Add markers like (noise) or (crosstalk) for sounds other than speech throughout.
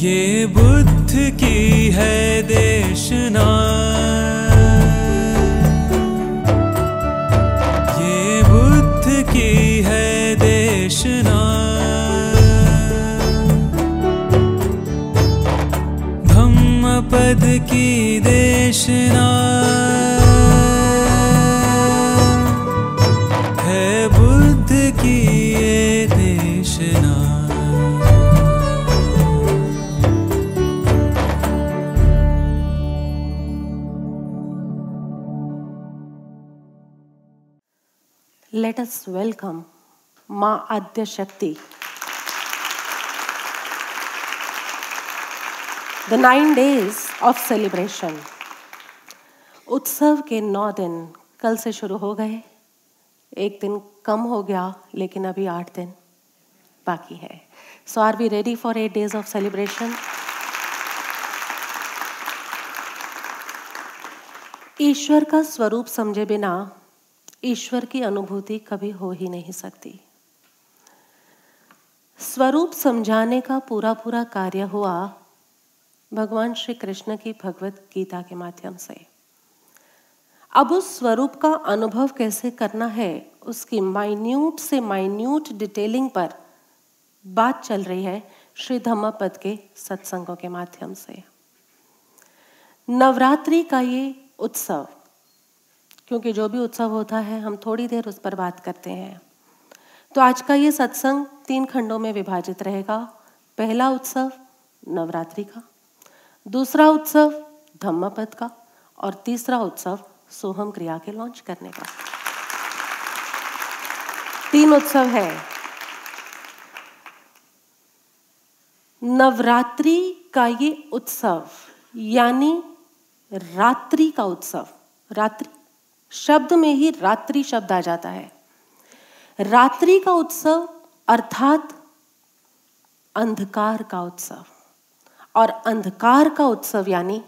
ये बुद्ध की है देशना ये बुद्ध की है देशना धम्म पद की देशना Let us welcome Ma Adya Shakti. The nine days of celebration. उत्सव के नौ दिन कल से शुरू हो गए एक दिन कम हो गया, लेकिन अभी आठ दिन बाकी है so are we ready for eight days of celebration ईश्वर का स्वरूप समझे बिना ईश्वर की अनुभूति कभी हो ही नहीं सकती। स्वरूप समझाने का पूरा पूरा कार्य हुआ भगवान श्री कृष्ण की भगवत गीता के माध्यम से। अब उस स्वरूप का अनुभव कैसे करना है, उसकी माइन्यूट से माइन्यूट डिटेलिंग पर बात चल रही है श्री धम्मपद के सत्संगों के माध्यम से। नवरात्रि का ये उत्सव क्योंकि जो भी उत्सव होता है, हम थोड़ी देर उस पर बात करते हैं। तो आज का ये सत्संग तीन खंडों में विभाजित रहेगा। पहला उत्सव, नवरात्रि का। दूसरा उत्सव, धम्मपद का। और तीसरा उत्सव, सोहम क्रिया के लॉन्च करने का। तीन उत्सव है। नवरात्रि का ये उत्सव, यानी रात्रि का उत्सव। रात्रि शब्द में ही रात्रि शब्द आ जाता है। रात्रि का उत्सव अर्थात अंधकार का उत्सव। और अंधकार का उत्सव यानी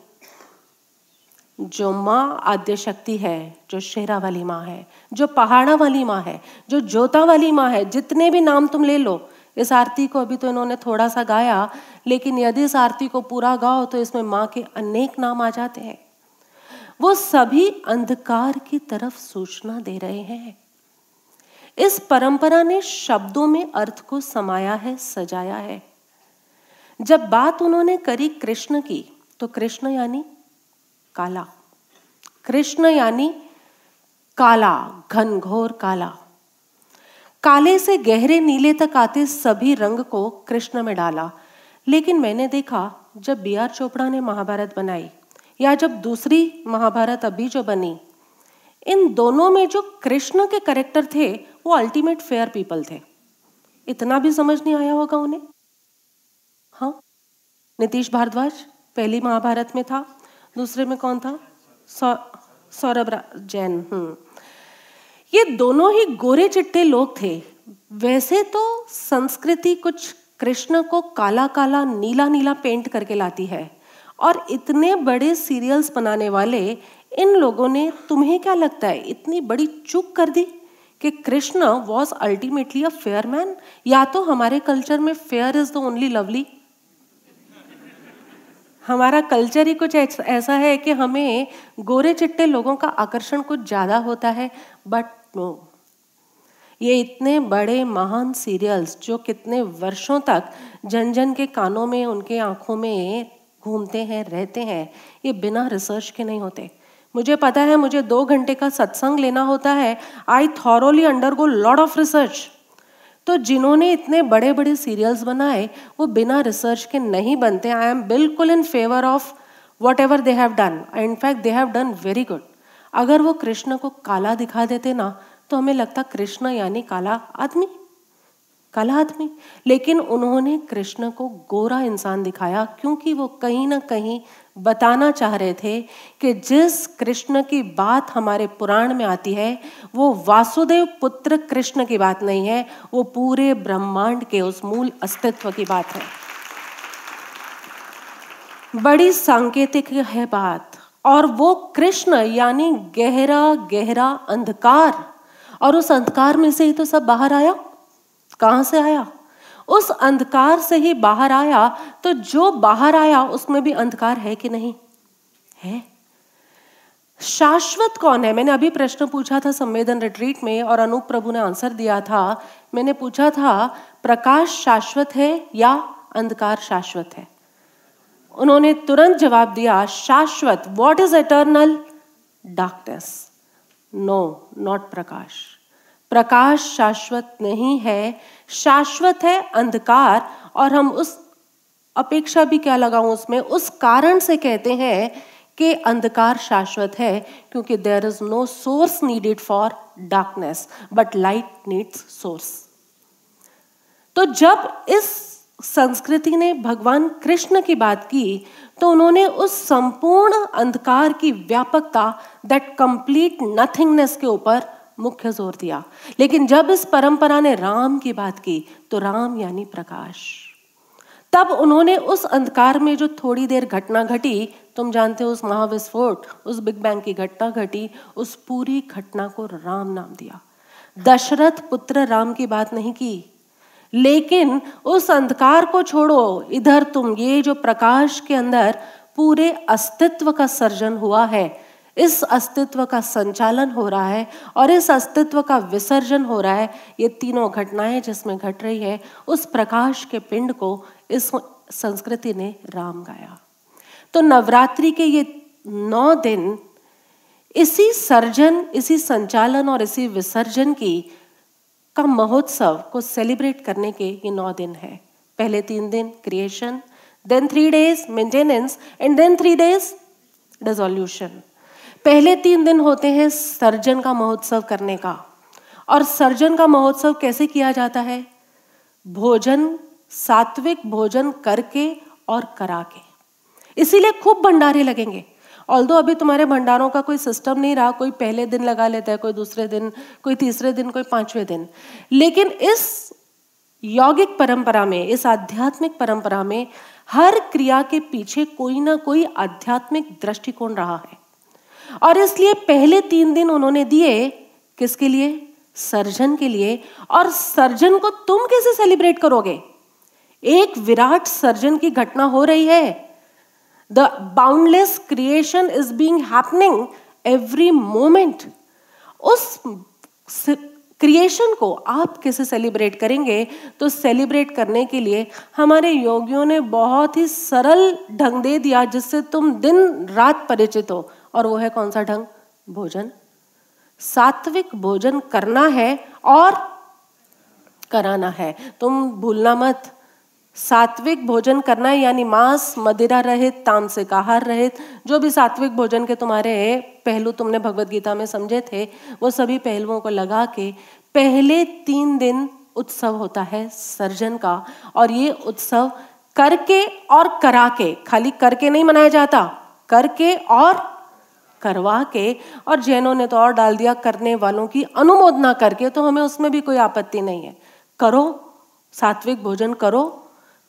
जो माँ आद्य शक्ति है, जो शेरा वाली माँ है, जो पहाड़ा वाली माँ है, जो जोता वाली माँ है, जितने भी नाम तुम ले लो, इस आरती को अभी तो इन्होंने थोड़ा सा गाया, लेकिन यदि इस आरती को पूरा गाओ तो इसमें माँ के अनेक नाम आ जाते हैं। वो सभी अंधकार की तरफ़ सूचना दे रहे हैं। इस परंपरा ने शब्दों में अर्थ को समाया है, सजाया है। जब बात उन्होंने करी कृष्ण की तो कृष्ण यानी काला। कृष्ण यानी काला, घनघोर काला। काले से गहरे नीले तक आते सभी रंग को कृष्ण में डाला। लेकिन मैंने देखा, जब बी आर चोपड़ा ने महाभारत बनाई या जब दूसरी महाभारत अभी जो बनी, इन दोनों में जो कृष्ण के करेक्टर थे, वो अल्टीमेट फेयर पीपल थे। इतना भी समझ नहीं आया होगा उन्हें। हाँ नीतीश भारद्वाज पहली महाभारत में था, दूसरे में कौन था? सौरभ जैन हम्म। ये दोनों ही गोरे चिट्टे लोग थे। वैसे तो संस्कृति कुछ कृष्ण को काला काला नीला नीला पेंट करके लाती है। और इतने बड़े सीरियल्स बनाने वाले, इन लोगों ने तुम्हें क्या लगता है, इतनी बड़ी चूक कर दी कि Krishna was ultimately a fair man या तो हमारे कल्चर में fair is the only lovely हमारा कल्चर ही कुछ ऐसा है कि हमें गोरे चिट्टे लोगों का आकर्षण कुछ ज़्यादा होता है बट नो ये इतने बड़े महान सीरियल्स, जो कितने वर्षों तक जन जन के कानों में, उनके आँखों में घूमते हैं, रहते हैं, ये बिना रिसर्च के नहीं होते। मुझे पता है, मुझे दो घंटे का सत्संग लेना होता है। I thoroughly undergo lot of research तो जिन्होंने इतने बड़े बड़े सीरियल्स बनाए, वो बिना रिसर्च के नहीं बनते। आई एम बिल्कुल in favour of whatever they have done in fact they have done very good अगर वो कृष्ण को काला दिखा देते ना तो हमें लगता कृष्ण यानी काला आदमी। काला आदमी लेकिन उन्होंने कृष्ण को गोरा इंसान दिखाया क्योंकि वो कहीं ना कहीं बताना चाह रहे थे कि जिस कृष्ण की बात हमारे पुराण में आती है, वो वासुदेव पुत्र कृष्ण की बात नहीं है, वो पूरे ब्रह्मांड के उस मूल अस्तित्व की बात है। बड़ी सांकेतिक है बात। और वो कृष्ण यानी गहरा गहरा अंधकार। और उस अंधकार में से ही तो सब बाहर आया। कहाँ से आया? उस अंधकार से ही बाहर आया तो जो बाहर आया, उसमें भी अंधकार है कि नहीं? है? शाश्वत कौन है? मैंने अभी प्रश्न पूछा था संवेदन रिट्रीट में और अनूप प्रभु ने आंसर दिया था। मैंने पूछा था, प्रकाश शाश्वत है या अंधकार शाश्वत है? उन्होंने तुरंत जवाब दिया, शाश्वत। What is eternal darkness no not प्रकाश। प्रकाश शाश्वत नहीं है। शाश्वत है अंधकार, और हम उस अपेक्षा भी क्या लगाऊँ उसमें? उस कारण से कहते हैं कि अंधकार शाश्वत है, क्योंकि there is no source needed for darkness but light needs source तो जब इस संस्कृति ने भगवान कृष्ण की बात की तो उन्होंने उस संपूर्ण अंधकार की व्यापकता दैट कंप्लीट नथिंगनेस के ऊपर मुख्य ज़ोर दिया। लेकिन जब इस परंपरा ने राम की बात की तो राम यानी प्रकाश। तब उन्होंने उस अंधकार में जो थोड़ी देर घटना घटी, तुम जानते हो उस महाविस्फोट, उस बिग बैंग की घटना घटी, उस पूरी घटना को राम नाम दिया। दशरथ पुत्र राम की बात नहीं की। लेकिन उस अंधकार को छोड़ो, इधर तुम, ये जो प्रकाश के अंदर पूरे अस्तित्व का सर्जन हुआ है इस अस्तित्व का संचालन हो रहा है और इस अस्तित्व का विसर्जन हो रहा है, ये तीनों घटनाएँ जिसमें घट रही है, उस प्रकाश के पिंड को इस संस्कृति ने राम गाया। तो नवरात्रि के ये नौ दिन, इसी सर्जन, इसी संचालन और इसी विसर्जन की, का महोत्सव को सेलिब्रेट करने के ये नौ दिन है। पहले तीन दिन creation then three days maintenance and then three days dissolution पहले तीन दिन होते हैं सर्जन का महोत्सव करने का। और सर्जन का महोत्सव कैसे किया जाता है? भोजन, सात्विक भोजन करके और करा के इसीलिए खूब भंडारे लगेंगे। ऑल दो अभी तुम्हारे भंडारों का कोई सिस्टम नहीं रहा, कोई पहले दिन लगा लेता है, कोई दूसरे दिन, कोई तीसरे दिन, कोई पाँचवें दिन। लेकिन इस यौगिक परंपरा में, इस आध्यात्मिक परंपरा में हर क्रिया के पीछे कोई ना कोई आध्यात्मिक दृष्टिकोण रहा है। और इसलिए पहले तीन दिन उन्होंने दिए किसके लिए? सर्जन के लिए। और सर्जन को तुम कैसे सेलिब्रेट करोगे? एक विराट सर्जन की घटना हो रही है। The boundless creation is being happening every moment उस क्रिएशन को आप कैसे सेलिब्रेट करेंगे? तो सेलिब्रेट करने के लिए हमारे योगियों ने बहुत ही सरल ढंग दे दिया, जिससे तुम दिन रात परिचित हो। और वो है कौन सा ढंग? भोजन। सात्विक भोजन करना है और कराना है। तुम भूलना मत। सात्विक भोजन करना है, यानी मांस, मदिरा रहित, तामसिक आहार रहित, जो भी सात्विक भोजन के तुम्हारे पहलू तुमने भगवत गीता में समझे थे, वो सभी पहलुओं को लगा के पहले तीन दिन उत्सव होता है सर्जन का, और ये उत्सव करके और करा के खाली करके नहीं मनाया जाता, करके और करवा के और जैनों ने तो और डाल दिया करने वालों की अनुमोदना करके तो हमें उसमें भी कोई आपत्ति नहीं है। करो, सात्विक भोजन करो,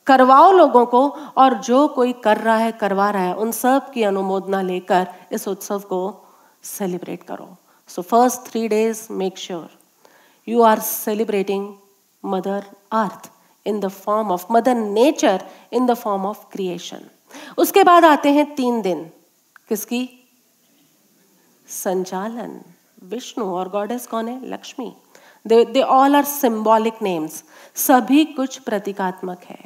करवाओ लोगों को, और जो कोई कर रहा है, करवा रहा है, उन सब की अनुमोदना लेकर इस उत्सव को सेलिब्रेट करो। So first three days make sure you are celebrating mother earth in the form of mother nature in the form of creation उसके बाद आते हैं तीन दिन। किसकी? संचालन। विष्णु और गॉडेस कौन है? Lakshmi. They they all are symbolic names सभी कुछ प्रतीकात्मक है।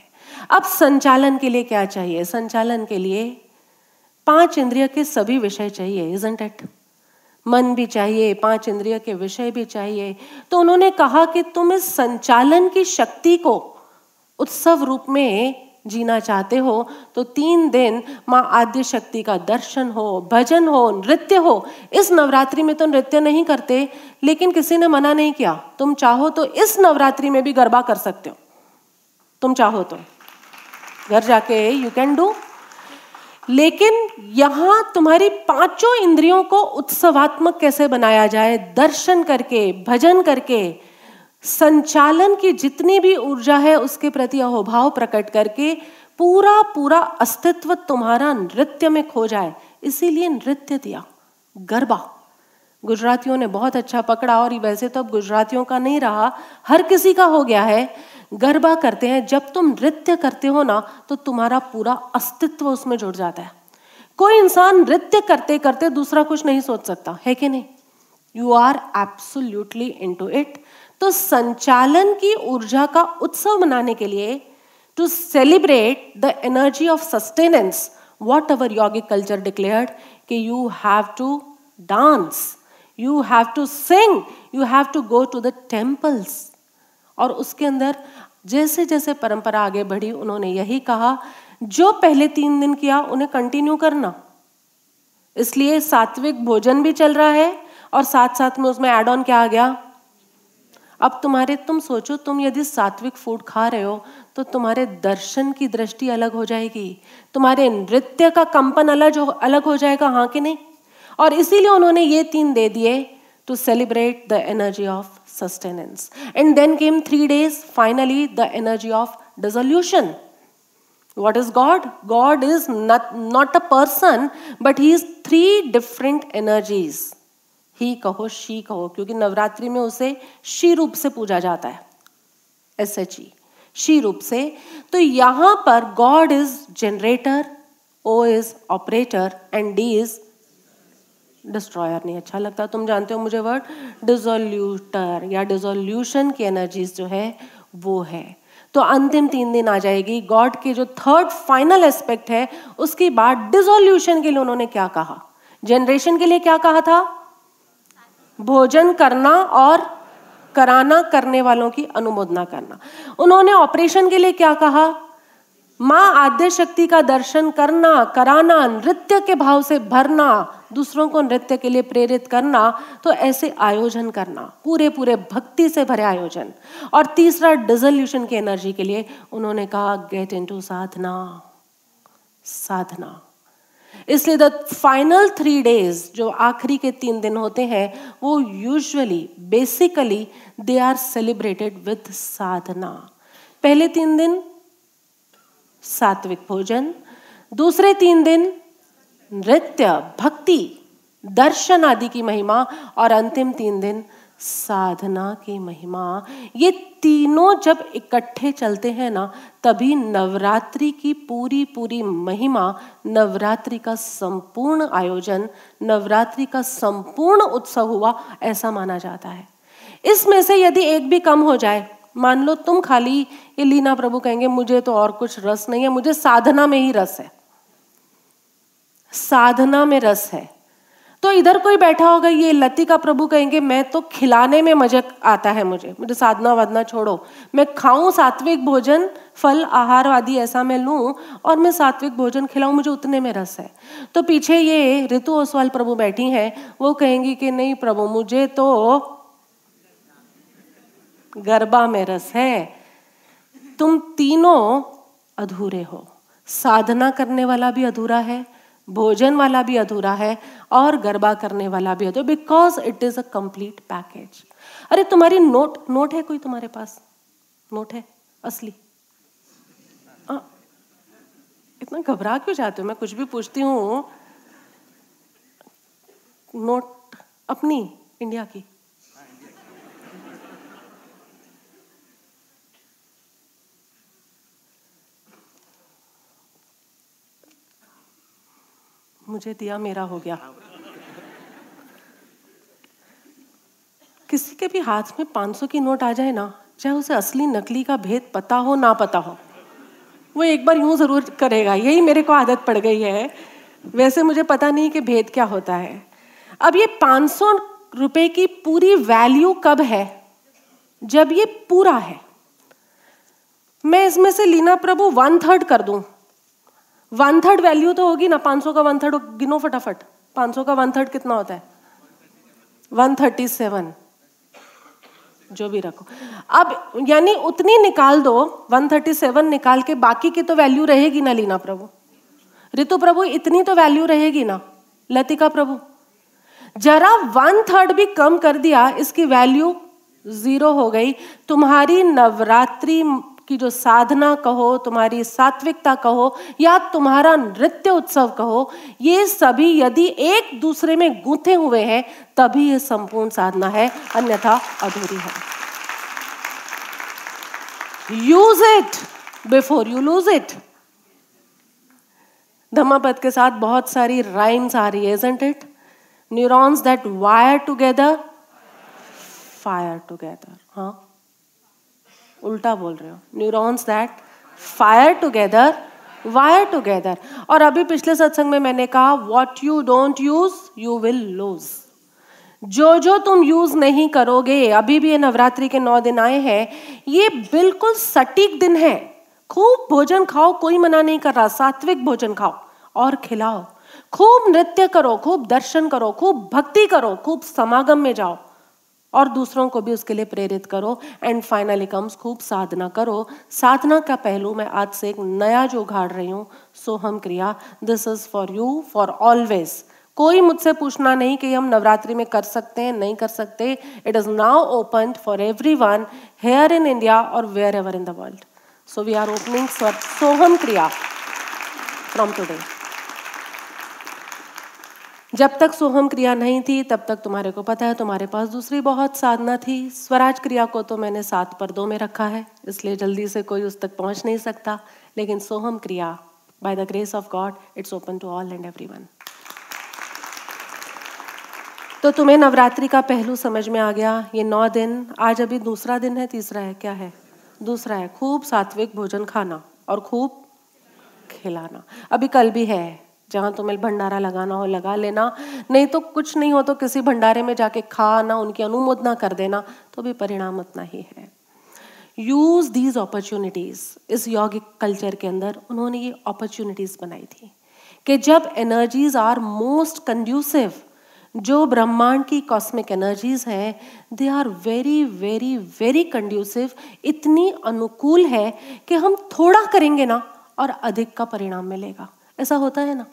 अब संचालन के लिए क्या चाहिए? संचालन के लिए पाँच इंद्रिय के सभी विषय चाहिए इजंट इट मन भी चाहिए, पाँच इंद्रिय के विषय भी चाहिए। तो उन्होंने कहा कि तुम इस संचालन की शक्ति को उत्सव रूप में जीना चाहते हो तो तीन दिन माँ आद्य शक्ति का दर्शन हो, भजन हो, नृत्य हो। इस नवरात्रि में तो नृत्य नहीं करते, लेकिन किसी ने मना नहीं किया। तुम चाहो तो इस नवरात्रि में भी गरबा कर सकते हो। तुम चाहो तो। घर जाके यू कैन डू लेकिन यहाँ तुम्हारी पाँचों इंद्रियों को उत्सवात्मक कैसे बनाया जाए? दर्शन करके, भजन करके, संचालन की जितनी भी ऊर्जा है उसके प्रति अहोभाव प्रकट करके पूरा पूरा अस्तित्व तुम्हारा नृत्य में खो जाए। इसीलिए नृत्य दिया। गरबा। गुजरातियों ने बहुत अच्छा पकड़ा और वैसे तो अब गुजरातियों का नहीं रहा। हर किसी का हो गया है। गरबा करते हैं, जब तुम नृत्य करते हो ना तो तुम्हारा पूरा अस्तित्व उसमें जुड़ जाता है। कोई इंसान नृत्य करते करते दूसरा कुछ नहीं सोच सकता, है कि नहीं? You are absolutely into it तो संचालन की ऊर्जा का उत्सव मनाने के लिए to celebrate the energy of sustenance whatever yogic culture declared कि you have to dance you have to sing you have to go to the temples और उसके अंदर जैसे जैसे परंपरा आगे बढ़ी, उन्होंने यही कहा, जो पहले तीन दिन किया, उन्हें कंटिन्यू करना। इसलिए सात्विक भोजन भी चल रहा है और साथ साथ में उसमें एड ऑन क्या आ गया? अब तुम्हारे, तुम सोचो, तुम यदि सात्विक फ़ूड खा रहे हो तो तुम्हारे दर्शन की दृष्टि अलग हो जाएगी। तुम्हारे नृत्य का कंपन अलग अलग हो जाएगा हाँ कि नहीं? और इसीलिए उन्होंने ये तीन दे दिए to celebrate the energy of sustenance and then came three days finally the energy of dissolution what is god? God is not not a person, but he is three different energies. He कहो she कहो, क्योंकि नवरात्रि में उसे she रूप से पूजा जाता है. S H E she रूप से. तो यहाँ पर God is generator O is operator and D is destroyer नहीं अच्छा लगता। तुम जानते हो मुझे वर्ड डिजोल्यूटर या डिजोल्यूशन की एनर्जीज जो है, वो है। तो अंतिम तीन दिन आ जाएगी। गॉड के जो थर्ड फाइनल एस्पेक्ट है, उसके बाद डिजोल्यूशन के लिए उन्होंने क्या कहा? जनरेशन के लिए क्या कहा था? भोजन करना और कराना, करने वालों की अनुमोदना करना। उन्होंने ऑपरेशन के लिए क्या कहा? माँ आद्य शक्ति का दर्शन करना, कराना, नृत्य के भाव से भरना दूसरों को नृत्य के लिए प्रेरित करना तो ऐसे आयोजन करना पूरे पूरे भक्ति से भरे आयोजन। और तीसरा डिजोल्यूशन की एनर्जी के लिए उन्होंने कहा गेट इन टू साधना। साधना। इसलिए द फाइनल थ्री डेज़ जो आखिरी के तीन दिन होते हैं, वो usually basically they are celebrated with sadhana. पहले तीन दिन, सात्विक भोजन। दूसरे तीन दिन नृत्य, भक्ति, दर्शन आदि की महिमा और अंतिम तीन दिन साधना की महिमा। ये तीनों जब इकट्ठे चलते हैं ना, तभी नवरात्रि की पूरी पूरी महिमा, नवरात्रि का संपूर्ण आयोजन, नवरात्रि का संपूर्ण उत्सव हुआ ऐसा माना जाता है। इसमें से यदि एक भी कम हो जाए, मान लो तुम खाली, ये लीना प्रभु कहेंगे, मुझे तो और कुछ रस नहीं है, मुझे साधना में ही रस है। साधना में रस है। तो इधर कोई बैठा होगा, ये लतिका प्रभु कहेंगे, मैं तो खिलाने में मज़ा आता है मुझे। मुझे साधना वाधना छोड़ो। मैं खाऊं सात्विक भोजन, फल, आहार आदि ऐसा मैं लूँ और मैं सात्विक भोजन खिलाऊं, मुझे उतने में रस है। तो पीछे ये ऋतु ओसवाल प्रभु बैठी हैं। वो कहेंगी कि, नहीं प्रभु, मुझे तो गरबा में रस है। तुम तीनों अधूरे हो। साधना करने वाला भी अधूरा है भोजन वाला भी अधूरा है और गरबा करने वाला भी अधूरा because it is a complete package अरे तुम्हारी नोट नोट है कोई तुम्हारे पास? नोट है असली। आ, इतना घबरा क्यों जाते हो? मैं कुछ भी पूछती हूँ। नोट अपनी इंडिया की। मुझे दिया मेरा हो गया। किसी के भी हाथ में 500 की नोट आ जाए ना, चाहे उसे असली नकली का भेद पता हो, ना पता हो, वो एक बार यूँ ज़रूर करेगा, यही मेरे को आदत पड़ गई है। वैसे मुझे पता नहीं कि भेद क्या होता है। अब ये 500 रुपए की पूरी वैल्यू कब है? जब ये पूरा है। मैं इसमें से लीना प्रभु वन थर्ड कर दूँ। वन थर्ड वैल्यू तो होगी ना, पाँच सौ का वन थर्ड गिनो फटाफट। पाँच सौ का वन थर्ड कितना होता है? वन थर्टी सेवन जो भी रखो। अब यानी उतनी निकाल दो वन थर्टी सेवन निकाल के बाकी की तो वैल्यू रहेगी ना लीना प्रभु। ऋतु प्रभु, इतनी तो वैल्यू रहेगी ना, लतिका प्रभु। जरा वन थर्ड भी कम कर दिया, इसकी वैल्यू ज़ीरो हो गई। तुम्हारी नवरात्रि की जो साधना कहो, तुम्हारी सात्विकता कहो, या तुम्हारा नृत्य उत्सव कहो, ये सभी यदि एक दूसरे में गूंथे हुए हैं, तभी ये संपूर्ण साधना है, अन्यथा अधूरी है। Use it before you lose it Dhammapada के साथ बहुत सारी राइम्स आ रही है isn't it neurons that wire together fire together हाँ। उल्टा बोल रहे हो। Neurons that fire together wire together और अभी पिछले सत्संग में मैंने कहा what you don't use you will lose जो जो तुम यूज़ नहीं करोगे, अभी भी ये नवरात्रि के नौ दिन आए हैं, ये बिल्कुल सटीक दिन है। खूब भोजन खाओ, कोई मना नहीं कर रहा, सात्विक भोजन खाओ और खिलाओ। खूब नृत्य करो, खूब दर्शन करो, खूब भक्ति करो, खूब समागम में जाओ। और दूसरों को भी उसके लिए प्रेरित करो। एंड फाइनली कम्स खूब साधना करो। साधना का पहलू मैं आज से एक नया जो उघाड़ रही हूँ, Soham Kriya. This is for you for always कोई मुझसे पूछना नहीं कि हम नवरात्रि में कर सकते हैं, नहीं कर सकते। It is now open for everyone here in India और wherever in the world so we are opening Soham Kriya from today जब तक सोहम क्रिया नहीं थी, तब तक तुम्हारे को पता है, तुम्हारे पास दूसरी बहुत साधना थी। स्वराज क्रिया को तो मैंने सात पर्दों में रखा है, इसलिए जल्दी से कोई उस तक पहुँच नहीं सकता। लेकिन Soham Kriya by the grace of God it's open to all and every तो तुम्हें नवरात्रि का पहलू समझ में आ गया। ये नौ दिन, आज अभी दूसरा दिन है, तीसरा है, क्या है? दूसरा है, खूब सात्विक भोजन खाना और खूब खिलाना। अभी कल भी है। जहाँ तुम्हें भंडारा लगाना हो, लगा लेना। नहीं तो कुछ नहीं हो तो किसी भंडारे में जाके खाना उनकी अनुमोदना कर देना तो भी परिणाम उतना ही है। यूज़ दीज अपॉर्चुनिटीज़ इस यौगिक कल्चर के अंदर उन्होंने ये अपॉर्चुनिटीज़ बनाई थी कि जब एनर्जीज आर मोस्ट कंड्यूसिव जो ब्रह्मांड की कॉस्मिक एनर्जीज हैं they are very very very conducive इतनी अनुकूल है कि हम थोड़ा करेंगे ना और अधिक का परिणाम मिलेगा। ऐसा होता है ना?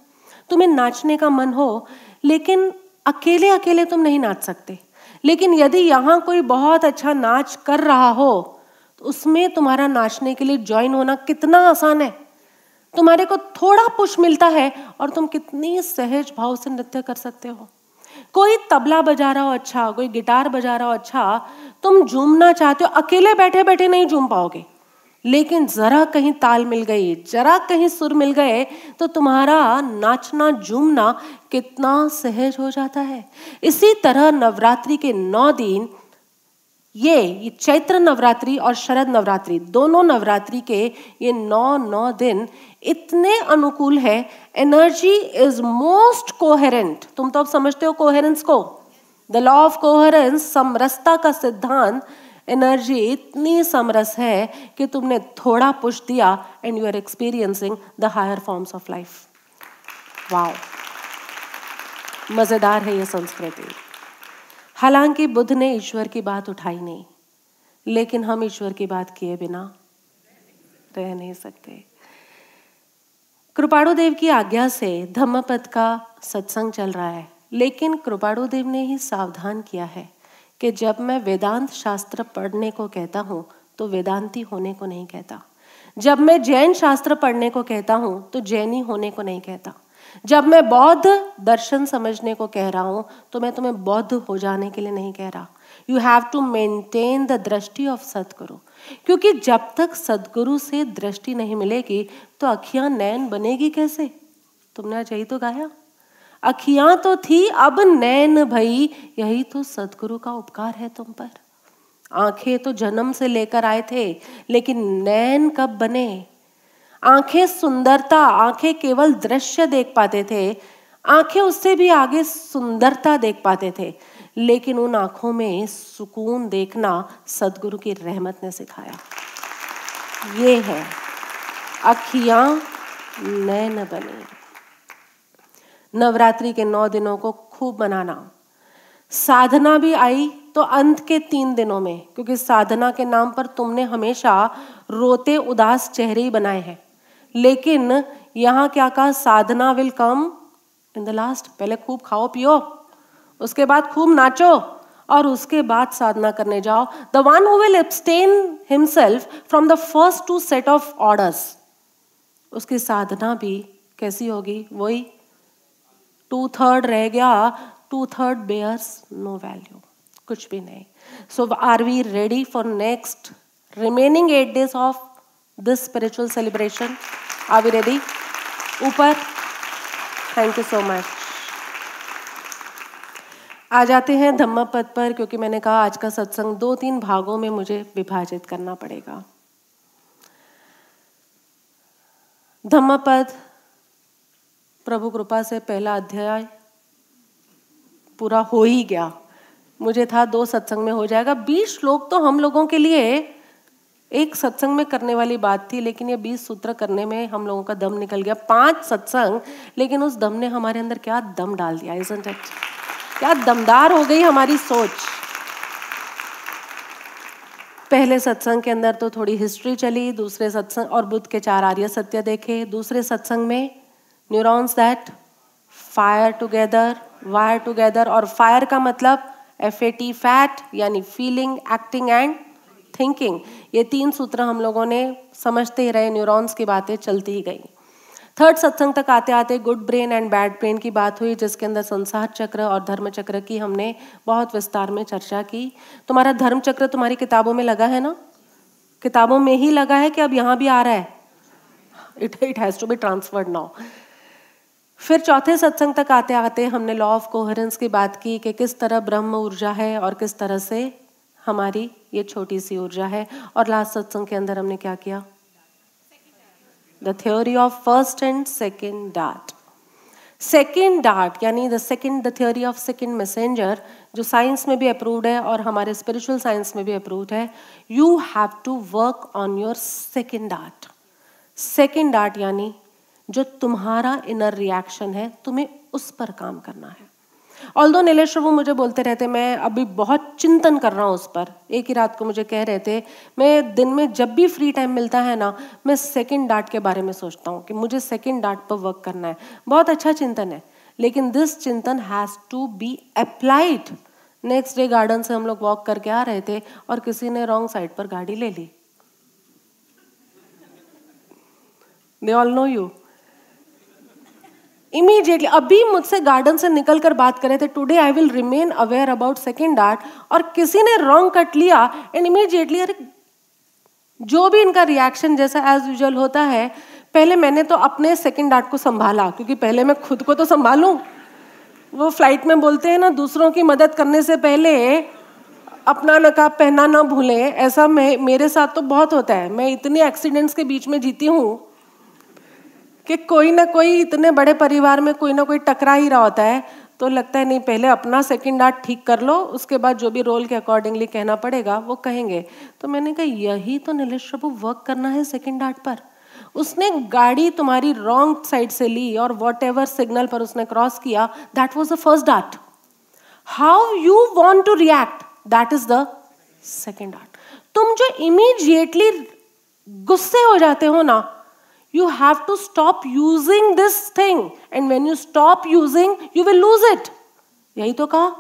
तुम्हें नाचने का मन हो, लेकिन अकेले अकेले तुम नहीं नाच सकते। लेकिन यदि यहाँ कोई बहुत अच्छा नाच कर रहा हो तो उसमें तुम्हारा नाचने के लिए ज्वाइन होना कितना आसान है। तुम्हारे को थोड़ा पुश मिलता है और तुम कितनी सहज भाव से नृत्य कर सकते हो। कोई तबला बजा रहा हो अच्छा कोई गिटार बजा रहा हो अच्छा तुम झूमना चाहते हो, अकेले बैठे बैठे नहीं झूम पाओगे। लेकिन जरा कहीं ताल मिल गई, जरा कहीं सुर मिल गए तो तुम्हारा नाचना, झूमना कितना सहज हो जाता है। इसी तरह नवरात्रि के नौ दिन, ये चैत्र नवरात्रि और शरद नवरात्रि, दोनों नवरात्रि के ये नौ नौ दिन इतने अनुकूल है। एनर्जी इज़ मोस्ट कोहेरेंट तुम तो अब समझते हो कोहेरेंस को। द लॉ ऑफ़ कोहेरेंस समरसता का सिद्धांत एनर्जी इतनी समरस है कि तुमने थोड़ा पुश दिया and you are experiencing the higher forms of life wow मज़ेदार है ये संस्कृति। हालाँकि बुद्ध ने ईश्वर की बात उठाई नहीं, लेकिन हम ईश्वर की बात किए बिना रह नहीं सकते। कृपाणु देव की आज्ञा से धम्मपद का सत्संग चल रहा है, लेकिन कृपाणु देव ने ही सावधान किया है। कि जब मैं वेदांत शास्त्र पढ़ने को कहता हूँ तो वेदांती होने को नहीं कहता। जब मैं जैन शास्त्र पढ़ने को कहता हूँ तो जैनी होने को नहीं कहता। जब मैं बौद्ध दर्शन समझने को कह रहा हूँ तो मैं तुम्हें बौद्ध हो जाने के लिए नहीं कह रहा। You have to maintain the drishti of Sadguru. क्योंकि जब तक सदगुरु से दृष्टि नहीं मिलेगी तो अखियाँ नैन बनेगी कैसे? तुमने आज यही तो गाया? अखियाँ तो थी, अब नैन भई। यही तो सदगुरु का उपकार है तुम पर। आँखें तो जन्म से लेकर आए थे, लेकिन नैन कब बने? आँखें सुंदरता, आँखें केवल दृश्य देख पाते थे, आँखें उससे भी आगे सुंदरता देख पाते थे, लेकिन उन आँखों में सुकून देखना सदगुरु की रहमत ने सिखाया। ये है, अखियाँ नैन बने। नवरात्रि के नौ दिनों को खूब मनाना। साधना भी आई तो अंत के तीन दिनों में, क्योंकि साधना के नाम पर तुमने हमेशा रोते उदास चेहरे ही बनाए हैं। लेकिन यहाँ क्या कहा, sadhana will come in the last, पहले खूब खाओ, पियो, उसके बाद खूब नाचो, और उसके बाद साधना करने जाओ। The one who will abstain himself from the first two set of orders उसकी साधना भी कैसी होगी? वही टू थर्ड रह गया two third bears no value कुछ भी नहीं। So are we ready for next remaining eight days of this spiritual celebration are we ready ऊपर थैंक यू सो मच आ जाते हैं धम्म पद पर, क्योंकि मैंने कहा आज का सत्संग दो तीन भागों में मुझे विभाजित करना पड़ेगा। धम्म पद प्रभु कृपा से पहला अध्याय पूरा हो ही गया। मुझे था दो सत्संग में हो जाएगा। बीस श्लोक तो हम लोगों के लिए एक सत्संग में करने वाली बात थी, लेकिन ये बीस सूत्र करने में हम लोगों का दम निकल गया। पाँच सत्संग, लेकिन उस दम ने हमारे अंदर क्या दम डाल दिया इजंट इट क्या दमदार हो गई हमारी सोच। पहले सत्संग के अंदर तो थोड़ी हिस्ट्री चली, दूसरे सत्संग और बुद्ध के चार आर्य सत्य देखे, दूसरे सत्संग में neurons that fire together, wire together, और फायर का मतलब एफ़ ए टी फैट यानी फीलिंग एक्टिंग एंड थिंकिंग ये तीन सूत्र हम लोगों ने समझते ही रहे, न्यूरॉन्स की बातें चलती ही गई। थर्ड सत्संग तक आते आते good brain and bad brain की बात हुई, जिसके अंदर संसार चक्र और धर्म चक्र की हमने बहुत विस्तार में चर्चा की। तुम्हारा धर्म चक्र तुम्हारी किताबों में लगा है ना? किताबों में ही लगा है कि अब यहाँ भी आ रहा है? It it has to be transferred now फिर चौथे सत्संग तक आते आते हमने लॉ ऑफ़ कोहरेंस की बात की कि किस तरह ब्रह्म ऊर्जा है और किस तरह से हमारी ये छोटी सी ऊर्जा है। और लास्ट सत्संग के अंदर हमने क्या किया? The theory of first and second dart second dart यानी the second the theory of second messenger जो साइंस में भी अप्रूव्ड है और हमारे स्पिरिचुअल साइंस में भी अप्रूव्ड है you have to work on your second dart second dart यानी जो तुम्हारा इनर रिएक्शन है, तुम्हें उस पर काम करना है। ऑल दो नीलेश प्रभु मुझे बोलते रहते, मैं अभी बहुत चिंतन कर रहा हूँ उस पर। एक ही रात को मुझे कह रहे थे, मैं दिन में जब भी फ्री टाइम मिलता है ना, मैं सेकंड डार्ट के बारे में सोचता हूँ कि मुझे सेकंड डार्ट पर वर्क करना है। बहुत अच्छा चिंतन है, लेकिन this chintan has to be applied next day garden से हम लोग वॉक करके आ रहे थे और किसी ने रॉन्ग साइड पर गाड़ी ले ली। They all know you immediately अभी मुझसे गार्डन से निकल कर बात कर थे today I will remain aware about second dart और किसी ने रॉन्ग कट लिया एंड इमीडिएटली अरे, जो भी इनका रिएक्शन जैसा एज यूजल होता है, पहले मैंने तो अपने सेकेंड आर्ट को संभाला, क्योंकि पहले मैं खुद को तो संभालूं। वो फ़्लाइट में बोलते हैं ना, दूसरों की मदद करने से पहले अपना नकाब पहना ना भूलें। ऐसा मैं, मेरे साथ तो बहुत होता है। मैं इतने एक्सीडेंट्स के बीच में जीती हूँ। कि कोई ना कोई इतने बड़े परिवार में कोई ना कोई टकरा ही रहा होता है तो लगता है, नहीं, पहले अपना सेकंड आर्ट ठीक कर लो, उसके बाद जो भी रोल के अकॉर्डिंगली कहना पड़ेगा, वो कहेंगे। तो मैंने कहा, यही तो नीलेश प्रभु वर्क करना है सेकंड आर्ट पर। उसने गाड़ी तुम्हारी रॉन्ग साइड से ली और वॉट एवर सिग्नल पर उसने क्रॉस किया that was the first dart how you want to react that is the second dart तुम जो इमीजिएटली गुस्से हो जाते हो ना you have to stop using this thing. And when you stop using, you will lose it. यही तो कहा।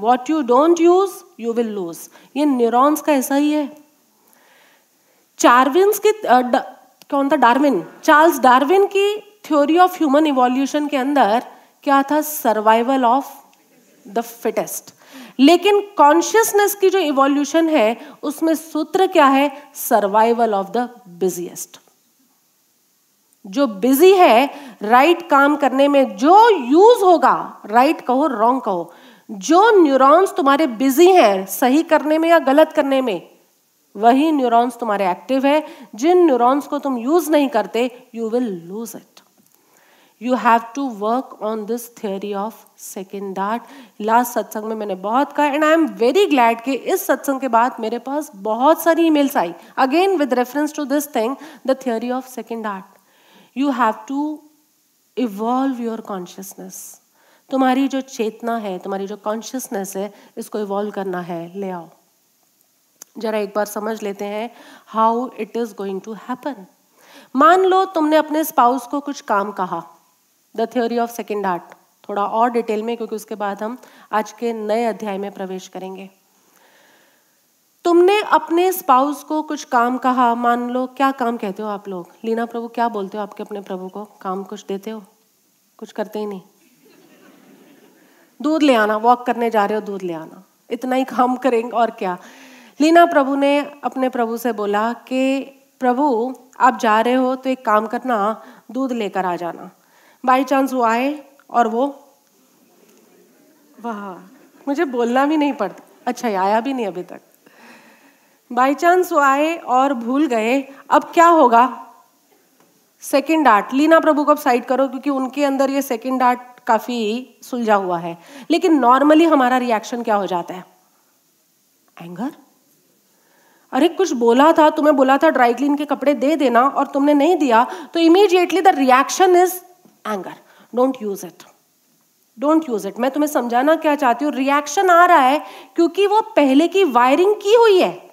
What you don't use you will lose ये न्यूरॉन्स का ऐसा ही है। चार्विन्स की कौन था? डार्विन चार्ल्स डार्विन की थ्योरी ऑफ़ ह्यूमन इवोल्यूशन के अंदर क्या था? सर्वाइवल ऑफ़ द फिटेस्ट लेकिन कॉन्शियसनेस की जो इवोल्यूशन है, उसमें सूत्र क्या है? सर्वाइवल ऑफ़ द बिजिएस्ट जो बिज़ी है राइट काम करने में, जो यूज़ होगा राइट कहो रॉन्ग कहो, जो न्यूरॉन्स तुम्हारे बिज़ी हैं, सही करने में या गलत करने में, वही न्यूरॉन्स तुम्हारे एक्टिव है। जिन न्यूरॉन्स को तुम यूज़ नहीं करते you will lose it you have to work on this theory of second dart last सत्संग में मैंने बहुत कहा and I am very glad कि इस सत्संग के बाद मेरे पास बहुत सारी emails I. Again with reference to this thing the theory of second dart you have to evolve your consciousness तुम्हारी जो चेतना है, तुम्हारी जो कॉन्शियसनेस है, इसको इवॉल्व करना है। ले आओ। जरा एक बार समझ लेते हैं how it is going to happen मान लो तुमने अपने स्पाउस को कुछ काम कहा। The theory of second art थोड़ा और डिटेल में, क्योंकि उसके बाद हम आज के नए अध्याय में प्रवेश करेंगे। तुमने अपने स्पाउस को कुछ काम कहा? मान लो, क्या काम कहते हो आप लोग? लीना प्रभु, क्या बोलते हो आपके अपने प्रभु को? काम कुछ देते हो? कुछ करते ही नहीं। दूध ले आना वॉक करने जा रहे हो, दूध ले आना। इतना ही काम करेंगे, और क्या? लीना प्रभु ने अपने प्रभु से बोला कि, प्रभु, आप जा रहे हो तो एक काम करना, दूध लेकर आ जाना। बाई चांस वो आए, और वो, वाह, मुझे बोलना भी नहीं पड़ता। अच्छा आया भी नहीं अभी तक। बाई चांस वो आए और भूल गए, अब क्या होगा? सेकेंड आर्ट लीना प्रभु को अब साइड करो क्योंकि उनके अंदर ये सेकेंड आर्ट काफ़ी सुलझा हुआ है। लेकिन नॉर्मली हमारा रिएक्शन क्या हो जाता है? एंगर अरे, कुछ बोला था, तुम्हें बोला था ड्राई क्लीन के कपड़े दे देना और तुमने नहीं दिया तो immediately the reaction is anger don't use it don't use it मैं तुम्हें समझाना क्या चाहती हूँ? रिएक्शन आ रहा है क्योंकि वो पहले की वायरिंग की हुई है।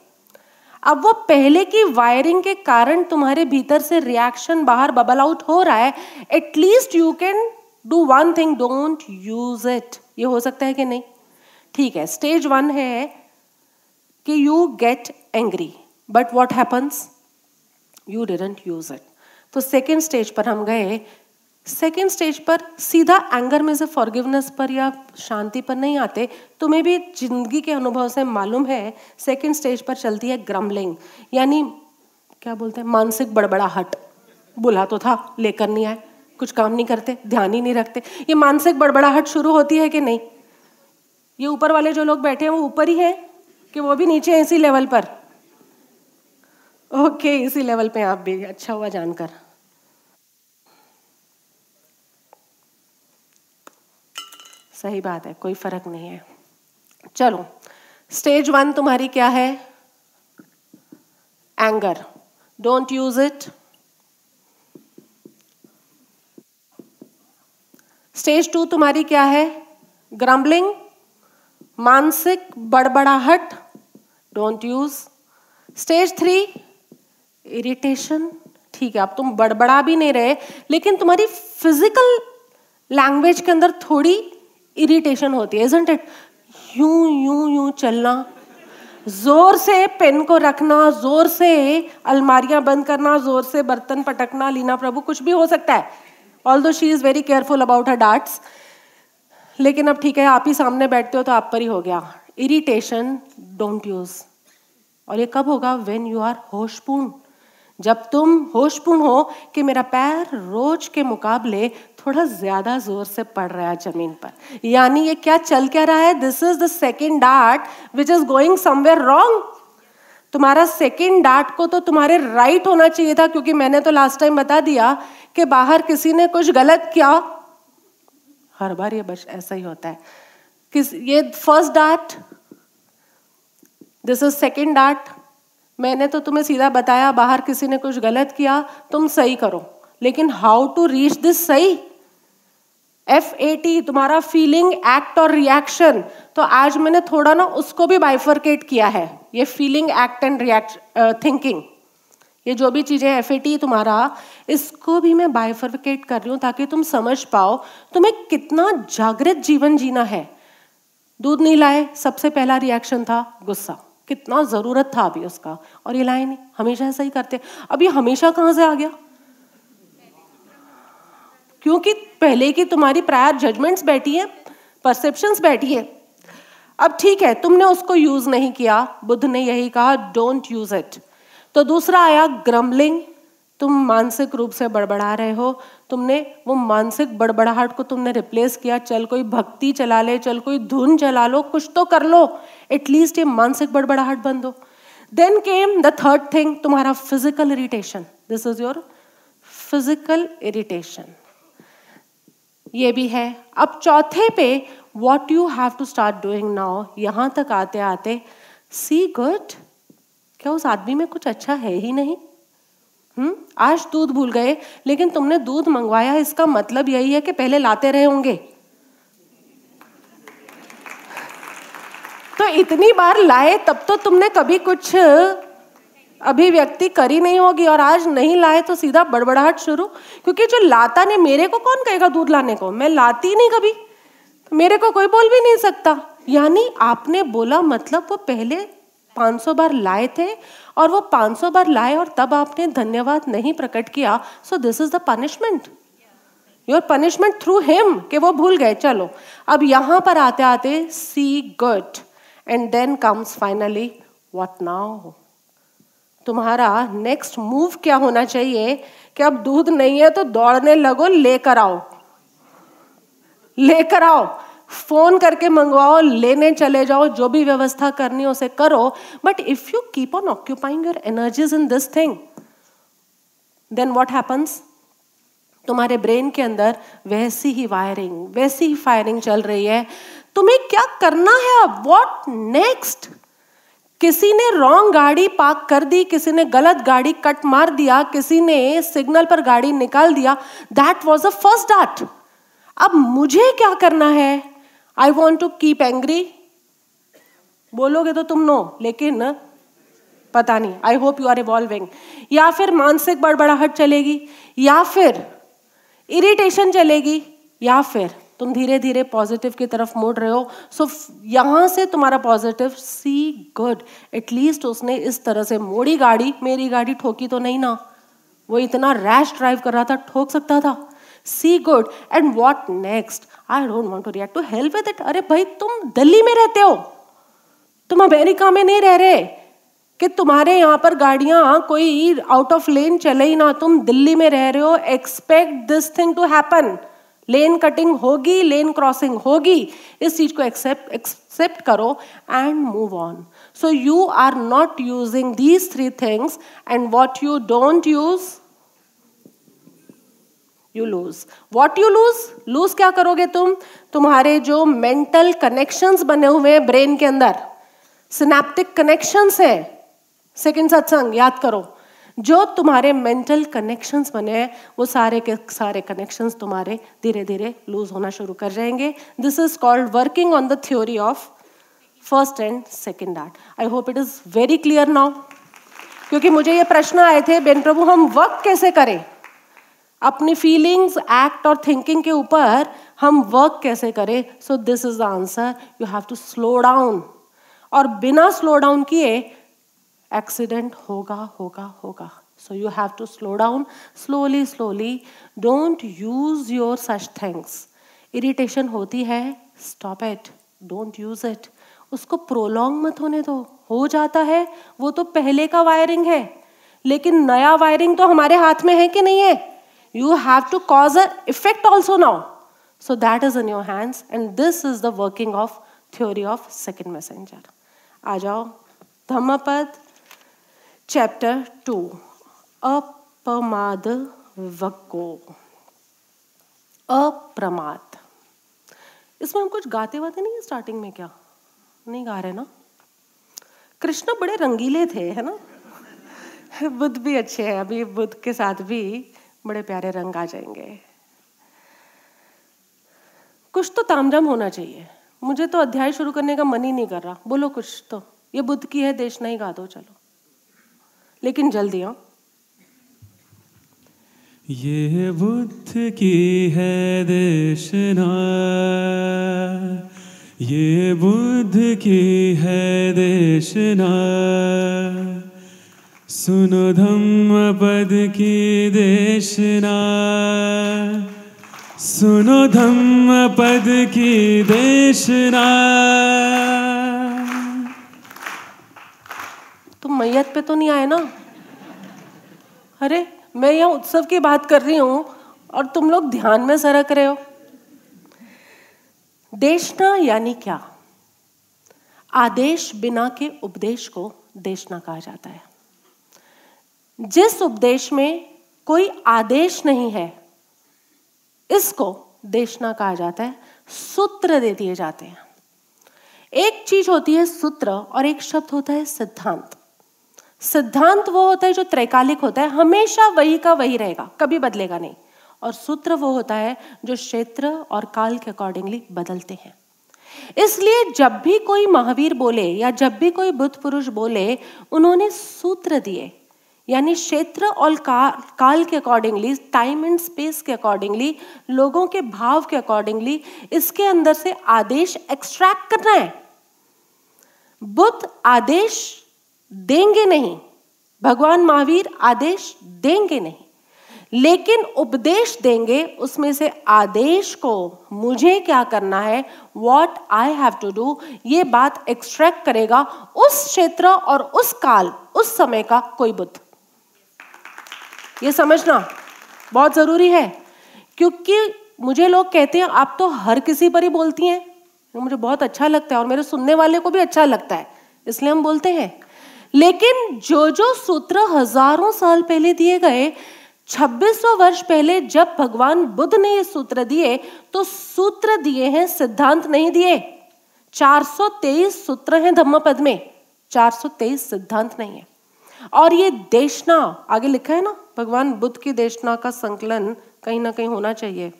अब वो पहले की वायरिंग के कारण तुम्हारे भीतर से रिएक्शन बाहर बबल आउट हो रहा है. At least you can do one thing don't use it ये हो सकता है कि नहीं? ठीक है स्टेज वन है कि you get angry but what happens you didn't use it तो सेकेंड स्टेज पर हम गए सेकेंड स्टेज पर सीधा एंगर में से फॉरगिवनेस पर या शांति पर नहीं आते, तुम्हें भी ज़िंदगी के अनुभव से मालूम है सेकेंड स्टेज पर चलती है ग्रम्बलिंग यानी क्या बोलते हैं, मानसिक बड़बड़ाहट। बुला तो था, लेकर नहीं आए, कुछ काम नहीं करते, ध्यान ही नहीं रखते। ये मानसिक बड़बड़ाहट शुरू होती है कि नहीं? ये ऊपर वाले जो लोग बैठे हैं, वो ऊपर ही हैं कि वो भी नीचे हैं इसी लेवल पर? ओके इसी लेवल पे आप भी अच्छा हुआ जानकर। सही बात है, कोई फ़र्क नहीं है। चलो स्टेज वन तुम्हारी क्या है? Anger don't use it stage two तुम्हारी क्या है? ग्रम्बलिंग मानसिक बड़बड़ाहट. Don't use stage three irritation ठीक है, अब तुम बड़बड़ा भी नहीं रहे, लेकिन तुम्हारी फ़िज़िकल लैंग्वेज के अंदर थोड़ी इरिटेशन होती है इजंट इट यूँ यूँ यूँ चलना। ज़ोर से पेन को रखना, ज़ोर से अलमारियाँ बंद करना, ज़ोर से बर्तन पटकना, लीना प्रभु, कुछ भी हो सकता है। Although she is very careful about her darts लेकिन अब ठीक है, आप ही सामने बैठते हो तो आप पर ही हो गया। इरिटेशन डोंट यूज़ और ये कब होगा? वेन यू आर होशपूर्ण जब तुम होशपूर्ण हो कि मेरा पैर रोज के मुकाबले थोड़ा ज़्यादा ज़ोर से पड़ रहा है ज़मीन पर। यानी ये क्या चल क्या रहा है? This is the second dart which is going somewhere wrong तुम्हारा सेकेंड डार्ट को तो तुम्हारे राइट right होना चाहिए था, क्योंकि मैंने तो लास्ट टाइम बता दिया कि बाहर किसी ने कुछ गलत किया। हर बार ये बस ऐसा ही होता है। किस, ये first dart this is second dart मैंने तो तुम्हें सीधा बताया, बाहर किसी ने कुछ गलत किया, तुम सही करो। लेकिन हाउ टू रीच दिस सही? एफ़ ए टी तुम्हारा फीलिंग एक्ट और रिएक्शन तो आज मैंने थोड़ा ना उसको भी बाइफर्केट किया है, ये feeling act and react thinking ये जो भी चीज़ें एफ़ ए टी तुम्हारा, इसको भी मैं बाइफर्केट कर रही हूँ ताकि तुम समझ पाओ, तुम्हें कितना जागृत जीवन जीना है। दूध नहीं लाए, सबसे पहला रिएक्शन था गुस्सा। कितना ज़रूरत था अभी उसका। और ये लाए नहीं हमेशा ऐसा ही करते ये हमेशा कहाँ से आ गया? क्योंकि पहले की तुम्हारी प्रायर जजमेंट्स बैठी है परसेप्शंस बैठी है। अब ठीक है, तुमने उसको यूज़ नहीं किया। बुद्ध ने यही कहा डोंट यूज़ इट तो दूसरा आया ग्रम्बलिंग तुम मानसिक रूप से बड़बड़ा रहे हो। तुमने वो मानसिक बड़बड़ाहट को तुमने रिप्लेस किया। चल कोई भक्ति चला ले, चल कोई धुन चला लो, कुछ तो कर लो। एटलीस्ट ये मानसिक बड़बड़ाहट बंद हो। Then came the third thing तुम्हारा physical irritation this is your physical irritation ये भी है। अब चौथे पे what you have to start doing now यहाँ तक आते आते सी गुड क्या उस आदमी में कुछ अच्छा है ही नहीं? हम्म? आज दूध भूल गए, लेकिन तुमने दूध मंगवाया, इसका मतलब यही है कि पहले लाते रहे होंगे। तो इतनी बार लाए, तब तो तुमने कभी कुछ अभिव्यक्ति करी नहीं होगी और आज नहीं लाए तो सीधा बड़बड़ाहट शुरू। क्योंकि जो लाता ने मेरे को कौन कहेगा दूध लाने को? मैं लाती नहीं कभी। तो मेरे को कोई बोल भी नहीं सकता। यानी आपने बोला मतलब वो पहले 500 बार लाए थे और वो 500 बार लाए और तब आपने धन्यवाद नहीं प्रकट किया। So this is the punishment your punishment through him कि वो भूल गए। चलो, अब यहाँ पर आते आते see good and then comes finally what now तुम्हारा नेक्स्ट मूव क्या होना चाहिए? कि अब दूध नहीं है तो दौड़ने लगो, लेकर आओ। लेकर आओ। फ़ोन करके मंगवाओ, लेने चले जाओ, जो भी व्यवस्था करनी हो उसे करो। But if you keep on occupying your energies in this thing then what happens तुम्हारे ब्रेन के अंदर वैसी ही वायरिंग वैसी ही फायरिंग चल रही है। तुम्हें क्या करना है अब? वॉट नेक्स्ट किसी ने रॉन्ग गाड़ी पार्क कर दी, किसी ने गलत गाड़ी कट मार दिया, किसी ने सिग्नल पर गाड़ी निकाल दिया दैट वॉज़ अ फ़र्स्ट डाट अब मुझे क्या करना है? I want to keep angry बोलोगे तो तुम नो लेकिन पता नहीं. I hope you are evolving या फिर मानसिक बड़बड़ाहट चलेगी, या फिर इरिटेशन चलेगी, या फिर तुम धीरे धीरे पॉजिटिव की तरफ़ मुड़ रहे हो। सो यहाँ से तुम्हारा पॉजिटिव सी गुड एटलीस्ट उसने इस तरह से मोड़ी गाड़ी, मेरी गाड़ी ठोकी तो नहीं ना। वो इतना रैश ड्राइव कर रहा था, ठोक सकता था। See good and what next I don't want to react to help with it अरे भाई, तुम दिल्ली में रहते हो। तुम अमेरिका में नहीं रह रहे कि तुम्हारे यहाँ पर गाड़ियाँ, कोई आउट ऑफ़ लेन चले ही ना। तुम दिल्ली में रह रहे हो। Expect this thing to happen lane cutting होगी लेन क्रॉसिंग होगी, इस चीज़ को एक्सेप्ट एक्सेप्ट करो and move on so you are not using these three things and what you don't use you lose what you lose lose क्या करोगे तुम? तुम्हारे जो मेंटल कनेक्शंस बने हुए हैं ब्रेन के अंदर सिनेप्टिक कनेक्शंस है। सेकेंड सत्संग याद करो। जो तुम्हारे मेंटल कनेक्शंस बने हैं, वो सारे के सारे कनेक्शंस तुम्हारे धीरे धीरे लूज होना शुरू कर जाएँगे। This is called working on the theory of first and second art I hope it is very clear now क्योंकि मुझे ये प्रश्न आए थे, बेन प्रभु, हम वर्क कैसे करें? अपनी फीलिंग्स एक्ट और थिंकिंग के ऊपर हम वर्क कैसे करें? So this is the answer you have to slow down और बिना स्लो डाउन किए एक्सीडेंट होगा होगा होगा so you have to slow down slowly slowly don't use your such things irritation होती है stop it don't use it उसको prolong मत होने दो। हो जाता है, वो तो पहले का वायरिंग है। लेकिन नया वायरिंग तो हमारे हाथ में है कि नहीं है? You have to cause a effect also now so that is in your hands and this is the working of theory of second messenger आ जाओ। धम्मपद। चैप्टर टू अपमाद वको अप्रमाद। इसमें हम कुछ गाते वाते नहीं स्टार्टिंग में क्या? नहीं गा रहे ना? कृष्ण बड़े रंगीले थे, है ना? बुद्ध भी अच्छे हैं, अभी बुद्ध के साथ भी बड़े प्यारे रंग आ जाएँगे। कुछ तो तामझाम होना चाहिए। मुझे तो अध्याय शुरू करने का मन ही नहीं कर रहा। बोलो कुछ तो। ये बुद्ध की है, देश नहीं गा दो, चलो। लेकिन जल्दी आओ ये बुद्ध की है देशना। ये बुद्ध की है देशना। सुनो धम्म पद की देशना। सुनो धम्म पद की देशना। मैयत पे तो नहीं आए ना? अरे, मैं यहाँ उत्सव की बात कर रही हूँ और तुम लोग ध्यान में सरक रहे हो। देशना यानी क्या? आदेश बिना के उपदेश को देशना कहा जाता है। जिस उपदेश में कोई आदेश नहीं है, इसको देशना कहा जाता है, सूत्र दे दिए जाते हैं। एक चीज़ होती है सूत्र और एक शब्द होता है सिद्धांत। सिद्धांत वो होता है जो त्रैकालिक होता है हमेशा वही का वही रहेगा कभी बदलेगा नहीं। और सूत्र वो होता है जो क्षेत्र और काल के अकॉर्डिंगली बदलते हैं। इसलिए जब भी कोई महावीर बोले या जब भी कोई बुद्ध पुरुष बोले उन्होंने सूत्र दिए। यानी क्षेत्र और का, काल के अकॉर्डिंगली टाइम एंड स्पेस के अकॉर्डिंगली लोगों के भाव के अकॉर्डिंगली इसके अंदर से आदेश एक्सट्रैक्ट करना है। बुद्ध आदेश देंगे नहीं। भगवान महावीर आदेश देंगे नहीं। लेकिन उपदेश देंगे, उसमें से आदेश को मुझे क्या करना है what I have to do ये बात एक्सट्रैक्ट करेगा उस क्षेत्र और उस काल, उस समय का कोई बुद्ध। ये समझना बहुत ज़रूरी है, क्योंकि मुझे लोग कहते हैं, आप तो हर किसी पर ही बोलती हैं। मुझे बहुत अच्छा लगता है और मेरे सुनने वाले को भी अच्छा लगता है, इसलिए हम बोलते हैं। लेकिन जो जो सूत्र हज़ारों साल पहले दिए गए 2600 वर्ष पहले जब भगवान बुद्ध ने ये सूत्र दिए तो सूत्र दिए हैं, सिद्धांत नहीं दिए। 423 सूत्र हैं धम्मपद में 423 सिद्धांत नहीं है। और ये देशना, आगे लिखा है ना, भगवान बुद्ध की देशना का संकलन कहीं ना कहीं होना चाहिए।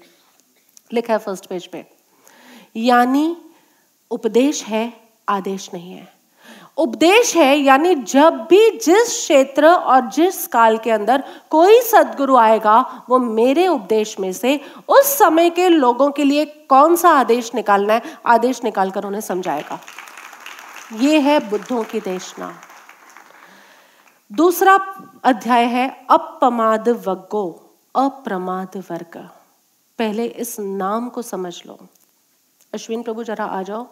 लिखा है फ़र्स्ट पेज पे। यानी उपदेश है, आदेश नहीं है। उपदेश है, यानी जब भी जिस क्षेत्र और जिस काल के अंदर कोई सदगुरु आएगा, वो मेरे उपदेश में से उस समय के लोगों के लिए कौन सा आदेश निकालना है, आदेश निकालकर उन्हें समझाएगा। ये है बुद्धों की देशना। दूसरा अध्याय है, अपमाद वग्गो, अप्रमाद वर्ग। पहले इस नाम को समझ लो। अश्विन प्रभु जरा आ जाओ।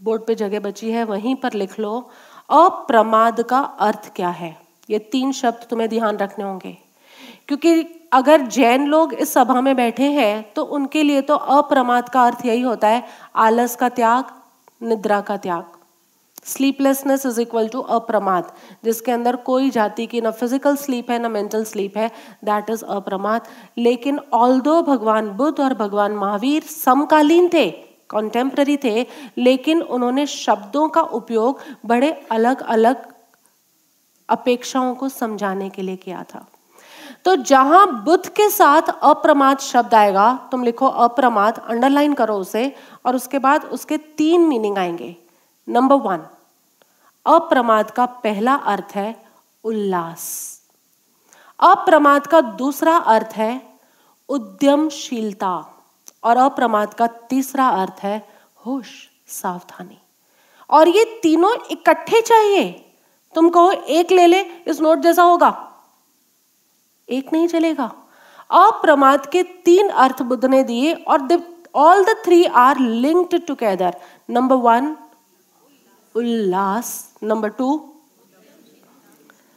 बोर्ड पे जगह बची है, वहीं पर लिख लो, अप्रमाद का अर्थ क्या है? ये तीन शब्द तुम्हें ध्यान रखने होंगे। क्योंकि अगर जैन लोग इस सभा में बैठे हैं तो उनके लिए तो अप्रमाद का अर्थ यही होता है, आलस का त्याग, निद्रा का त्याग। स्लीपलेसनेस इज़ इक्वल टू अप्रमाद, जिसके अंदर कोई जाति की ना फ़िज़िकल स्लीप है, ना मेंटल स्लीप है दैट इज़ अप्रमाद। लेकिन ऑल दो भगवान बुद्ध और भगवान महावीर समकालीन थे कॉन्टेम्प्ररी थे, लेकिन उन्होंने शब्दों का उपयोग बड़े अलग अलग अपेक्षाओं को समझाने के लिए किया था। तो जहाँ बुद्ध के साथ अप्रमाद शब्द आएगा, तुम लिखो अप्रमाद अंडरलाइन करो उसे, और उसके बाद उसके तीन मीनिंग आएँगे। नंबर वन अप्रमाद का पहला अर्थ है उल्लास। अप्रमाद का दूसरा अर्थ है उद्यमशीलता। और अप्रमाद का तीसरा अर्थ है होश, सावधानी। और ये तीनों इकट्ठे चाहिए। तुम कहो एक ले ले, इस नोट जैसा होगा। एक नहीं चलेगा। अप्रमाद के तीन अर्थ बुद्ध ने दिए और all the three are linked together number one Ullas. Number two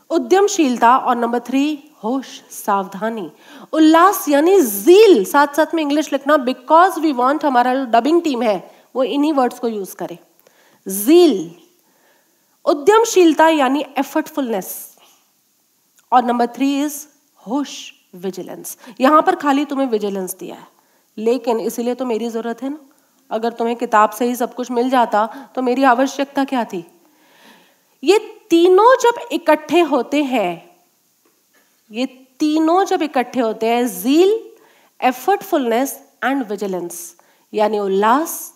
उद्यमशीलता। और नंबर थ्री होश, सावधानी। उल्लास यानी जील साथ साथ में इंग्लिश लिखना बिकॉज़ वी वांट हमारा डबिंग टीम है, वो इन्हीं वर्ड्स को यूज़ करे। जील उद्यमशीलता यानी एफर्टफुलनेस और नंबर थ्री इज़ होश विजिलेंस यहाँ पर खाली तुम्हें विजिलेंस दिया है, लेकिन इसीलिए तो मेरी ज़रूरत है ना। अगर तुम्हें किताब से ही सब कुछ मिल जाता तो मेरी आवश्यकता क्या थी? ये तीनों जब इकट्ठे होते हैं ये तीनों जब इकट्ठे होते हैं जील एफर्टफुलनेस एंड विजिलेंस यानी उल्लास,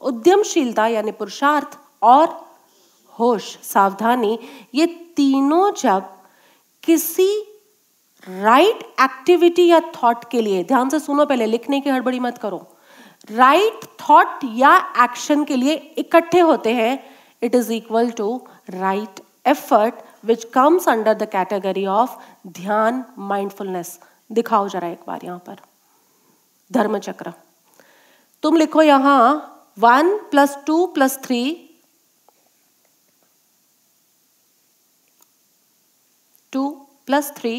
उद्यमशीलता, यानी पुरुषार्थ और होश, सावधानी, ये तीनों जब किसी राइट right एक्टिविटी या थॉट के लिए, ध्यान से सुनो पहले, लिखने की हड़बड़ी मत करो। राइट right थॉट या एक्शन के लिए इकट्ठे होते हैं it is equal to right effort which comes under the category of ध्यान माइंडफुलनेस दिखाओ जरा एक बार यहाँ पर। धर्म चक्र तुम लिखो यहाँ one plus two plus three two plus three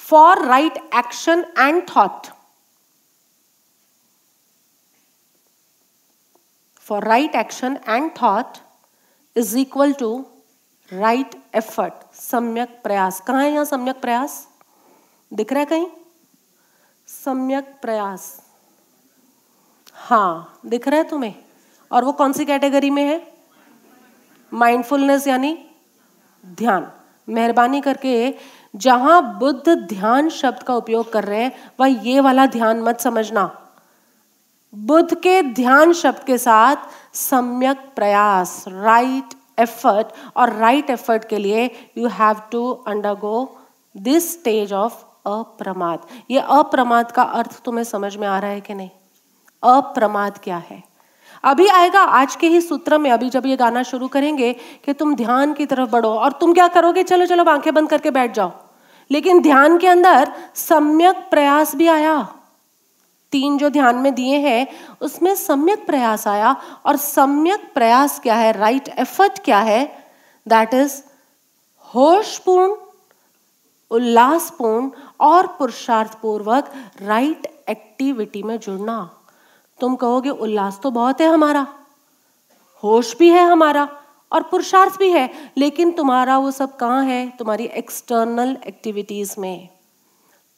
for right action and thought for right action and thought is equal to right effort सम्यक प्रयास. कहाँ है यहाँ सम्यक प्रयास? दिख रहा है कहीं? सम्यक प्रयास. हाँ दिख रहा है तुम्हें. और वो कौन सी कैटेगरी में है? माइंडफुलनेस यानी ध्यान. मेहरबानी करके जहाँ बुद्ध ध्यान शब्द का उपयोग कर रहे हैं, वह ये वाला ध्यान मत समझना. बुद्ध के ध्यान शब्द के साथ सम्यक प्रयास. राइट एफर्ट और राइट एफर्ट के लिए you have to undergo this stage of अप्रमाद। ये अप्रमाद का अर्थ तुम्हें समझ में आ रहा है कि नहीं? अप्रमाद क्या है? अभी आएगा आज के ही सूत्र में, अभी जब ये गाना शुरू करेंगे कि तुम ध्यान की तरफ़ बढ़ो और तुम क्या करोगे? चलो चलो, आँखें बंद करके बैठ जाओ। लेकिन ध्यान के अंदर सम्यक प्रयास भी आया। तीन जो ध्यान में दिए हैं, उसमें सम्यक प्रयास आया और सम्यक प्रयास क्या है राइट एफर्ट क्या है? दैट इज़ होशपूर्ण, उल्लासपूर्ण और पुरुषार्थपूर्वक राइट एक्टिविटी में जुड़ना। तुम कहोगे, उल्लास तो बहुत है हमारा, होश भी है हमारा और पुरुषार्थ भी है, लेकिन तुम्हारा वो सब कहाँ है? तुम्हारी एक्सटर्नल एक्टिविटीज़ में।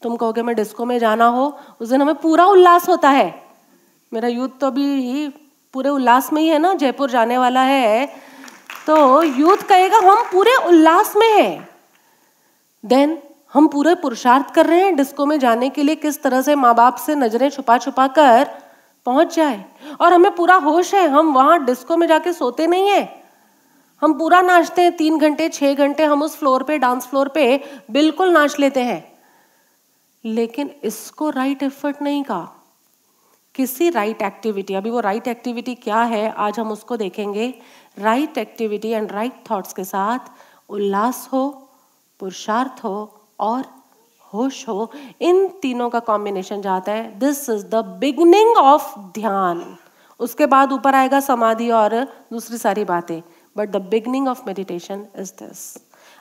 तुम कहोगे, मैं डिस्को में जाना हो। उस दिन हमें पूरा उल्लास होता है। मेरा यूथ तो अभी पूरे उल्लास में ही है ना, जयपुर जाने वाला है। तो यूथ कहेगा, हम पूरे उल्लास में है। देन हम पूरे पुरुषार्थ कर रहे हैं डिस्को में जाने के लिए किस तरह से माँ बाप से नज़रें छुपा छुपा कर पहुँच जाए। और हमें पूरा होश है, हम वहाँ डिस्को में जाके सोते नहीं है। हम पूरा नाचते हैं, तीन घंटे, छह घंटे हम उस फ्लोर पे डांस फ्लोर पे बिल्कुल नाच लेते हैं। लेकिन इसको राइट एफर्ट नहीं कहा। किसी राइट एक्टिविटी अभी वो राइट एक्टिविटी क्या है, आज हम उसको देखेंगे। Right activity and right thoughts के साथ उल्लास हो, पुरुषार्थ हो और होश हो, इन तीनों का कॉम्बिनेशन जाता है। This is the beginning of ध्यान। उसके बाद ऊपर आएगा समाधि और दूसरी सारी बातें। But the beginning of meditation is this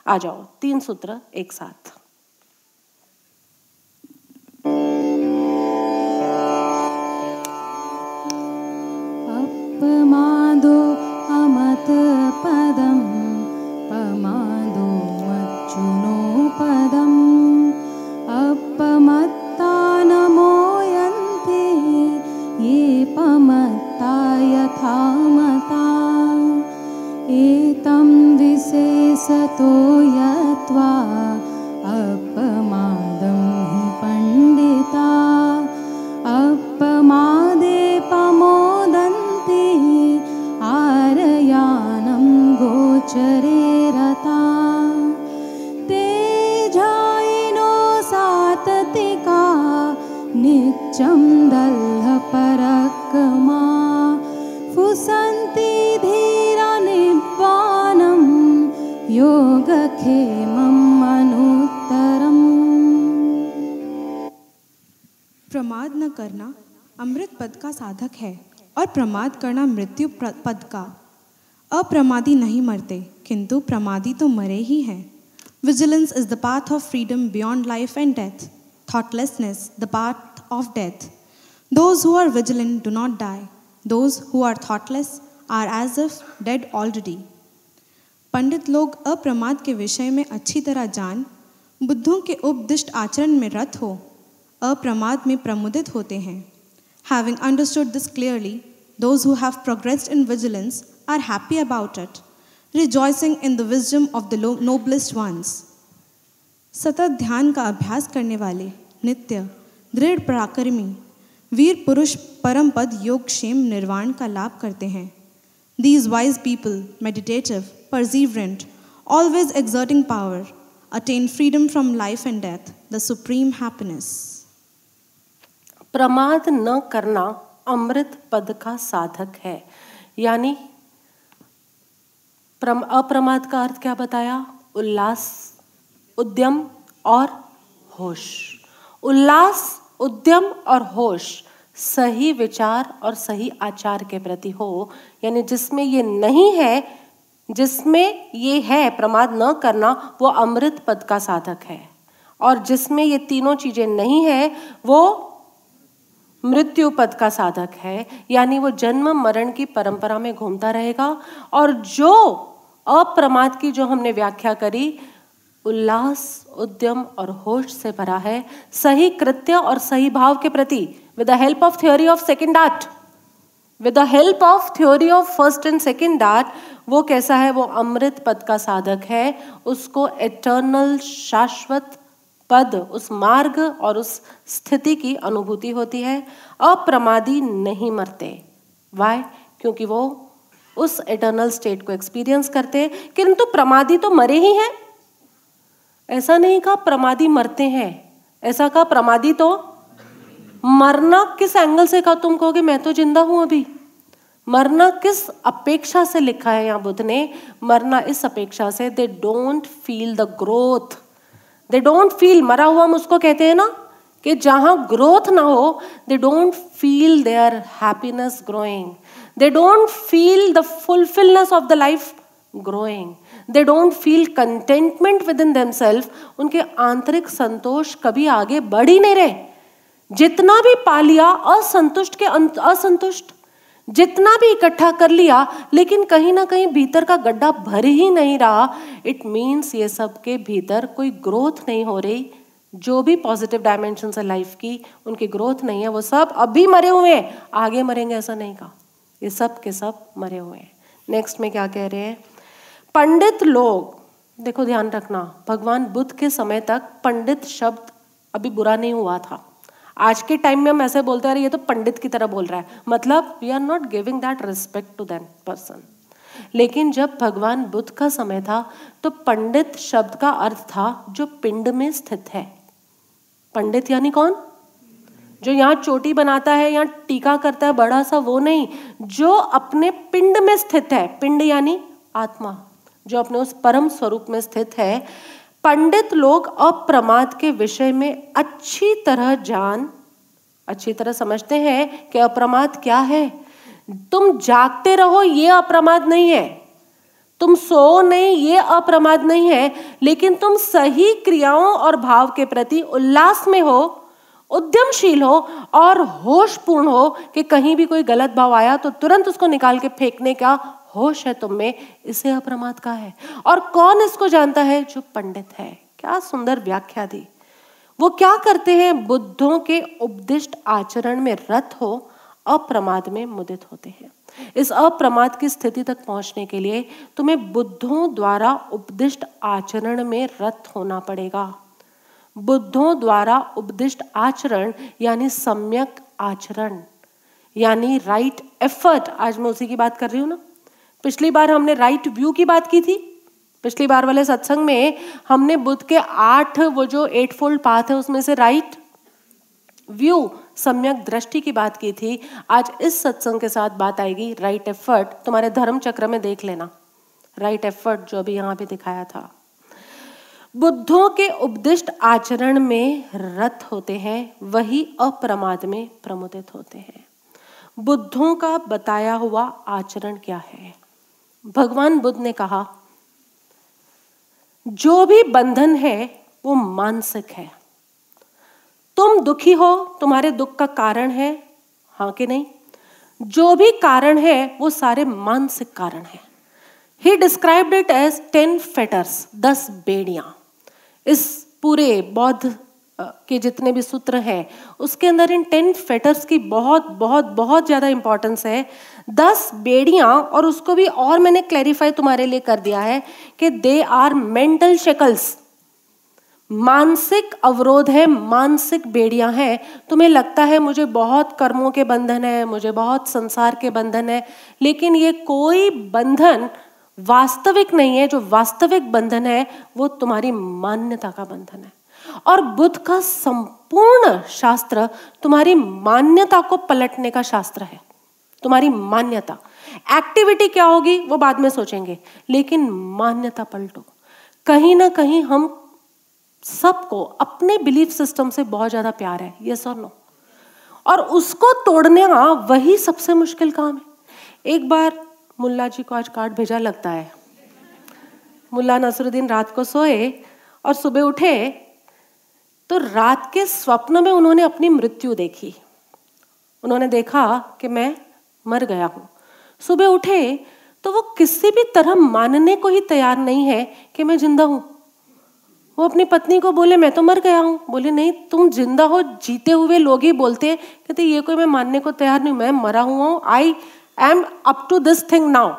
आ जाओ, तीन सूत्र एक साथ। अपमादो प्रमाद करना मृत्यु पद का। अप्रमादी नहीं मरते, किंतु प्रमादी तो मरे ही हैं। Vigilance is the path of freedom beyond life and death thoughtlessness the path of death those who are vigilant do not die those who are thoughtless are as if dead already पंडित लोग अप्रमाद के विषय में अच्छी तरह जान, बुद्धों के उपदिष्ट आचरण में रत हो, अप्रमाद में प्रमुदित होते हैं। Having understood this clearly Those who have progressed in vigilance are happy about it rejoicing in the wisdom of the noblest ones सतत ध्यान का अभ्यास करने वाले नित्य दृढ़ पराक्रमी वीर पुरुष परम पद योग क्षेम निर्वाण का लाभ करते हैं These wise people, meditative, perseverant, always exerting power, attain freedom from life and death, the supreme happiness. प्रमाद न करना अमृत पद का साधक है। यानी प्रम, अप्रमाद का अर्थ क्या बताया? उल्लास, उद्यम और होश। उल्लास, उद्यम और होश सही विचार और सही आचार के प्रति हो। यानी जिसमें ये नहीं है, जिसमें ये है, प्रमाद न करना, वो अमृत पद का साधक है। और जिसमें ये तीनों चीज़ें नहीं है, वो मृत्यु पद का साधक है, यानी वो जन्म मरण की परंपरा में घूमता रहेगा। और जो अप्रमाद की जो हमने व्याख्या करी, उल्लास, उद्यम और होश से भरा है, सही कृत्य और सही भाव के प्रति with the help of theory of second art with the help of theory of first and second art वो कैसा है? वो अमृत पद का साधक है, उसको एटर्नल शाश्वत पद, उस मार्ग और उस स्थिति की अनुभूति होती है। अप्रमादी नहीं मरते। वाई क्योंकि वो उस एटर्नल स्टेट को एक्सपीरियंस करते हैं। किंतु प्रमादी तो मरे ही हैं। ऐसा नहीं कहा प्रमादी मरते हैं। ऐसा कहा प्रमादी तो मरना किस एंगल से कहा तुम कहोगे? मैं तो ज़िंदा हूँ अभी। मरना किस अपेक्षा से लिखा है यहाँ बुद्ध ने? मरना इस अपेक्षा से। They don't feel the growth they don't feel मरा हुआ हम उसको कहते हैं ना कि जहाँ ग्रोथ ना हो they don't feel their happiness growing they don't feel the fulfilness of the life growing they don't feel contentment within them उनके आंतरिक संतोष कभी आगे बढ़ ही नहीं रहे। जितना भी पा लिया असंतुष्ट के असंतुष्ट जितना भी इकट्ठा कर लिया, लेकिन कहीं ना कहीं भीतर का गड्ढा भर ही नहीं रहा। इट मीन्स ये सब के भीतर कोई ग्रोथ नहीं हो रही। जो भी पॉजिटिव डायमेंशन है लाइफ की, उनकी ग्रोथ नहीं है। वो सब अभी मरे हुए हैं। आगे मरेंगे ऐसा नहीं कहा। ये सब के सब मरे हुए हैं। नेक्स्ट में क्या कह रहे हैं? पंडित लोग, देखो ध्यान रखना, भगवान बुद्ध के समय तक पंडित शब्द अभी बुरा नहीं हुआ था। आज के टाइम में हम ऐसे बोलते हैं, अरे, ये तो पंडित की तरह बोल रहा है। मतलब we are not giving that respect to that person लेकिन जब भगवान बुद्ध का समय था तो पंडित शब्द का अर्थ था, जो पिंड में स्थित है। पंडित यानी कौन? जो यहाँ चोटी बनाता है या टीका करता है, बड़ा सा वो नहीं, जो अपने पिंड में स्थित है। पिंड यानी आत्मा, जो अपने उस परम स्वरूप में स्थित है। पंडित लोग अप्रमाद के विषय में अच्छी तरह जान, अच्छी तरह समझते हैं कि अप्रमाद क्या है। तुम जागते रहो, ये अप्रमाद नहीं है। तुम सो नहीं, ये अप्रमाद नहीं है। लेकिन तुम सही क्रियाओं और भाव के प्रति उल्लास में हो, उद्यमशील हो और होशपूर्ण हो कि कहीं भी कोई गलत भाव आया तो तुरंत उसको निकाल के फेंकने का होश है तुम में, इसे अप्रमाद का है। और कौन इसको जानता है जो पंडित है? क्या सुंदर व्याख्या दी। वो क्या करते हैं? बुद्धों के उपदिष्ट आचरण में रत हो, अप्रमाद में मुदित होते हैं। इस अप्रमाद की स्थिति तक पहुँचने के लिए तुम्हें बुद्धों द्वारा उपदिष्ट आचरण में रत होना पड़ेगा। बुद्धों द्वारा उपदिष्ट आचरण, यानी सम्यक आचरण, यानी राइट एफर्ट आज मैं उसी की बात कर रही हूँ ना? पिछली बार हमने राइट व्यू की बात की थी। पिछली बार वाले सत्संग में हमने बुद्ध के आठ वो जो एट फोल्ड पाथ है, उसमें से राइट व्यू सम्यक दृष्टि की बात की थी। आज इस सत्संग के साथ बात आएगी राइट एफर्ट तुम्हारे धर्म चक्र में देख लेना। राइट एफर्ट जो अभी यहाँ पे दिखाया था। बुद्धों के उपदिष्ट आचरण में रत होते हैं, वही अप्रमाद में प्रमुदित होते हैं। बुद्धों का बताया हुआ आचरण क्या है? भगवान बुद्ध ने कहा, जो भी बंधन है, वो मानसिक है। तुम दुखी हो, तुम्हारे दुख का कारण है। हाँ कि नहीं? जो भी कारण है, वो सारे मानसिक कारण है। He described it as ten fetters दस बेड़ियाँ। इस पूरे बौद्ध के जितने भी सूत्र हैं, उसके अंदर इन टेन फेटर्स की बहुत बहुत बहुत ज़्यादा इंपॉर्टेंस है। दस बेड़ियाँ, और उसको भी और मैंने क्लैरिफाई तुम्हारे लिए कर दिया है कि दे आर मेंटल शेकल्स मानसिक अवरोध है, मानसिक बेड़ियाँ हैं। तुम्हें लगता है मुझे बहुत कर्मों के बंधन है, मुझे बहुत संसार के बंधन है, लेकिन ये कोई बंधन वास्तविक नहीं है। जो वास्तविक बंधन है, वो तुम्हारी मान्यता का बंधन है। और बुद्ध का संपूर्ण शास्त्र तुम्हारी मान्यता को पलटने का शास्त्र है। तुम्हारी मान्यता। एक्टिविटी क्या होगी वो बाद में सोचेंगे, लेकिन मान्यता पलटो। कहीं ना कहीं हम सबको अपने बिलीफ सिस्टम से बहुत ज़्यादा प्यार है ये और नो और उसको तोड़ने वही सबसे मुश्किल काम है। एक बार मुल्ला जी को आज कार्ड भेजा लगता है। मुल्ला नसरुद्दीन रात को सोए और सुबह उठे तो रात के स्वप्न में उन्होंने अपनी मृत्यु देखी। उन्होंने देखा कि मैं मर गया हूँ। सुबह उठे तो वो किसी भी तरह मानने को ही तैयार नहीं है कि मैं ज़िंदा हूँ। वो अपनी पत्नी को बोले, मैं तो मर गया हूँ। बोले, नहीं, तुम ज़िंदा हो, जीते हुए लोग ही बोलते कहते ये कोई मैं मानने को तैयार नहीं मैं मरा हुआ हूँ। I am up to this thing now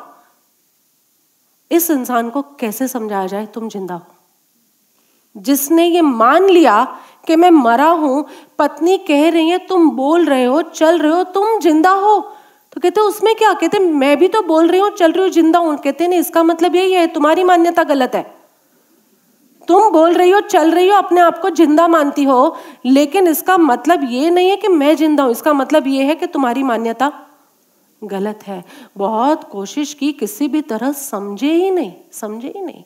इस इंसान को कैसे समझाया जाए, तुम ज़िंदा हो? जिसने ये मान लिया कि मैं मरा हूँ, पत्नी कह रही है, तुम बोल रहे हो, चल रहे हो, तुम ज़िंदा हो। तो कहते, उसमें क्या? कहते, मैं भी तो बोल रही हूँ, चल रही हूँ, ज़िंदा हूँ। कहते, नहीं, इसका मतलब यही है, तुम्हारी मान्यता गलत है। तुम बोल रही हो, चल रही हो, अपने आप को ज़िंदा मानती हो, लेकिन इसका मतलब ये नहीं है कि मैं ज़िंदा हूँ, इसका मतलब ये है कि तुम्हारी मान्यता गलत है। बहुत कोशिश की, किसी भी तरह समझे ही नहीं, समझे ही नहीं।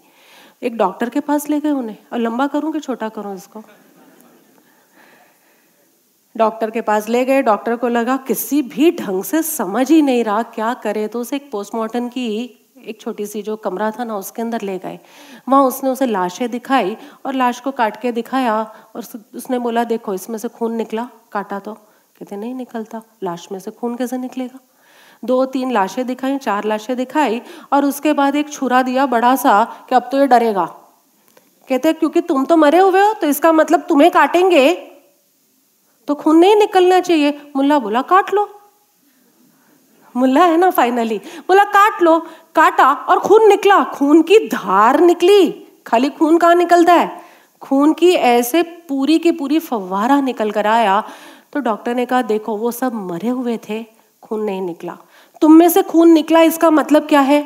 एक डॉक्टर के पास ले गए उन्हें। और लंबा करूँ कि छोटा करूँ इसको? डॉक्टर के पास ले गए। डॉक्टर को लगा, किसी भी ढंग से समझ ही नहीं रहा, क्या करे? तो उसे एक पोस्टमार्टम की एक छोटी सी जो कमरा था ना, उसके अंदर ले गए। वहाँ उसने उसे लाशें दिखाई और लाश को काट के दिखाया और उसने बोला, देखो, इसमें से खून निकला, काटा तो। कहते, नहीं निकलता। लाश में से खून कैसे निकलेगा? दो तीन लाशें दिखाई, चार लाशें दिखाई और उसके बाद एक छुरा दिया बड़ा सा कि अब तो ये डरेगा। कहते क्योंकि तुम तो मरे हुए हो तो इसका मतलब तुम्हें काटेंगे। तो खून नहीं निकलना चाहिए। मुल्ला बोला, काट लो। मुल्ला है ना फाइनली बोला, काट लो। काटा और खून निकला। खून की धार निकली। खाली खून कहाँ निकलता है? खून की ऐसे पूरी की पूरी फवारा निकल कर आया। तो डॉक्टर ने कहा, देखो, वो सब मरे हुए थे, खून नहीं निकला। तुम में से खून निकला, इसका मतलब क्या है?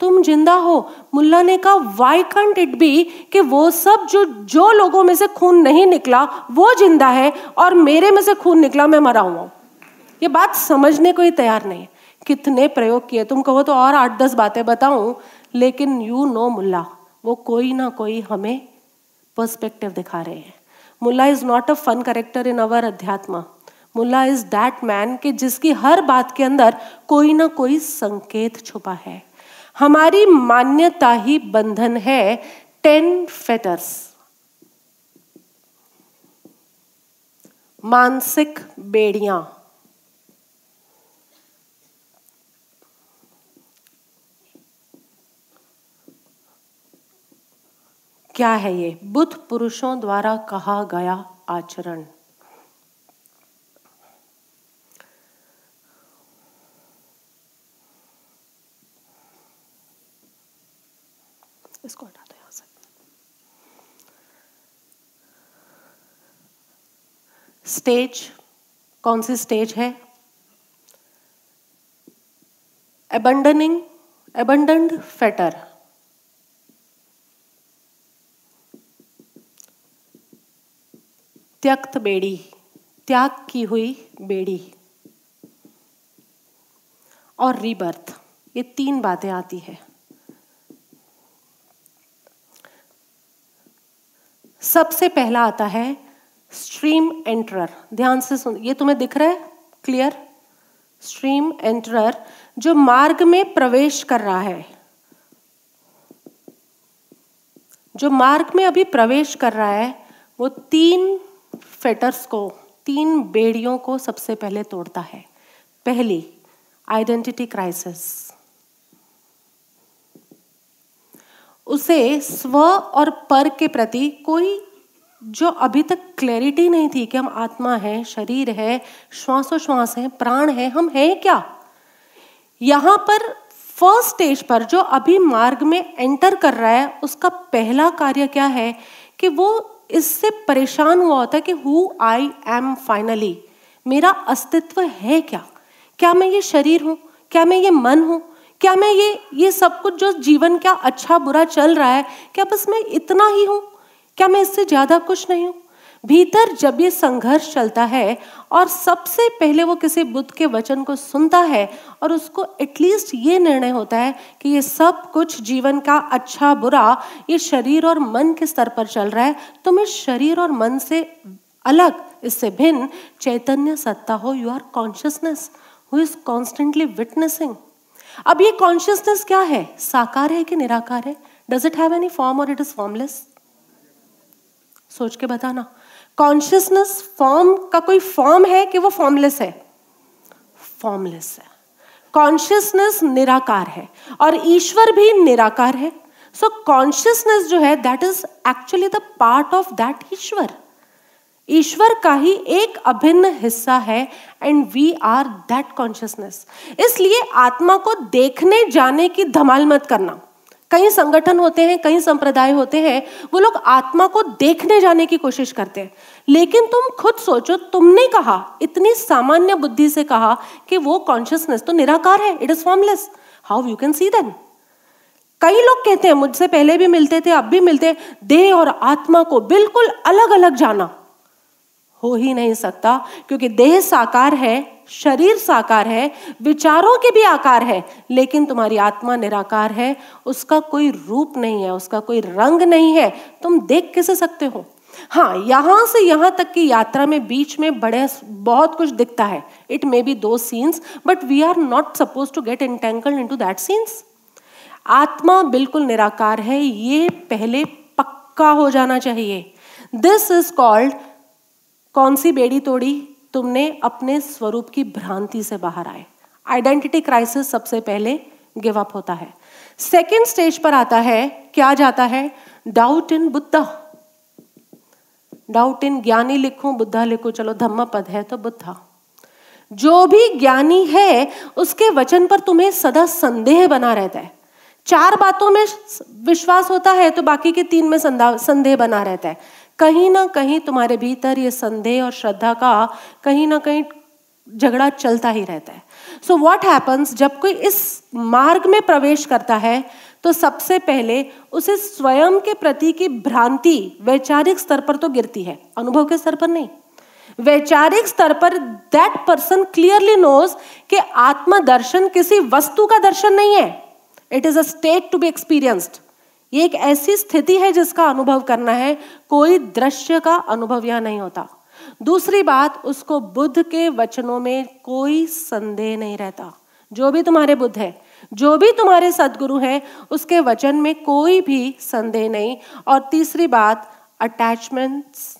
तुम ज़िंदा हो। मुल्ला ने कहा वाई कंट इट बी कि वो सब जो जो लोगों में से खून नहीं निकला, वो ज़िंदा है और मेरे में से खून निकला, मैं मरा हुआ ये बात समझने को ही तैयार नहीं कितने प्रयोग किए। तुम कहो तो और आठ दस बातें बताऊँ, लेकिन यू नो मुल्ला, वो कोई ना कोई हमें पर्सपेक्टिव दिखा रहे हैं। Mulla is not a fun character in our अध्यात्म। मुल्ला इज़ दैट मैन कि जिसकी हर बात के अंदर कोई ना कोई संकेत छुपा है। हमारी मान्यता ही बंधन है टेन फेटर्स मानसिक बेड़ियाँ। क्या है ये? बुद्ध पुरुषों द्वारा कहा गया आचरण। इसको हटा दो यहाँ से। स्टेज कौन सी स्टेज है? एबंडनिंग एबंडन्ड फेटर त्यक्त बेड़ी, त्याग की हुई बेड़ी। और रीबर्थ ये तीन बातें आती है। सबसे पहला आता है स्ट्रीम एंटरर ध्यान से सुन, ये तुम्हें दिख रहा है? क्लियर स्ट्रीम एंटरर जो मार्ग में प्रवेश कर रहा है। जो मार्ग में अभी प्रवेश कर रहा है, वो तीन फेटर्स को, तीन बेड़ियों को सबसे पहले तोड़ता है। पहली आइडेंटिटी क्राइसिस उसे स्व और पर के प्रति कोई जो अभी तक क्लैरिटी नहीं थी कि हम आत्मा है, शरीर है, श्वासोश्वास है, प्राण है, हम हैं क्या? यहाँ पर फ़र्स्ट स्टेज पर जो अभी मार्ग में एंटर कर रहा है, उसका पहला कार्य क्या है? कि वो इससे परेशान हुआ होता है कि हु आई एम फाइनली मेरा अस्तित्व है क्या? क्या मैं ये शरीर हूँ? क्या मैं ये मन हूँ? क्या मैं ये ये सब कुछ जो जीवन क्या अच्छा बुरा चल रहा है, क्या बस मैं इतना ही हूँ? क्या मैं इससे ज़्यादा कुछ नहीं हूँ? भीतर जब ये संघर्ष चलता है और सबसे पहले वो किसी बुद्ध के वचन को सुनता है और उसको एटलीस्ट ये निर्णय होता है कि ये सब कुछ जीवन का अच्छा बुरा, ये शरीर और मन के स्तर पर चल रहा है तो मैं शरीर और मन से अलग, इससे भिन्न चैतन्य सत्ता हो you are consciousness who is constantly witnessing अब ये कॉन्शियसनेस क्या है? साकार है कि निराकार है? Does it have any form और इट इज़ फॉर्मलेस सोच के बताना। कॉन्शियसनेस फॉर्म का कोई फॉर्म है कि वो फॉर्मलेस है? फॉर्मलेस है। कॉन्शियसनेस निराकार है और ईश्वर भी निराकार है। सो कॉन्शियसनेस जो है that is actually the part of that ईश्वर। ईश्वर का ही एक अभिन्न हिस्सा है and we are that consciousness इसलिए आत्मा को देखने जाने की धमाल मत करना। कई संगठन होते हैं, कई संप्रदाय होते हैं, वो लोग आत्मा को देखने जाने की कोशिश करते हैं। लेकिन तुम खुद सोचो, तुमने कहा, इतनी सामान्य बुद्धि से कहा कि वो कॉन्शियसनेस तो निराकार है it is formless how you can see then कई लोग कहते हैं, मुझसे पहले भी मिलते थे, अब भी मिलते देह और आत्मा को बिल्कुल अलग अलग जाना। हो ही नहीं सकता, क्योंकि देह साकार है, शरीर साकार है, विचारों के भी आकार है, लेकिन तुम्हारी आत्मा निराकार है, उसका कोई रूप नहीं है, उसका कोई रंग नहीं है। तुम देख कैसे सकते हो? हाँ यहाँ से यहाँ तक की यात्रा में बीच में बड़े, बहुत कुछ दिखता है। It may be though scenes but we are not suppose to get entangled into that scenes आत्मा बिल्कुल निराकार है, ये पहले पक्का हो जाना चाहिए। दिस इज़ कॉल्ड कौन सी बेड़ी तोड़ी तुमने अपने स्वरूप की भ्रांति से बाहर आए? आइडेंटिटी क्राइसिस सबसे पहले गिव अप होता है। सेकेंड स्टेज पर आता है, क्या जाता है? Doubt in Buddha doubt in ज्ञानी लिखो, बुद्धा लिखो, चलो धम्म पद है तो बुद्धा। जो भी ज्ञानी है, उसके वचन पर तुम्हें सदा संदेह बना रहता है। चार बातों में विश्वास होता है तो बाकी के तीन में संदेह बना रहता है। कहीं ना कहीं तुम्हारे भीतर ये संदेह और श्रद्धा का कहीं ना कहीं झगड़ा चलता ही रहता है। सो वॉट हैपन्स जब कोई इस मार्ग में प्रवेश करता है तो सबसे पहले उसे स्वयं के प्रति की भ्रांति वैचारिक स्तर पर तो गिरती है, अनुभव के स्तर पर नहीं। वैचारिक स्तर पर दैट पर्सन क्लियरली नोज़ कि आत्मदर्शन किसी वस्तु का दर्शन नहीं है। It is a state to be experienced ये एक ऐसी स्थिति है जिसका अनुभव करना है, कोई दृश्य का अनुभव यह नहीं होता। दूसरी बात, उसको बुद्ध के वचनों में कोई संदेह नहीं रहता। जो भी तुम्हारे बुद्ध है, जो भी तुम्हारे सदगुरु हैं, उसके वचन में कोई भी संदेह नहीं। और तीसरी बात attachments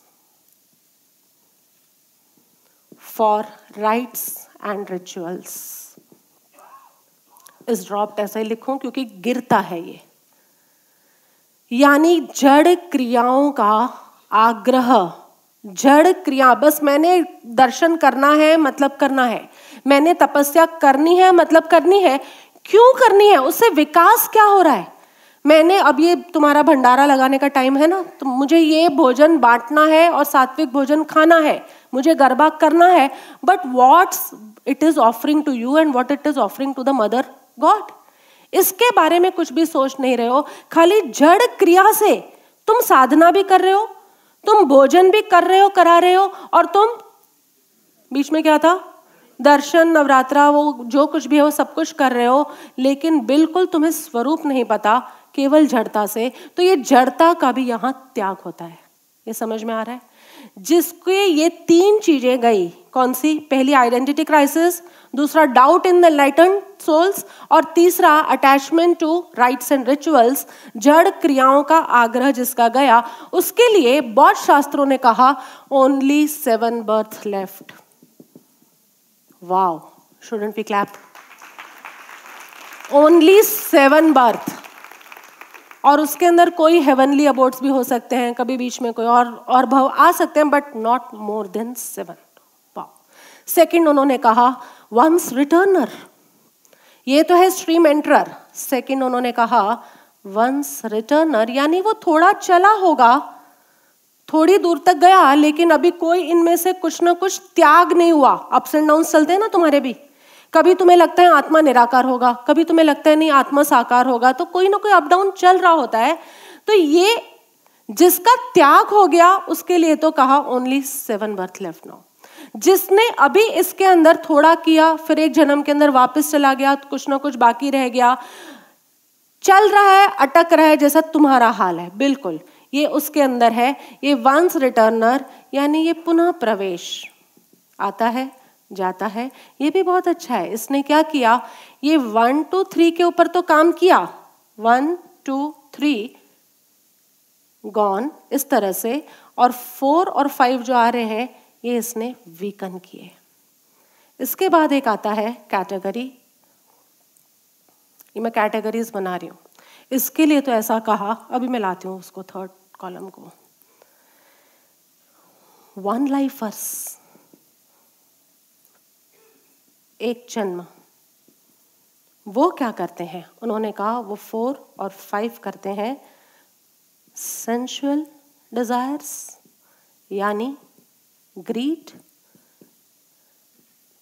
for rites and rituals इस ड्रॉप ऐसे लिखूं क्योंकि गिरता है ये। यानी जड़ क्रियाओं का आग्रह। जड़ क्रिया, बस मैंने दर्शन करना है मतलब करना है। मैंने तपस्या करनी है मतलब करनी है। क्यों करनी है? उससे विकास क्या हो रहा है? मैंने, अब ये तुम्हारा भंडारा लगाने का टाइम है ना? तो मुझे ये भोजन बांटना है और सात्विक भोजन खाना है। मुझे गरबा करना है। But what's it is offering to you and what it is offering to the mother god इसके बारे में कुछ भी सोच नहीं रहे हो। खाली जड़ क्रिया से तुम साधना भी कर रहे हो, तुम भोजन भी कर रहे हो, करा रहे हो, और तुम, बीच में क्या था? दर्शन, नवरात्रा, वो जो कुछ भी है वो सब कुछ कर रहे हो, लेकिन बिल्कुल तुम्हें स्वरूप नहीं पता, केवल जड़ता से। तो ये जड़ता का भी यहाँ त्याग होता है। ये समझ में आ रहा है? जिसके ये तीन चीज़ें गई, कौन सी? पहली आइडेंटिटी क्राइसिस दूसरा doubt in the lighten souls और तीसरा attachment to rites and rituals जड़ क्रियाओं का आग्रह जिसका गया, उसके लिए बौद्ध शास्त्रों ने कहा only seven birth left wow shouldn't we clap only seven birth और उसके अंदर कोई हेवनली अबोर्ड्स भी हो सकते हैं, कभी बीच में कोई और और भाव आ सकते हैं but not more than seven second उन्होंने कहा वंस रिटर्नर ये तो है स्ट्रीम एंटरर सेकंड उन्होंने कहा वंस रिटर्नर यानी वो थोड़ा चला होगा, थोड़ी दूर तक गया, लेकिन अभी कोई इनमें से कुछ ना कुछ त्याग नहीं हुआ। अप्स एंड डाउन चलते हैं ना तुम्हारे भी। कभी तुम्हें लगता है आत्मा निराकार होगा, कभी तुम्हें लगता है नहीं, आत्मा साकार होगा तो कोई ना कोई अप डाउन चल रहा होता है। तो ये जिसका त्याग हो गया, उसके लिए तो कहा only seven birth left now जिसने अभी इसके अंदर थोड़ा किया, फिर एक जन्म के अंदर वापस चला गया, कुछ ना कुछ बाकी रह गया। चल रहा है, अटक रहा है, जैसा तुम्हारा हाल है। बिल्कुल, ये उसके अंदर है। ये वंस रिटर्नर यानी ये पुनः प्रवेश। आता है, जाता है। ये भी बहुत अच्छा है। इसने क्या किया? ये वन टू थ्री के ऊपर तो काम किया। वन टू थ्री गॉन इस तरह से। और फोर और फाइव जो आ रहे हैं ये इसने वीकन किए। इसके बाद एक आता है कैटेगरी ये मैं कैटेगरीज बना रही हूँ। इसके लिए तो ऐसा कहा, अभी मैं लाती हूँ उसको थर्ड कॉलम को। वन लाइफर्स एक जन्म। वो क्या करते हैं? उन्होंने कहा, वो फोर और फाइव करते हैं। सेंशुअल डिजायर्स यानी ग्रीड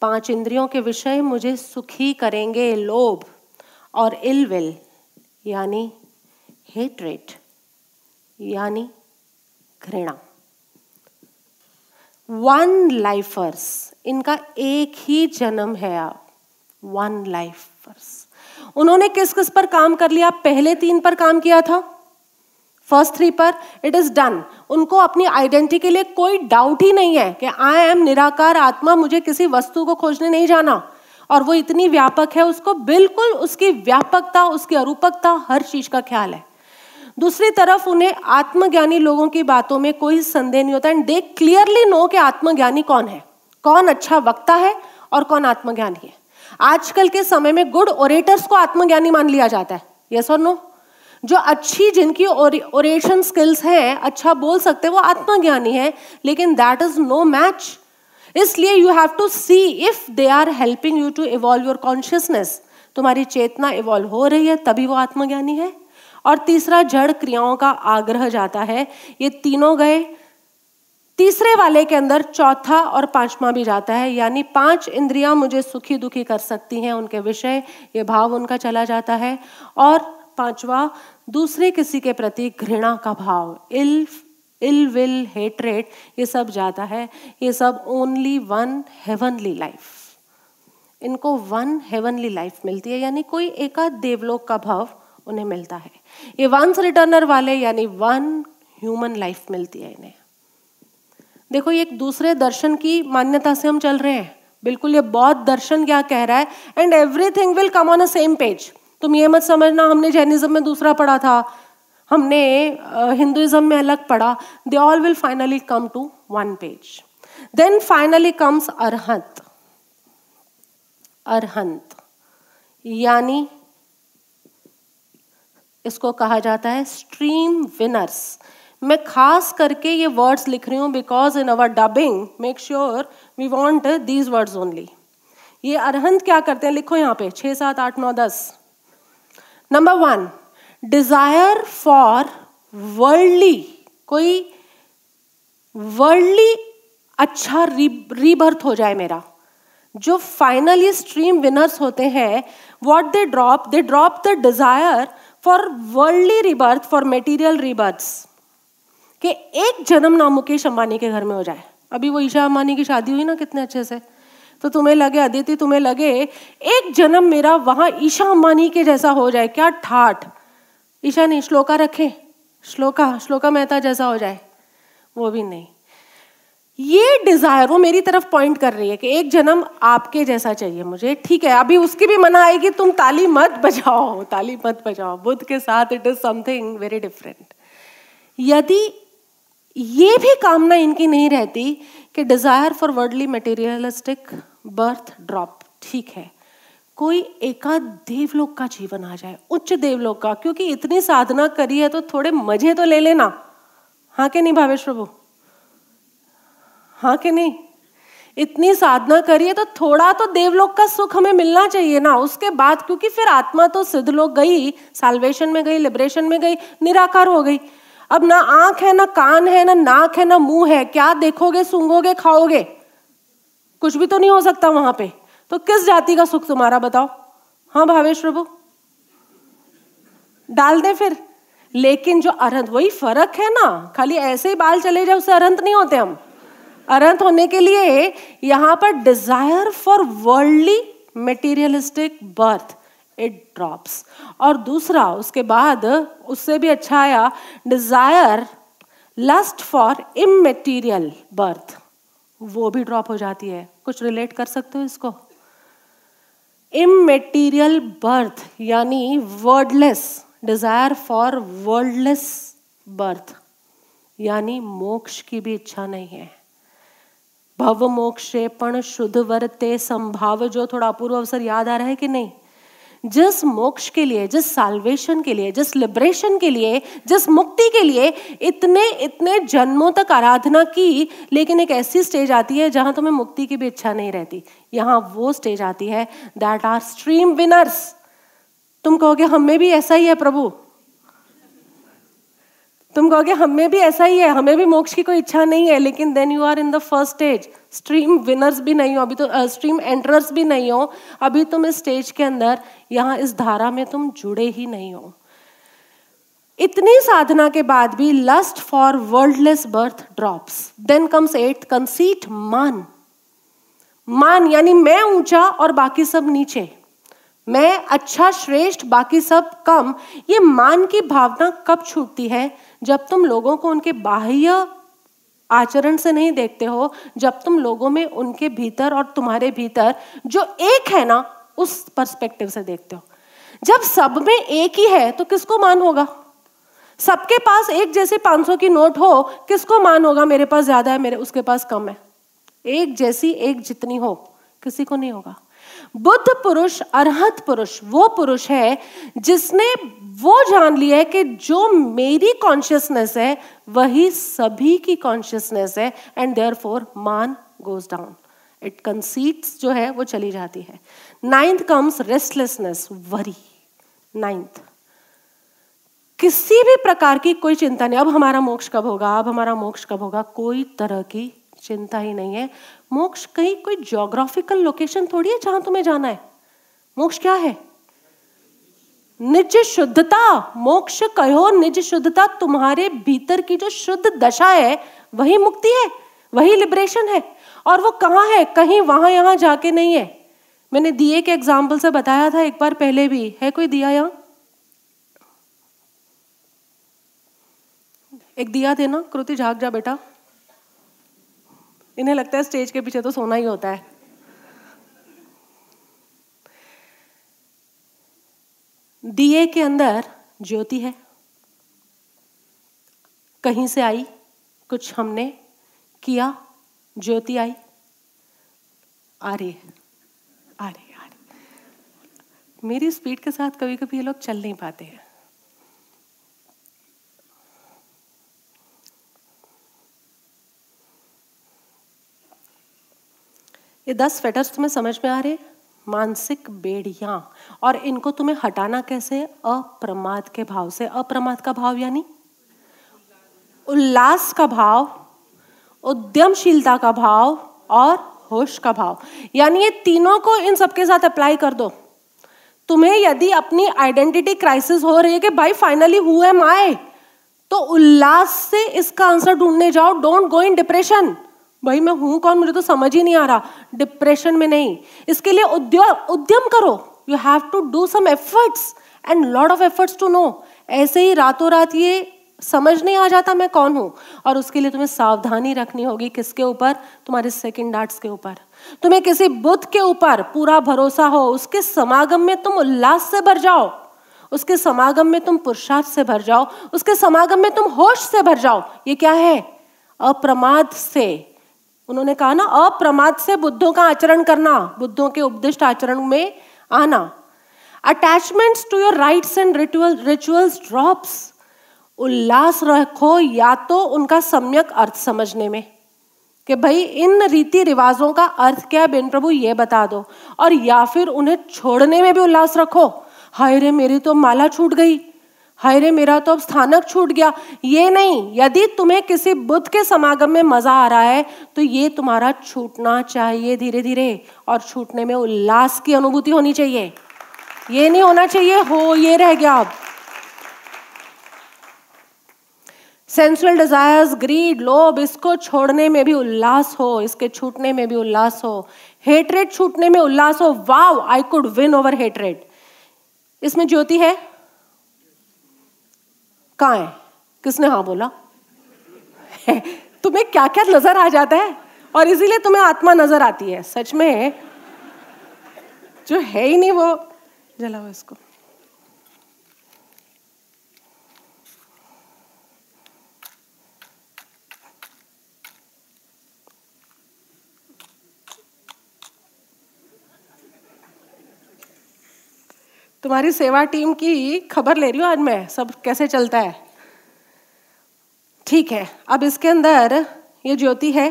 पाँच इंद्रियों के विषय मुझे सुखी करेंगे, लोभ और इलविल यानी हेट्रेट यानी घृणा। वन लाइफर्स इनका एक ही जन्म है आप। वन लाइफर्स उन्होंने किस किस पर काम कर लिया? पहले तीन पर काम किया था? फ़र्स्ट थ्री पर इट इज़ डन उनको अपनी आइडेंटिटी के लिए कोई डाउट ही नहीं है कि आई एम निराकार आत्मा, मुझे किसी वस्तु को खोजने नहीं जाना। और वो इतनी व्यापक है, उसको बिल्कुल उसकी व्यापकता, उसकी अरूपकता हर चीज़ का ख्याल है। दूसरी तरफ़ उन्हें आत्मज्ञानी लोगों की बातों में कोई संदेह नहीं होता। एंड दे क्लियरली नो कि आत्मज्ञानी कौन है। कौन अच्छा वक्ता है और कौन आत्मज्ञानी है। आजकल के समय में गुड ओरेटर्स को आत्मज्ञानी मान लिया जाता है। यस और नो जो अच्छी जिनकी ओरेशन स्किल्स हैं अच्छा बोल सकते हैं, वो आत्मज्ञानी है, लेकिन दैट इज़ नो मैच इसलिए you have to see if they are helping you to evolve your consciousness तुम्हारी चेतना इवॉल्व हो रही है, तभी वो आत्मज्ञानी है. और तीसरा, जड़ क्रियाओं का आग्रह जाता है. ये तीनों गए. तीसरे वाले के अंदर चौथा और पांचवा भी जाता है. यानी पाँच इंद्रियाँ मुझे सुखी दुखी कर सकती हैं, उनके विषय, ये भाव उनका चला जाता है. और पांचवा, दूसरे किसी के प्रति घृणा का भाव, इल इल विल हेटरेट ये सब जाता है। ये सब ओनली वन हेवनली लाइफ इनको वन हेवनली लाइफ मिलती है, यानी कोई एकाध देवलोक का भाव उन्हें मिलता है। ये वंस रिटर्नर वाले, यानी वन ह्यूमन लाइफ मिलती है इन्हें। देखो, ये एक दूसरे दर्शन की मान्यता से हम चल रहे हैं। बिल्कुल, ये बौद्ध दर्शन क्या कह रहा है? And everything will come on a same page तुम ये मत समझना, हमने जैनिज्म में दूसरा पढ़ा था। हमने हिंदुइज्म में अलग पढ़ा। They all will finally come to one page then finally comes arhant. Arhant. यानी इसको कहा जाता है स्ट्रीम विनर्स मैं खास करके ये वर्ड्स लिख रही हूँ because in our dubbing make sure we want these words only ये अरहंत क्या करते हैं? लिखो यहाँ पे, छः, सात, आठ, नौ, दस। Number one desire for worldly कोई वर्ल्डली अच्छा रीबर्थ हो जाए मेरा। जो फाइनली स्ट्रीम विनर्स होते हैं what they drop they drop the desire for worldly rebirth for material rebirth कि एक जन्म ना मुकेश अंबानी के घर में हो जाए। अभी वो ईशा अंबानी की शादी हुई ना कितने अच्छे से। तो तुम्हें लगे, अदिति तुम्हें लगे, एक जन्म मेरा वहाँ ईशा अंबानी के जैसा हो जाए, क्या ठाठ। ईशा नहीं श्लोका रखे, श्लोका श्लोका मेहता जैसा हो जाए, वो भी नहीं। ये डिज़ायर वो मेरी तरफ़ पॉइंट कर रही है कि एक जन्म आपके जैसा चाहिए मुझे, ठीक है, अभी उसकी भी मना आएगी, तुम ताली मत बजाओ, ताली मत बजाओ, बुद्ध के साथ it is something very different यदि ये भी कामना इनकी नहीं रहती कि desire for worldly materialistic birth drop, ठीक है। कोई एकाध देवलोक का जीवन आ जाए, उच्च देवलोक का, क्योंकि इतनी साधना करी है तो थोड़े मज़े तो ले लेना। हाँ के नहीं भावेश प्रभु? हाँ के नहीं? इतनी साधना करिए तो थोड़ा तो देवलोक का सुख हमें मिलना चाहिए ना। उसके बाद, क्योंकि फिर आत्मा तो सिद्ध लोग गई साल्वेशन में गई लिबरेशन में गई, निराकार हो गई। अब ना आँख है, ना कान है, ना नाक है, ना मुँह है, क्या देखोगे सूंगोगे खाओगे? कुछ भी तो नहीं हो सकता वहाँ पे। तो किस जाति का सुख तुम्हारा, बताओ? हाँ भावेश प्रभु? डाल दे फिर। लेकिन जो अरंत वही फ़र्क है ना? खाली ऐसे ही बाल चले जाए उससे अरंत नहीं होते हम। अनंत होने के लिए यहाँ पर desire for worldly materialistic birth it drops और दूसरा, उसके बाद उससे भी अच्छा आया desire lust for immaterial birth वो भी ड्रॉप हो जाती है। कुछ रिलेट कर सकते हो इसको? इमेटीरियल बर्थ यानी worldless desire for worldless birth यानी मोक्ष की भी इच्छा नहीं है। भव मोक्षेपण शुद्ध वर्ते संभाव, जो थोड़ा अपूर्व अवसर याद आ रहा है कि नहीं? जिस मोक्ष के लिए, जिस साल्वेशन के लिए, जिस लिबरेशन के लिए, जिस मुक्ति के लिए इतने इतने जन्मों तक आराधना की, लेकिन एक ऐसी स्टेज आती है जहाँ तुम्हें मुक्ति की भी इच्छा नहीं रहती। यहाँ वो स्टेज आती है दैट आर स्ट्रीम विनर्स तुम कहोगे, हमें भी ऐसा ही है प्रभु। तुम कहोगे, हमें भी ऐसा ही है, हमें भी मोक्ष की कोई इच्छा नहीं है, लेकिन then you are in the first stage stream winners भी नहीं हो, अभी तो स्ट्रीम एंटरर्स भी नहीं हो, अभी तुम इस स्टेज के अंदर, यहाँ इस धारा में तुम जुड़े ही नहीं हो। इतनी साधना के बाद भी lust for worldless birth drops then comes at conceit मान। मान यानी मैं ऊँचा और बाकी सब नीचे। मैं अच्छा श्रेष्ठ, बाकी सब कम। ये मान की भावना कब छूटती है? जब तुम लोगों को उनके बाह्य आचरण से नहीं देखते हो, जब तुम लोगों में उनके भीतर और तुम्हारे भीतर जो एक है ना, उस पर्सपेक्टिव से देखते हो। जब सब में एक ही है तो किसको मान होगा? सबके पास एक जैसे 500 की नोट हो, किसको मान होगा? मेरे पास ज़्यादा है, मेरे, उसके पास कम है। एक जैसी एक जितनी हो, किसी को नहीं होगा। बुद्ध पुरुष, अरहत पुरुष, वो पुरुष है जिसने वो जान लिया है कि जो मेरी कॉन्शियसनेस है, वही सभी की कॉन्शियसनेस है and therefore maan goes down it conceits जो है, वो चली जाती है. Ninth comes restlessness worry ninth किसी भी प्रकार की कोई चिंता नहीं। अब हमारा मोक्ष कब होगा? अब हमारा मोक्ष कब होगा? कोई तरह की चिंता ही नहीं है। मोक्ष कहीं कोई जोग्राफिकल लोकेशन थोड़ी है जहाँ तुम्हें जाना है? मोक्ष क्या है? निज शुद्धता मोक्ष कहो निज शुद्धता तुम्हारे भीतर की जो शुद्ध दशा है, वही मुक्ति है, वही लिबरेशन है। और वो कहाँ है? कहीं वहाँ यहाँ जाके नहीं है। मैंने दिए के एग्ज़ाम्पल से बताया था एक बार पहले भी। है कोई दिया यहाँ? एक दिया देना कृति झाग जा बेटा। इन्हें लगता है स्टेज के पीछे तो सोना ही होता है। दिए के अंदर ज्योति है। कहीं से आई, कुछ हमने किया, ज्योति आई। आ रही है, आ रही आ रही मेरी स्पीड के साथ कभी कभी ये लोग चल नहीं पाते हैं। ये दस स्वेटर्स तुम्हें समझ में आ रहे मानसिक बेड़िया। और इनको तुम्हें हटाना कैसे अप्रमाद के भाव से। अप्रमाद का भाव यानी? उल्लास का भाव, उद्यमशीलता का भाव और होश का भाव। यानी ये तीनों को इन सबके साथ अप्लाई कर दो। तुम्हें यदि अपनी आइडेंटिटी क्राइसिस हो रही है कि भाई फाइनली हु एम आई तो उल्लास से इसका आंसर ढूँढने जाओ। डोंट गो इन डिप्रेशन भाई, मैं हूँ कौन? मुझे तो समझ ही नहीं आ रहा। डिप्रेशन में नहीं। इसके लिए उद्योग उद्यम करो। You have to do some efforts and lot of efforts to no ऐसे ही रातों रात ये समझ नहीं आ जाता मैं कौन हूँ। और उसके लिए तुम्हें सावधानी रखनी होगी किसके ऊपर? तुम्हारे सेकंड आर्ट्स के ऊपर। तुम्हें किसी बुद्ध के ऊपर पूरा भरोसा हो, उसके समागम में तुम उल्लास से भर जाओ। उसके समागम में तुम पुरुषार्थ से भर जाओ। उसके समागम में तुम होश से भर जाओ। ये क्या है? अप्रमाद से। उन्होंने कहा ना, अप्रमाद से बुद्धों का आचरण करना, बुद्धों के उपदिष्ट आचरण में आना। Attachments to your rites and ritual rituals drops उल्लास रखो या तो उनका सम्यक अर्थ समझने में। कि भाई, इन रीति रिवाजों का अर्थ क्या है? बेन प्रभु, ये बता दो। और या फिर उन्हें छोड़ने में भी उल्लास रखो। हाय रे, मेरी तो माला छूट गई। हाय रे मेरा तो अब स्थानक छूट गया। ये नहीं, यदि तुम्हें किसी बुद्ध के समागम में मज़ा आ रहा है तो ये तुम्हारा छूटना चाहिए धीरे धीरे और छूटने में उल्लास की अनुभूति होनी चाहिए। ये नहीं होना चाहिए, हो, ये रह गया अब। सेंसुअल डिजायर्स ग्रीड लोभ, इसको छोड़ने में भी उल्लास हो, इसके छूटने में भी उल्लास हो। हेटरेट छूटने में उल्लास हो। Wow I could win over hatred इसमें ज्योति है? कहा है? किसने हाँ बोला? (laughs) तुम्हें क्या क्या नज़र आ जाता है? और इसीलिए तुम्हें आत्मा नज़र आती है, सच में। जो है ही नहीं वो। जलाओ इसको। तुम्हारी सेवा टीम की खबर ले रही हूँ आज मैं। सब कैसे चलता है? ठीक है, अब इसके अंदर ये ज्योति है।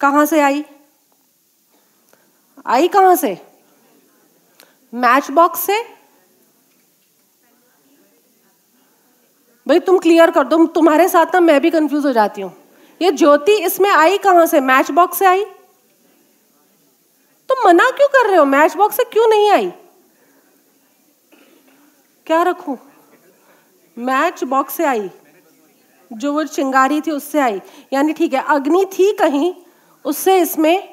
कहाँ से आई? आई कहाँ से? मैच बॉक्स से? भाई, तुम क्लियर कर दो। तुम्हारे साथ ना मैं भी कंफ्यूज हो जाती हूँ। ये ज्योति इसमें आई कहाँ से? मैच बॉक्स से आई? तुम मना क्यों कर रहे हो? मैच बॉक्स से क्यों नहीं आई? क्या रखूँ? मैच बॉक्स से आई। जो वो चिंगारी थी उससे आई। यानी ठीक है, अग्नि थी कहीं, उससे इसमें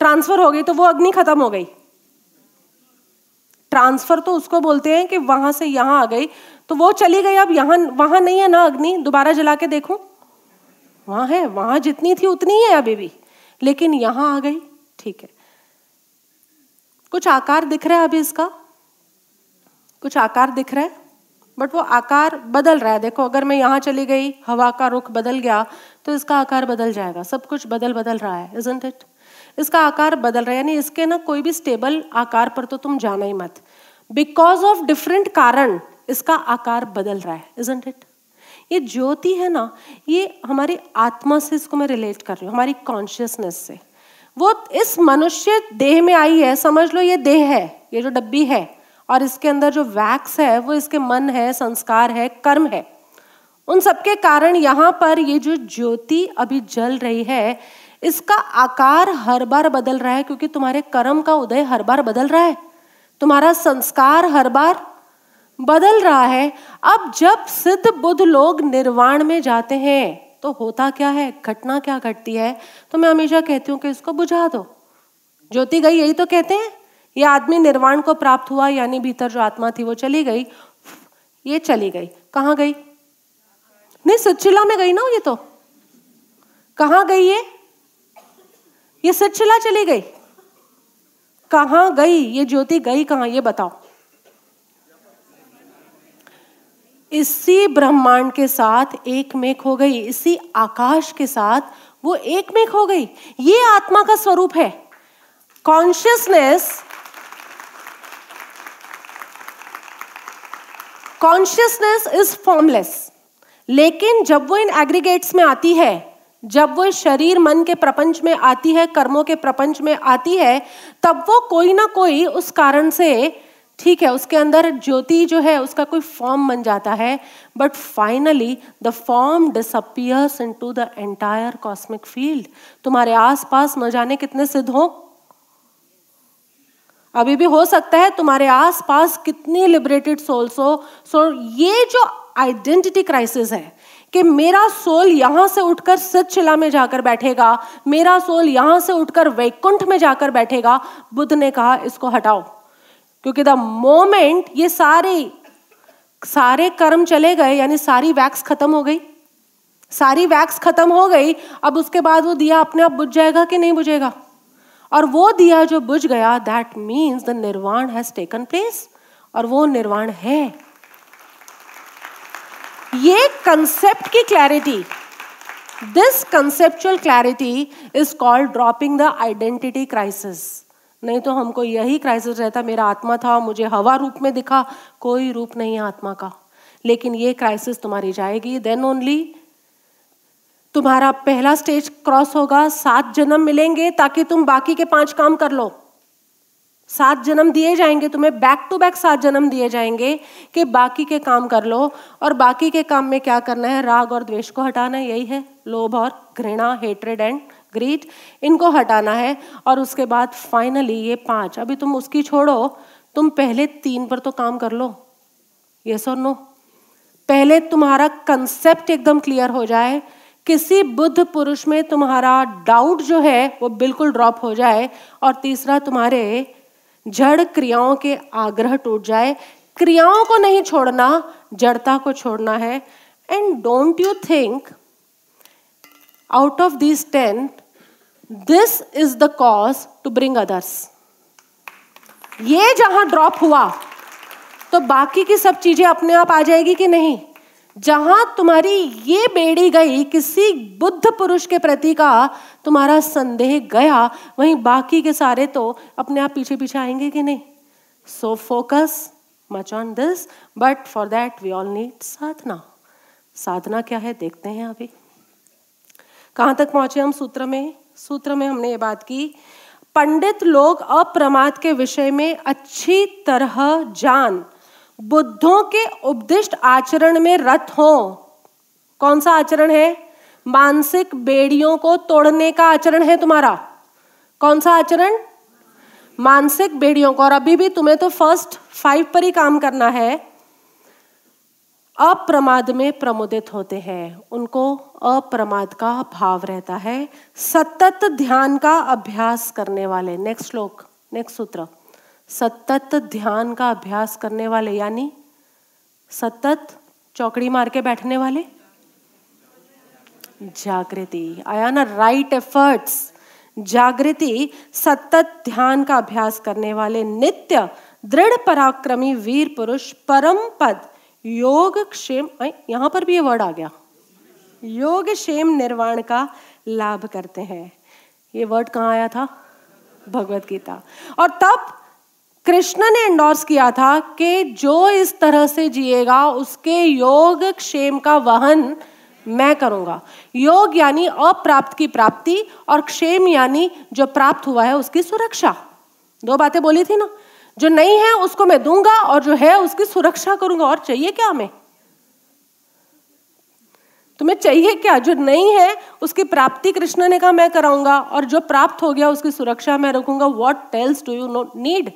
ट्रांसफ़र हो गई तो वो अग्नि खत्म हो गई। ट्रांसफ़र तो उसको बोलते हैं कि वहाँ से यहाँ आ गई। तो वो चली गई, अब यहाँ, वहाँ नहीं है ना अग्नि? दोबारा जला के देखो। वहाँ है, वहाँ जितनी थी उतनी ही है अभी भी। लेकिन यहाँ आ गई, ठीक है। कुछ आकार दिख रहा है अभी इसका? कुछ आकार दिख रहा है? बट वो आकार बदल रहा है। देखो, अगर मैं यहाँ चली गई, हवा का रुख बदल गया तो इसका आकार बदल जाएगा। सब कुछ बदल बदल रहा है इजंट इट इसका आकार बदल रहा है। यानी इसके ना कोई भी स्टेबल आकार पर तो तुम जाना ही मत। बिकॉज़ ऑफ़ डिफरेंट कारण, इसका आकार बदल रहा है इजंट इट ये ज्योति है ना, ये हमारी आत्मा से इसको मैं रिलेट कर रही हूँ, हमारी कॉन्शियसनेस से। वो इस मनुष्य देह में आई है, समझ लो ये देह है, ये जो डब्बी है, और इसके अंदर जो वैक्स है, वो इसके मन है, संस्कार है, कर्म है। उन सबके कारण यहाँ पर ये जो ज्योति अभी जल रही है, इसका आकार हर बार बदल रहा है, क्योंकि तुम्हारे कर्म का उदय हर बार बदल रहा है। तुम्हारा संस्कार हर बार बदल रहा है। अब जब सिद्ध बुद्ध लोग निर्वाण में जाते हैं तो होता क्या है? घटना क्या घटती है? तो मैं हमेशा कहती हूँ कि इसको बुझा दो। ज्योति गई, यही तो कहते हैं। ये आदमी निर्वाण को प्राप्त हुआ, यानी भीतर जो आत्मा थी वो चली गई। ये चली गई। कहाँ गई? नहीं सचिला में गई ना ये तो। कहाँ गई ये? ये सचिला चली गई। कहाँ गई? ये ज्योति गई कहाँ? ये बताओ। इसी ब्रह्मांड के साथ एक मेक हो गई, इसी आकाश के साथ वो एक मेक हो गई। ये आत्मा का स्वरूप है। कॉन्शियसनेस कॉन्शियसनेस इज़ फॉर्मलेस लेकिन जब वो इन एग्रीगेट्स में आती है, जब वो शरीर, मन के प्रपंच में आती है, कर्मों के प्रपंच में आती है, तब वो कोई ना कोई उस कारण से ठीक है, उसके अंदर ज्योति जो है, उसका कोई फॉर्म बन जाता है but finally the form disappears into the entire cosmic field तुम्हारे आसपास न जाने कितने सिद्ध हो। अभी भी हो सकता है तुम्हारे आसपास कितनी लिबरेटेड सोल्स हो। सो ये जो आइडेंटिटी क्राइसिस है कि मेरा सोल यहाँ से उठकर सचिला में जाकर बैठेगा, मेरा सोल यहाँ से उठकर वैकुंठ में जाकर बैठेगा, बुद्ध ने कहा, इसको हटाओ। क्योंकि द मोमेंट ये सारे सारे कर्म चले गए, यानी सारी वैक्स खत्म हो गई। सारी वैक्स खत्म हो गई, अब उसके बाद वो दिया अपने आप बुझ जाएगा कि नहीं बुझेगा? और वो दिया जो बुझ गया that means the nirvana has taken place और वो निर्वाण है। ये कंसेप्ट की clarity this conceptual clarity is called dropping the identity crisis नहीं तो हमको यही क्राइसिस रहता, मेरा आत्मा था, मुझे हवा रूप में दिखा, कोई रूप नहीं है आत्मा का। लेकिन ये क्राइसिस तुम्हारी जाएगी देन ओनली तुम्हारा पहला स्टेज क्रॉस होगा, सात जन्म मिलेंगे ताकि तुम बाकी के पाँच काम कर लो। सात जन्म दिए जाएँगे तुम्हें बैक टू बैक सात जन्म दिए जाएँगे कि बाकी के काम कर लो। और बाकी के काम में क्या करना है? राग और द्वेष को हटाना यही है। लोभ और घृणा हेट्रेड एंड ग्रीट इनको हटाना है और उसके बाद फाइनली ये पाँच, अभी तुम उसकी छोड़ो, तुम पहले तीन पर तो काम कर लो। ये और नो पहले तुम्हारा कंसेप्ट एकदम क्लियर हो जाए, किसी बुद्ध पुरुष में तुम्हारा डाउट जो है, वो बिल्कुल ड्रॉप हो जाए और तीसरा तुम्हारे जड़ क्रियाओं के आग्रह टूट जाए। क्रियाओं को नहीं छोड़ना, जड़ता को छोड़ना है। And don't you think out of this ten this is the cause to bring others ये जहाँ ड्रॉप हुआ तो बाकी की सब चीज़ें अपने आप आ जाएगी कि नहीं? जहाँ तुम्हारी ये बेड़ी गई किसी बुद्ध पुरुष के प्रति का तुम्हारा संदेह गया, वहीं बाकी के सारे तो अपने आप पीछे पीछे आएँगे कि नहीं? So focus much on this but for that we all need sadhana साधना क्या है? देखते हैं अभी। कहाँ तक पहुँचे हम सूत्र में? सूत्र में हमने ये बात की, पंडित लोग अप्रमाद के विषय में अच्छी तरह जान, बुद्धों के उपदिष्ट आचरण में रत हो। कौन सा आचरण है? मानसिक बेड़ियों को तोड़ने का आचरण है तुम्हारा। कौन सा आचरण? मानसिक बेड़ियों को। और अभी भी तुम्हें तो फ़र्स्ट फाइव पर ही काम करना है। अप्रमाद में प्रमुदित होते हैं। उनको अप्रमाद का भाव रहता है। सतत ध्यान का अभ्यास करने वाले नेक्स्ट श्लोक नेक्स्ट सूत्र। सतत ध्यान का अभ्यास करने वाले, यानी सतत चौकड़ी मार के बैठने वाले। जागृति आया ना राइट एफर्ट्स जागृति, सतत ध्यान का अभ्यास करने वाले नित्य, दृढ़ पराक्रमी वीर पुरुष परम पद। योग क्षेम यहाँ पर भी ये वर्ड आ गया। योग क्षेम निर्वाण का लाभ करते हैं। ये वर्ड कहाँ आया था? भगवत गीता। और तब कृष्ण ने एंडोर्स किया था कि जो इस तरह से जिएगा, उसके योग क्षेम का वहन मैं करूँगा। योग यानी अप्राप्त की प्राप्ति और क्षेम यानी जो प्राप्त हुआ है उसकी सुरक्षा। दो बातें बोली थी ना? जो नहीं है, उसको मैं दूँगा और जो है, उसकी सुरक्षा करूँगा। और चाहिए क्या हमें? तुम्हें चाहिए क्या? जो नहीं है, उसकी प्राप्ति कृष्ण ने कहा, मैं कराऊँगा। और जो प्राप्त हो गया, उसकी सुरक्षा मैं रखूँगा। What tells do you know need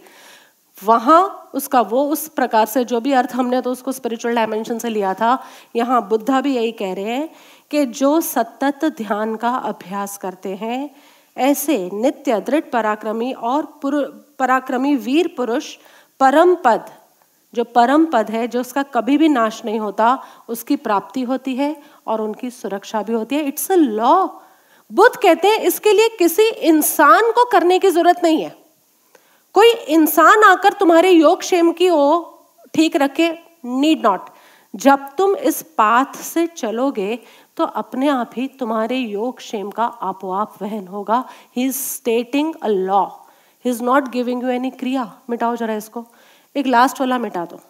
वहाँ उसका वो उस प्रकार से जो भी अर्थ हमने तो उसको स्पिरिचुअल डायमेंशन से लिया था। यहाँ बुद्धा भी यही कह रहे हैं कि जो सतत ध्यान का अभ्यास करते हैं, ऐसे नित्य, दृढ़, पराक्रमी और पराक्रमी वीर पुरुष परम पद, जो परम पद है, जो उसका कभी भी नाश नहीं होता, उसकी प्राप्ति होती है और उनकी सुरक्षा भी होती है। इट्स अ लॉ बुद्ध कहते हैं, इसके लिए किसी इंसान को करने की ज़रूरत नहीं है। कोई इंसान आकर तुम्हारे योग क्षेम की ओ ठीक रखे नीड नॉट जब तुम इस पाथ से चलोगे तो अपने आप ही तुम्हारे योग क्षेम का आपोआप वहन होगा। He is stating a law he is not giving you any kriya मिटाओ जरा इसको। एक लास्ट वाला मिटा दो।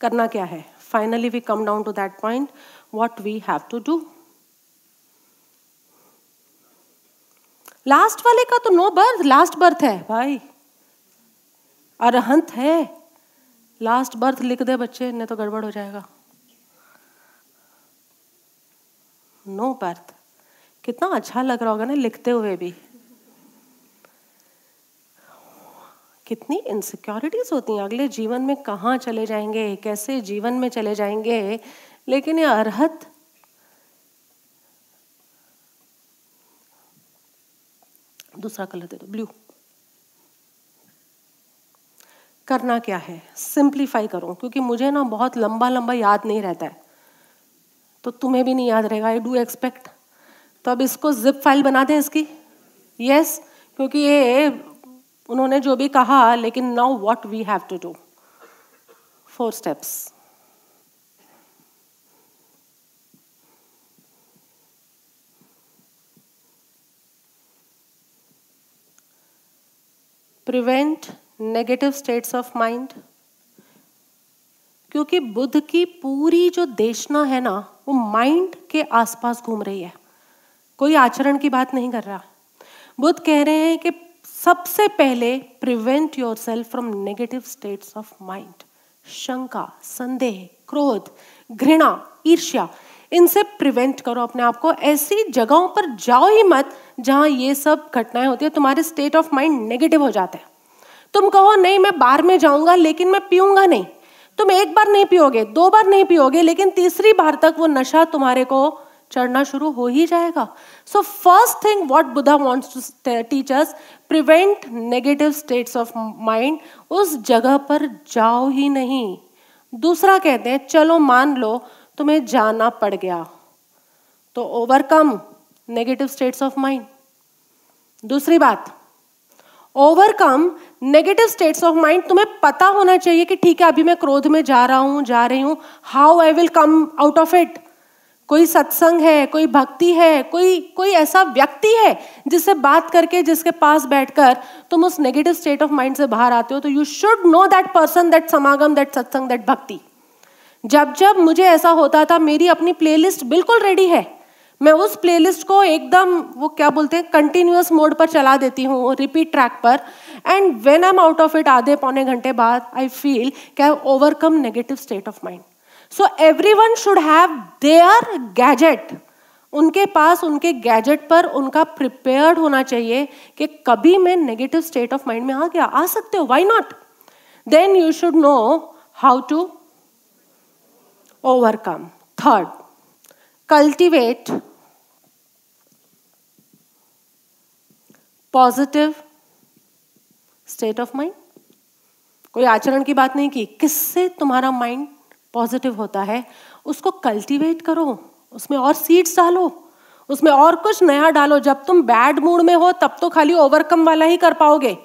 करना क्या है? Finally we come down to that point what we have to do last वाले का तो नो बर्थ लास्ट बर्थ है, भाई। अरहंत है। लास्ट बर्थ लिख दे बच्चे, नहीं तो गड़बड़ हो जाएगा। नो बर्थ कितना अच्छा लग रहा होगा ना लिखते हुए भी। कितनी इनसिक्योरिटीज होती हैं। अगले जीवन में कहाँ चले जाएँगे? कैसे जीवन में चले जाएँगे? लेकिन ये अरहत दूसरा कलर दे दो ब्लू करना क्या है? सिंप्लीफाई करो क्योंकि मुझे ना बहुत लंबा लंबा याद नहीं रहता है। तो तुम्हें भी नहीं याद रहेगा आई डू एक्सपेक्ट तो अब इसको जिप फ़ाइल बना दें इसकी। यस yes, क्योंकि ये उन्होंने जो भी कहा, लेकिन now what we have to do four steps prevent negative states of mind क्योंकि बुद्ध की पूरी जो देशना है ना, वो माइंड के आसपास घूम रही है। कोई आचरण की बात नहीं कर रहा। बुद्ध कह रहे हैं कि सबसे पहले prevent yourself from negative states of mind शंका, संदेह, क्रोध, घृणा, ईर्ष्या, इनसे प्रिवेंट करो अपने आप को। ऐसी जगहों पर जाओ ही मत जहाँ ये सब घटनाएँ होती है, तुम्हारे स्टेट ऑफ़ माइंड नेगेटिव हो जाते हैं। तुम कहो, नहीं, मैं बार में जाऊँगा, लेकिन मैं पीऊँगा नहीं। तुम एक बार नहीं पियोगे, दो बार नहीं पियोगे, लेकिन तीसरी बार तक वो नशा तुम्हारे को चढ़ना शुरू हो ही जाएगा। So first thing what Buddha wants to teachers prevent negative states of mind उस जगह पर जाओ ही नहीं। दूसरा कहते हैं, चलो मान लो, तुम्हें जाना पड़ गया। तो overcome negative states of mind दूसरी बात overcome negative states of mind तुम्हें पता होना चाहिए कि ठीक है, अभी मैं क्रोध में जा रहा हूँ, जा रही हूँ how I will come out of it कोई सत्संग है, कोई भक्ति है, कोई कोई ऐसा व्यक्ति है जिससे बात करके, जिसके पास बैठकर तुम उस नेगेटिव स्टेट ऑफ़ माइंड से बाहर आते हो तो you should know that person that samagam that satsang that bhakti. जब जब मुझे ऐसा होता था, मेरी अपनी प्लेलिस्ट बिल्कुल रेडी है। मैं उस प्लेलिस्ट को एकदम, वो क्या बोलते हैं कंटिन्यूस मोड पर चला देती हूँ रिपीट ट्रैक पर। And when I am out of it आधे पौने घंटे बाद आई फील कि I overcome negative state of mind so every one should have their gadget उनके पास उनके गैजेट पर उनका प्रिपेयर्ड होना चाहिए कि कभी मैं नेगेटिव स्टेट ऑफ़ माइंड में आ गया, आ सकते हो why not then you should know how to overcome third cultivate positive state of mind कोई आचरण की बात नहीं की, किससे तुम्हारा माइंड पॉजिटिव होता है, उसको कल्टीवेट करो, उसमें और सीड्स डालो, उसमें और कुछ नया डालो। जब तुम बैड मूड में हो, तब तो खाली ओवरकम वाला ही कर पाओगे।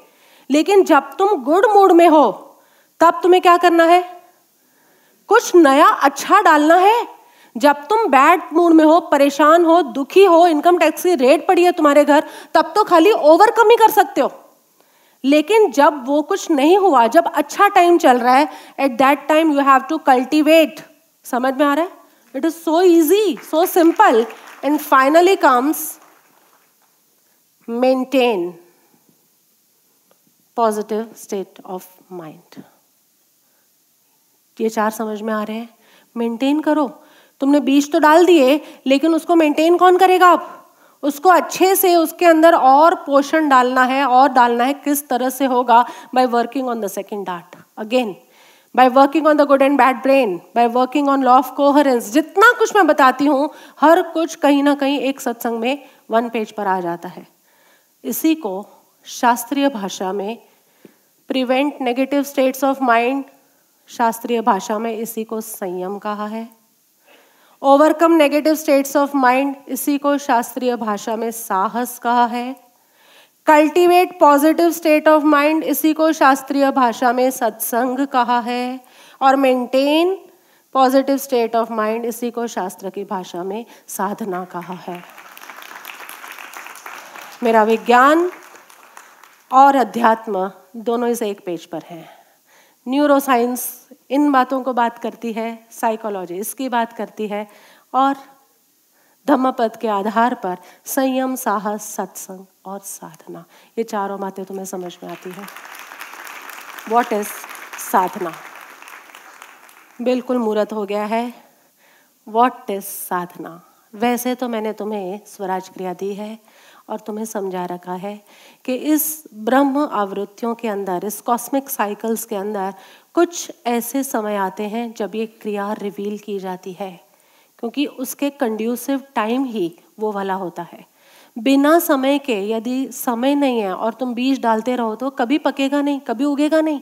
लेकिन जब तुम गुड मूड में हो, तब तुम्हें क्या करना है? कुछ नया अच्छा डालना है। जब तुम बैड मूड में हो, परेशान हो, दुखी हो इनकम टैक्स की रेट पड़ी है तुम्हारे घर, तब तो खाली ओवरकम ही कर सकते हो। लेकिन जब वो कुछ नहीं हुआ, जब अच्छा टाइम चल रहा है at that time you have to cultivate समझ में आ रहा है? It is so easy so simple and finally comes maintain positive state of mind ये चार समझ में आ रहे हैं? मेंटेन करो. तुमने बीज तो डाल दिए, लेकिन उसको मेंटेन कौन करेगा आप उसको अच्छे से उसके अंदर और पोषण डालना है, और डालना है किस तरह से होगा? By working on the second dart again by working on the good and bad brain by working on law of coherence जितना कुछ मैं बताती हूँ, हर कुछ कहीं ना कहीं एक सत्संग में वन पेज पर आ जाता है। इसी को शास्त्रीय भाषा में prevent negative states of mind शास्त्रीय भाषा में इसी को संयम कहा है। Overcome negative states of mind इसी को शास्त्रीय भाषा में साहस कहा है। Cultivate positive state of mind इसी को शास्त्रीय भाषा में सत्संग कहा है। और maintain positive state of mind इसी को शास्त्र की भाषा में साधना कहा है। मेरा विज्ञान और अध्यात्म दोनों इस एक पेज पर हैं। न्यूरोसाइंस इन बातों को बात करती है साइकोलॉजी इसकी बात करती है, और धम्मपद के आधार पर संयम, साहस, सत्संग और साधना। ये चारों बातें तुम्हें समझ में आती है। What is sadhana? बिल्कुल मूर्त हो गया है। What is sadhana? वैसे तो मैंने तुम्हें स्वराज क्रिया दी है और तुम्हें समझा रखा है कि इस ब्रह्म आवृत्तियों के अंदर, इस कॉस्मिक साइकिल्स के अंदर कुछ ऐसे समय आते हैं जब ये क्रिया रिवील की जाती है, क्योंकि उसके कंड्यूसिव टाइम ही वो वाला होता है। बिना समय के यदि समय नहीं है और तुम बीज डालते रहो तो कभी पकेगा नहीं, कभी उगेगा नहीं।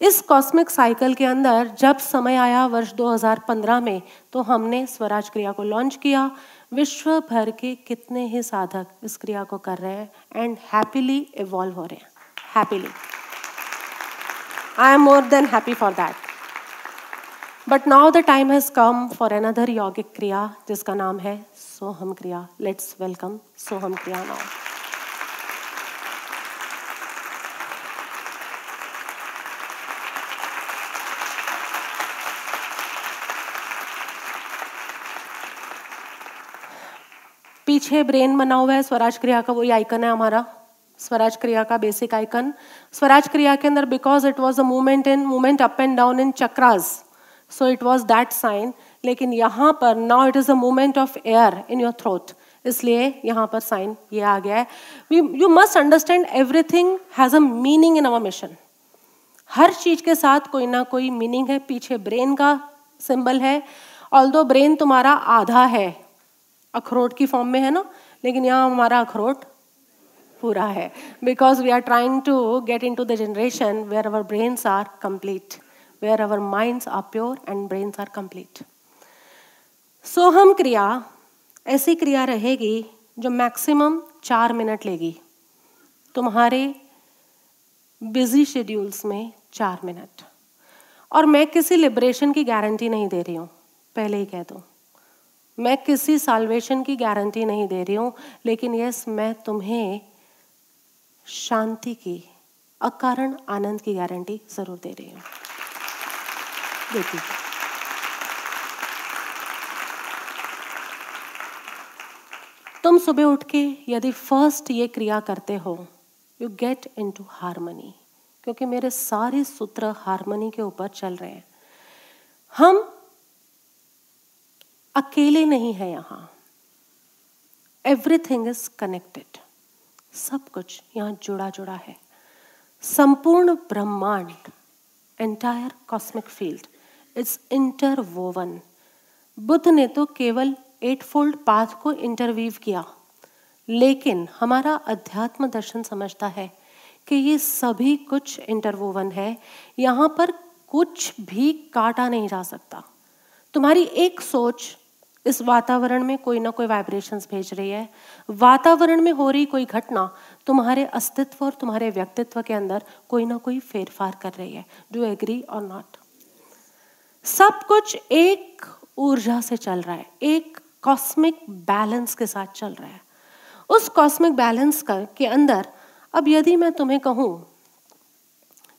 इस कॉस्मिक साइकिल के अंदर जब समय आया वर्ष 2015 में तो हमने स्वराज क्रिया को लॉन्च किया। विश्व भर के कितने ही साधक इस क्रिया को कर रहे हैं एंड हैप्पीली इवॉल्व हो रहे हैं। Happily I am more than happy for that but now the time has come for another यौगिक क्रिया जिसका नाम है सोहम क्रिया लेट्स वेलकम सोहम क्रिया नाउ पीछे ब्रेन बना हुआ है, स्वराज क्रिया का वही आइकन है हमारा। स्वराज क्रिया का बेसिक आइकन स्वराज क्रिया के अंदर because it was a movement in movement up and down in chakras so it was that sign लेकिन यहाँ पर now it is a movement of air in your throat इसलिए यहाँ पर साइन ये आ गया है. You must understand everything has a meaning in our mission हर चीज़ के साथ कोई ना कोई मीनिंग है. पीछे ब्रेन का सिंबल है. ऑल दो ब्रेन तुम्हारा आधा है, अखरोट की फॉर्म में है ना? लेकिन यहाँ हमारा अखरोट पूरा है। Because we are trying to get into the generation where our brains are complete where our minds are pure and brains are complete so हम क्रिया, ऐसी क्रिया रहेगी जो मैक्सिमम चार मिनट लेगी। तुम्हारे बिज़ी शेड्यूल्स में चार मिनट और मैं किसी लिबरेशन की गारंटी नहीं दे रही हूँ, पहले ही कह दूँ। मैं किसी साल्वेशन की गारंटी नहीं दे रही हूँ, लेकिन यस मैं तुम्हें शांति की, अकारण आनंद की गारंटी ज़रूर दे रही हूँ। देती तुम सुबह उठ के यदि फ़र्स्ट ये क्रिया करते हो you get into harmony क्योंकि मेरे सारे सूत्र हारमनी के ऊपर चल रहे हैं। हम अकेले नहीं है यहाँ। एवरीथिंग इज़ कनेक्टेड सब कुछ यहाँ जुड़ा जुड़ा है। संपूर्ण ब्रह्मांड entire cosmic field it's interwoven Buddha ने तो केवल एट फोल्ड पाथ को इंटरवीव किया। लेकिन हमारा अध्यात्म दर्शन समझता है कि ये सभी कुछ इंटरवोवन है। यहाँ पर कुछ भी काटा नहीं जा सकता। तुम्हारी एक सोच इस वातावरण में कोई ना कोई वाइब्रेशंस भेज रही है। वातावरण में हो रही कोई घटना तुम्हारे अस्तित्व और तुम्हारे व्यक्तित्व के अंदर कोई ना कोई फेरफार कर रही है। डू एग्री और नॉट सब कुछ एक ऊर्जा से चल रहा है। एक कॉस्मिक बैलेंस के साथ चल रहा है। उस कॉस्मिक बैलेंस का, के अंदर अब यदि मैं तुम्हें कहूँ,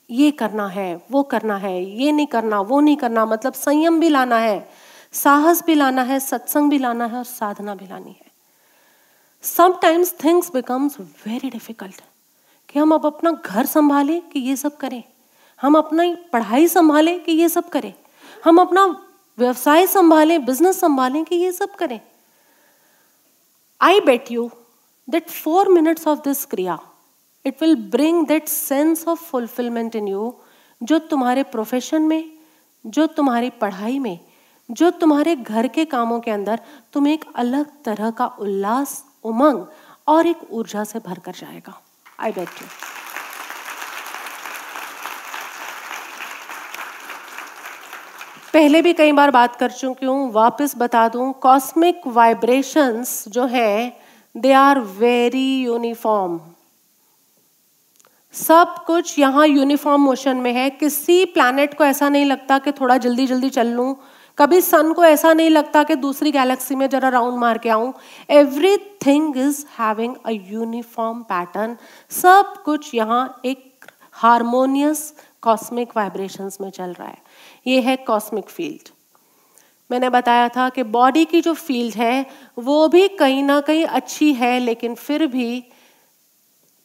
ये करना है, वो करना है, ये नहीं करना, वो नहीं करना मतलब संयम भी लाना है साहस भी लाना है, सत्संग भी लाना है और साधना भी लानी है। Sometimes things becomes very difficult कि हम अब अपना घर संभालें कि ये सब करें। हम अपना पढ़ाई संभालें कि ये सब करें। हम अपना व्यवसाय संभालें बिज़नेस संभालें कि ये सब करें। I bet you that four minutes of this kriya it will bring that sense of fulfilment in you जो तुम्हारे प्रोफेशन में, जो तुम्हारी पढ़ाई में जो तुम्हारे घर के कामों के अंदर तुम्हें एक अलग तरह का उल्लास, उमंग और एक ऊर्जा से भर कर जाएगा। आई बेट यू पहले भी कई बार बात कर चुकी हूँ, वापस बता दूँ कॉस्मिक वाइब्रेशंस जो है दे आर वेरी यूनिफॉर्म सब कुछ यहाँ यूनिफॉर्म मोशन में है। किसी प्लैनेट को ऐसा नहीं लगता कि थोड़ा जल्दी जल्दी चल लूँ कभी सन को ऐसा नहीं लगता कि दूसरी गैलेक्सी में जरा राउंड मार के आऊँ। Every thing is having a uniform pattern सब कुछ यहाँ एक हारमोनियस कॉस्मिक वाइब्रेशंस में चल रहा है। ये है कॉस्मिक फ़ील्ड मैंने बताया था कि बॉडी की जो फ़ील्ड है, वो भी कहीं ना कहीं अच्छी है, लेकिन फिर भी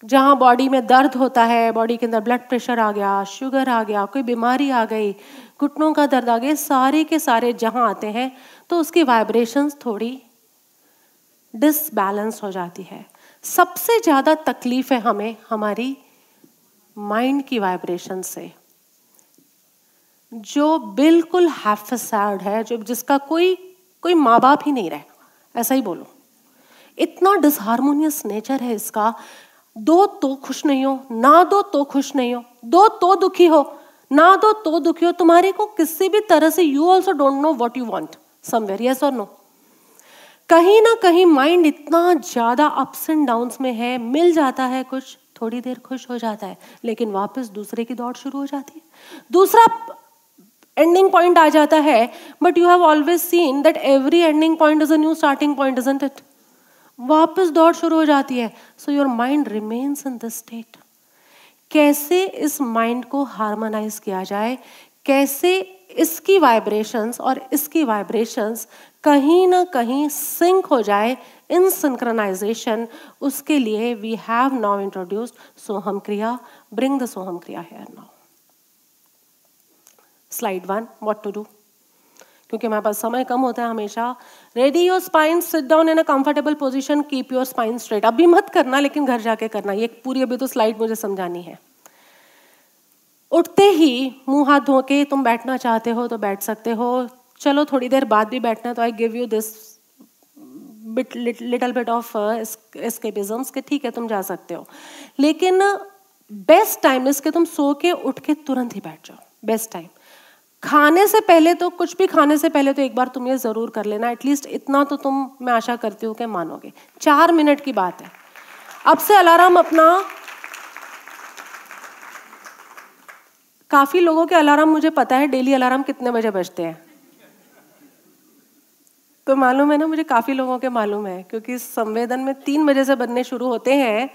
जहाँ बॉडी में दर्द होता है बॉडी के अंदर ब्लड प्रेशर आ गया शुगर आ गया, कोई बीमारी आ गई घुटनों का दर्द आ गया सारे के सारे जहाँ आते हैं तो उसकी वाइब्रेशंस थोड़ी डिसबैलेंस हो जाती है। सबसे ज़्यादा तकलीफ़ है हमें हमारी माइंड की वाइब्रेशन से, जो बिल्कुल हैफसार्ड है, जो जिसका कोई कोई माँ बाप ही नहीं रहे, ऐसा ही बोलो। इतना डिसहारमोनियस नेचर है इसका, दो तो खुश नहीं हो, ना दो तो खुश नहीं हो, दो तो दुखी हो ना दो तो दुखी हो, तुम्हारे को किसी भी तरह से you also don't know what you want somewhere yes और नो कहीं ना कहीं माइंड इतना ज़्यादा अप्स एंड डाउन में है, मिल जाता है कुछ, थोड़ी देर खुश हो जाता है, लेकिन वापस दूसरे की दौड़ शुरू हो जाती है। दूसरा एंडिंग पॉइंट आ जाता है but you have always seen that every ending point is a new starting point isn't it वापस दौड़ शुरू हो जाती है so your mind remains in this state कैसे इस माइंड को हार्मोनाइज किया जाए? कैसे इसकी वाइब्रेशंस और इसकी वाइब्रेशंस कहीं ना कहीं सिंक हो जाए? इन सिंक्रनाइजेशन उसके लिए we have now introduced Soham kriya. Bring the Soham kriya here now slide one what to do क्योंकि हमारे पास समय कम होता है हमेशा ready your spine sit down in a comfortable position keep your spine straight अभी मत करना, लेकिन घर जाके करना। ये पूरी अभी तो स्लाइड मुझे समझानी है। उठते ही मुँह हाथ धो के, तुम बैठना चाहते हो तो बैठ सकते हो। चलो, थोड़ी देर बाद भी बैठना तो I give you this bit little bit of escapisms के ठीक है, तुम जा सकते हो। लेकिन बेस्ट टाइम इसके तुम सो के उठ के तुरंत ही बैठ जाओ। बेस्ट टाइम खाने से पहले तो कुछ भी खाने से पहले तो एक बार तुम ये ज़रूर कर लेना एटलीस्ट इतना तो तुम, मैं आशा करती हूँ कि मानोगे। चार मिनट की बात है। अब से अलार्म अपना। काफ़ी लोगों के अलार्म मुझे पता है, डेली अलार्म कितने बजे बजते हैं। तो मालूम है ना, मुझे काफ़ी लोगों के मालूम है, क्योंकि संवेदन में तीन बजे से बनने शुरू होते हैं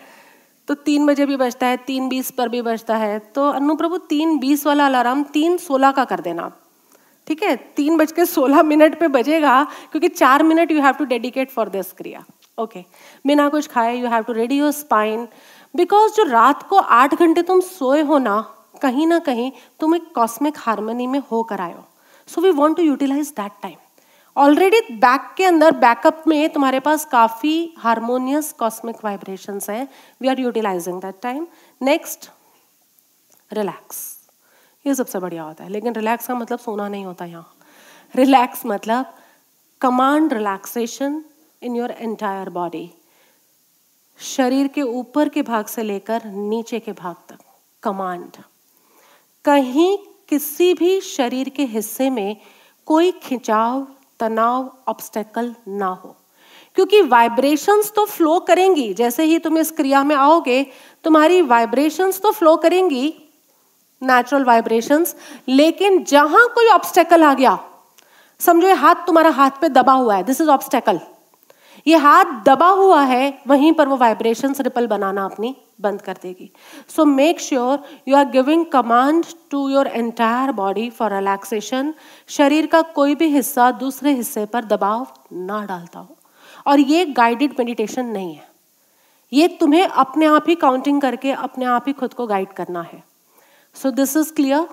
तो तीन बजे भी बजता है, तीन बीस पर भी बजता है। तो अनु प्रभु, तीन बीस वाला अलार्म तीन सोलह का कर देना। ठीक है? तीन बज के सोलह मिनट पे बजेगा, क्योंकि चार minute you have to dedicate for this kriya. Okay बिना कुछ खाए you have to ready your spine because जो रात को आठ घंटे तुम सोए हो ना, कहीं ना कहीं तुम एक कॉस्मिक हारमोनी में हो कर आयो so we want to utilise that time already back के अंदर बैकअप में तुम्हारे पास काफ़ी हारमोनियस कॉस्मिक वाइब्रेशंस हैं। We are utilising that time next relax ये सबसे बढ़िया होता है। लेकिन रिलैक्स का मतलब सोना नहीं होता यहाँ। रिलैक्स मतलब command relaxation in your entire body शरीर के ऊपर के भाग से लेकर नीचे के भाग तक। कमांड कहीं किसी भी शरीर के हिस्से में कोई खिंचाव तनाव ऑब्स्टेकल ना हो। क्योंकि वाइब्रेशंस तो फ्लो करेंगी। जैसे ही तुम इस क्रिया में आओगे, तुम्हारी वाइब्रेशंस तो फ्लो करेंगी नेचुरल वाइब्रेशंस लेकिन जहाँ कोई ऑब्स्टेकल आ गया, समझो हाथ तुम्हारा हाथ पे दबा हुआ है दिस इज़ ऑब्स्टेकल ये हाथ दबा हुआ है, वहीं पर वो वाइब्रेशन रिपल बनाना अपनी बंद कर देगी। So make sure you are giving command to your entire body for relaxation शरीर का कोई भी हिस्सा दूसरे हिस्से पर दबाव ना डालता हो। और ये गाइडेड मेडिटेशन नहीं है। ये तुम्हें अपने आप ही काउंटिंग करके अपने आप ही खुद को गाइड करना है। सो दिस इज़ क्लियर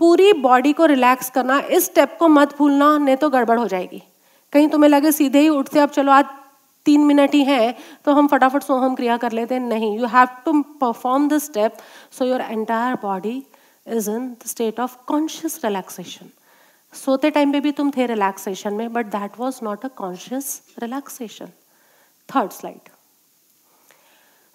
पूरी बॉडी को रिलैक्स करना, इस स्टेप को मत भूलना, नहीं तो गड़बड़ हो जाएगी। कहीं तुम्हें लगे सीधे ही उठते अब चलो आज तीन मिनट ही है तो हम फटाफट सोहम क्रिया कर लेते हैं। नहीं you have to perform the step so your entire body is in the state of conscious relaxation सोते टाइम पे भी तुम थे रिलैक्सेशन में but that was not a conscious relaxation third slide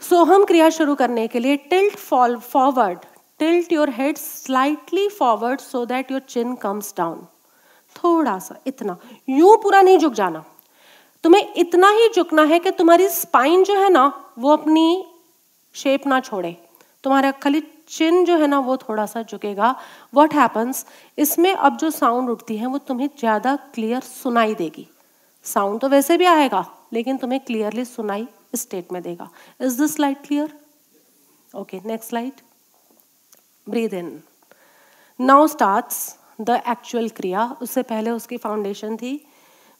Soham kriya शुरू करने के लिए tilt fall forward tilt your head slightly forward so that your chin comes down थोड़ा सा इतना। यूँ पूरा नहीं झुक जाना। तुम्हें इतना ही झुकना है कि तुम्हारी स्पाइन जो है ना, वो अपनी शेप ना छोड़े। तुम्हारा खाली चिन जो है ना, वो थोड़ा सा झुकेगा। व्हाट हैपन्स इसमें अब जो साउंड उठती है, वो तुम्हें ज़्यादा क्लियर सुनाई देगी। साउंड तो वैसे भी आएगा, लेकिन तुम्हें क्लियरली सुनाई स्टेट में देगा। Is this light clear okay next slide breathe in now starts the actual क्रिया उससे पहले उसकी फाउंडेशन थी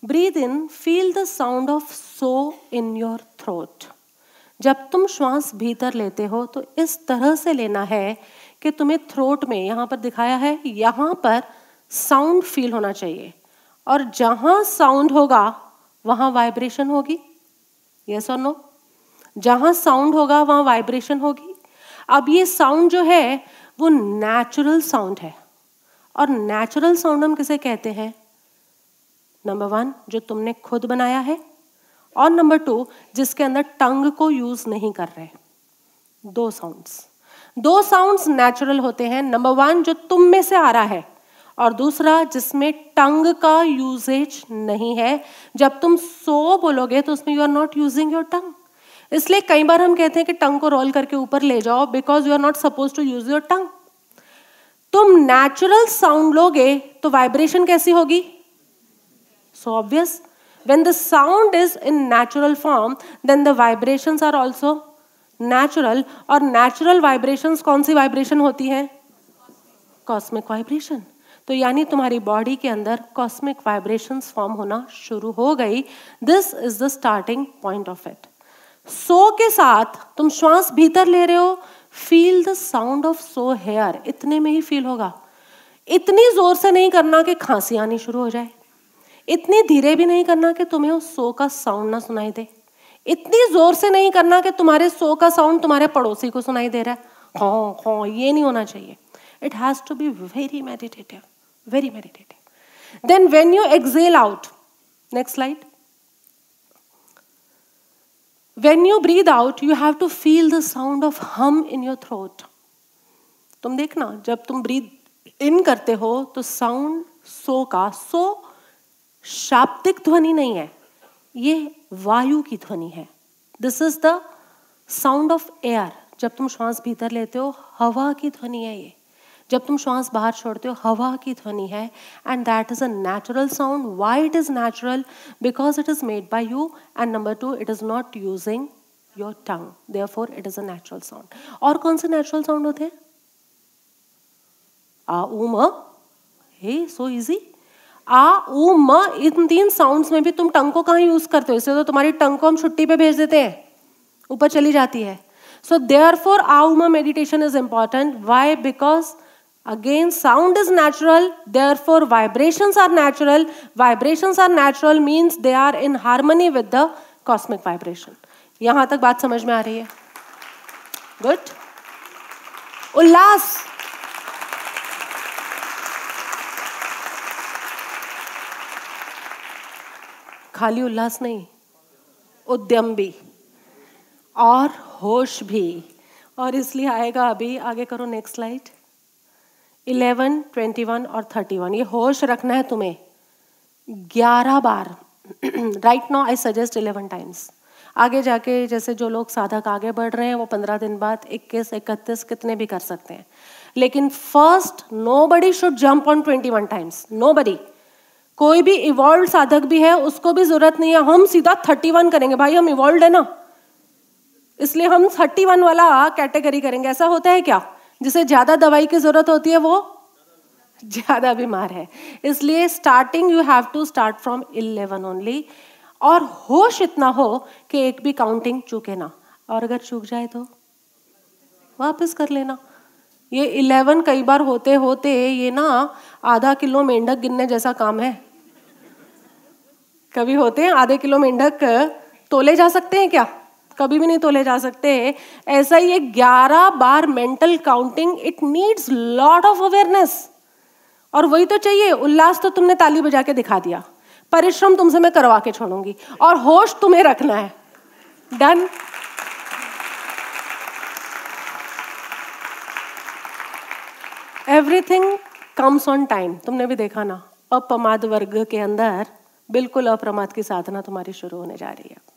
breathe in feel the sound of so in your throat जब तुम श्वास भीतर लेते हो तो इस तरह से लेना है कि तुम्हें थ्रोट में यहाँ पर दिखाया है, यहाँ पर साउंड फील होना चाहिए। और जहाँ साउंड होगा, वहाँ वाइब्रेशन होगी। यस और नो जहाँ साउंड होगा, वहाँ वाइब्रेशन होगी। अब ये साउंड जो है, वो नेचुरल साउंड है। और नेचुरल साउंड हम किसे कहते हैं? नंबर वन जो तुमने खुद बनाया है। और नंबर टू जिसके अंदर टंग को यूज़ नहीं कर रहे। दो साउंड्स दो साउंड्स नेचुरल होते हैं। नंबर वन जो तुम में से आ रहा है। और दूसरा, जिसमें टंग का यूजेज नहीं है। जब तुम सो बोलोगे तो उसमें you are not using your tongue इसलिए कई बार हम कहते हैं कि टंग को रोल करके ऊपर ले जाओ because you are not suppose to use your tongue तुम नेचुरल साउंड लोगे तो वाइब्रेशन कैसी होगी? So obvious when the sound is in natural form, then the vibrations are also natural. और natural vibrations कौन सी vibration होती है? Cosmic vibration. तो यानी तुम्हारी बॉडी के अंदर कॉस्मिक वाइब्रेशंस फॉर्म होना शुरू हो गई। This is the starting point of it सो के साथ तुम श्वास भीतर ले रहे हो फील द साउंड ऑफ़ सो हेयर इतने में ही फील होगा। इतनी ज़ोर से नहीं करना कि खांसी आनी शुरू हो जाए। इतनी धीरे भी नहीं करना कि तुम्हें उस सो का साउंड ना सुनाई दे। इतनी ज़ोर से नहीं करना कि तुम्हारे सो का साउंड तुम्हारे पड़ोसी को सुनाई दे रहा है। हाँ हाँ ये नहीं होना चाहिए। It has to be very meditative very meditative then when you exhale out next slide when you breathe out, you have to feel the sound of hum in your throat. तुम देखना, जब तुम ब्रीद इन करते हो तो sound so का सो शाब्दिक ध्वनि नहीं है। ये वायु की ध्वनि है। This is the sound of air जब तुम श्वास भीतर लेते हो, हवा की ध्वनि है ये। जब तुम श्वास बाहर छोड़ते हो, हवा की ध्वनि है and that is a natural sound why it is natural because it is made by you and number two it is not using your tongue therefore it is a natural sound और कौन से natural sound होते हैं? आ ऊ म हे so easy आ ऊ म इन तीन साउंड्स में भी तुम टंग को कहाँ यूज़ करते हो? इससे तो तुम्हारी टंग को हम छुट्टी पे भेज देते हैं। ऊपर चली जाती है। सो देयर फोर आ ऊ म meditation is important why because again sound is natural therefore vibration are natural vibration are natural means they are in harmony with the cosmic vibration यहाँ तक बात समझ में आ रही है? गुड उल्लास. खाली उल्लास नहीं, उद्यम भी और होश भी। और इसलिए आएगा अभी, आगे करो next slide eleven, twenty one और थर्टी वन। ये होश रखना है तुम्हें। ग्यारह बार। Right now I suggest eleven times आगे जाके जैसे जो लोग साधक आगे बढ़ रहे हैं, वो पंद्रह दिन बाद इक्कीस, इकतीस कितने भी कर सकते हैं। लेकिन first nobody should jump on twenty one times nobody कोई भी इवॉल्व साधक भी है, उसको भी ज़रूरत नहीं है। हम सीधा थर्टी वन करेंगे। भाई, हम इवॉल्व है ना। इसलिए हम थर्टी वन वाला कैटेगरी करेंगे। ऐसा होता है क्या? जिसे ज़्यादा दवाई की ज़रूरत होती है वो ज़्यादा बीमार है। इसलिए starting you have to start from eleven only और होश इतना हो कि एक भी काउंटिंग चूके ना। और अगर चूक जाए तो? वापस कर लेना। ये इलेवन कई बार होते होते ये ना आधा किलो मेंढक गिनने जैसा काम है। कभी होते हैं आधे किलो मेंढक तोले जा सकते हैं क्या? कभी भी नहीं तोले जा सकते। ऐसा ही ग्यारह बार mental counting it needs lot of awareness और वही तो चाहिए, उल्लास तो तुमने ताली बजा के दिखा दिया। परिश्रम तुमसे मैं करवा के छोड़ूँगी। और होश तुम्हें रखना है। Done everything comes on time तुमने भी देखा ना अप्रमाद वर्ग के अंदर बिल्कुल अप्रमाद की साधना तुम्हारी शुरू होने जा रही है।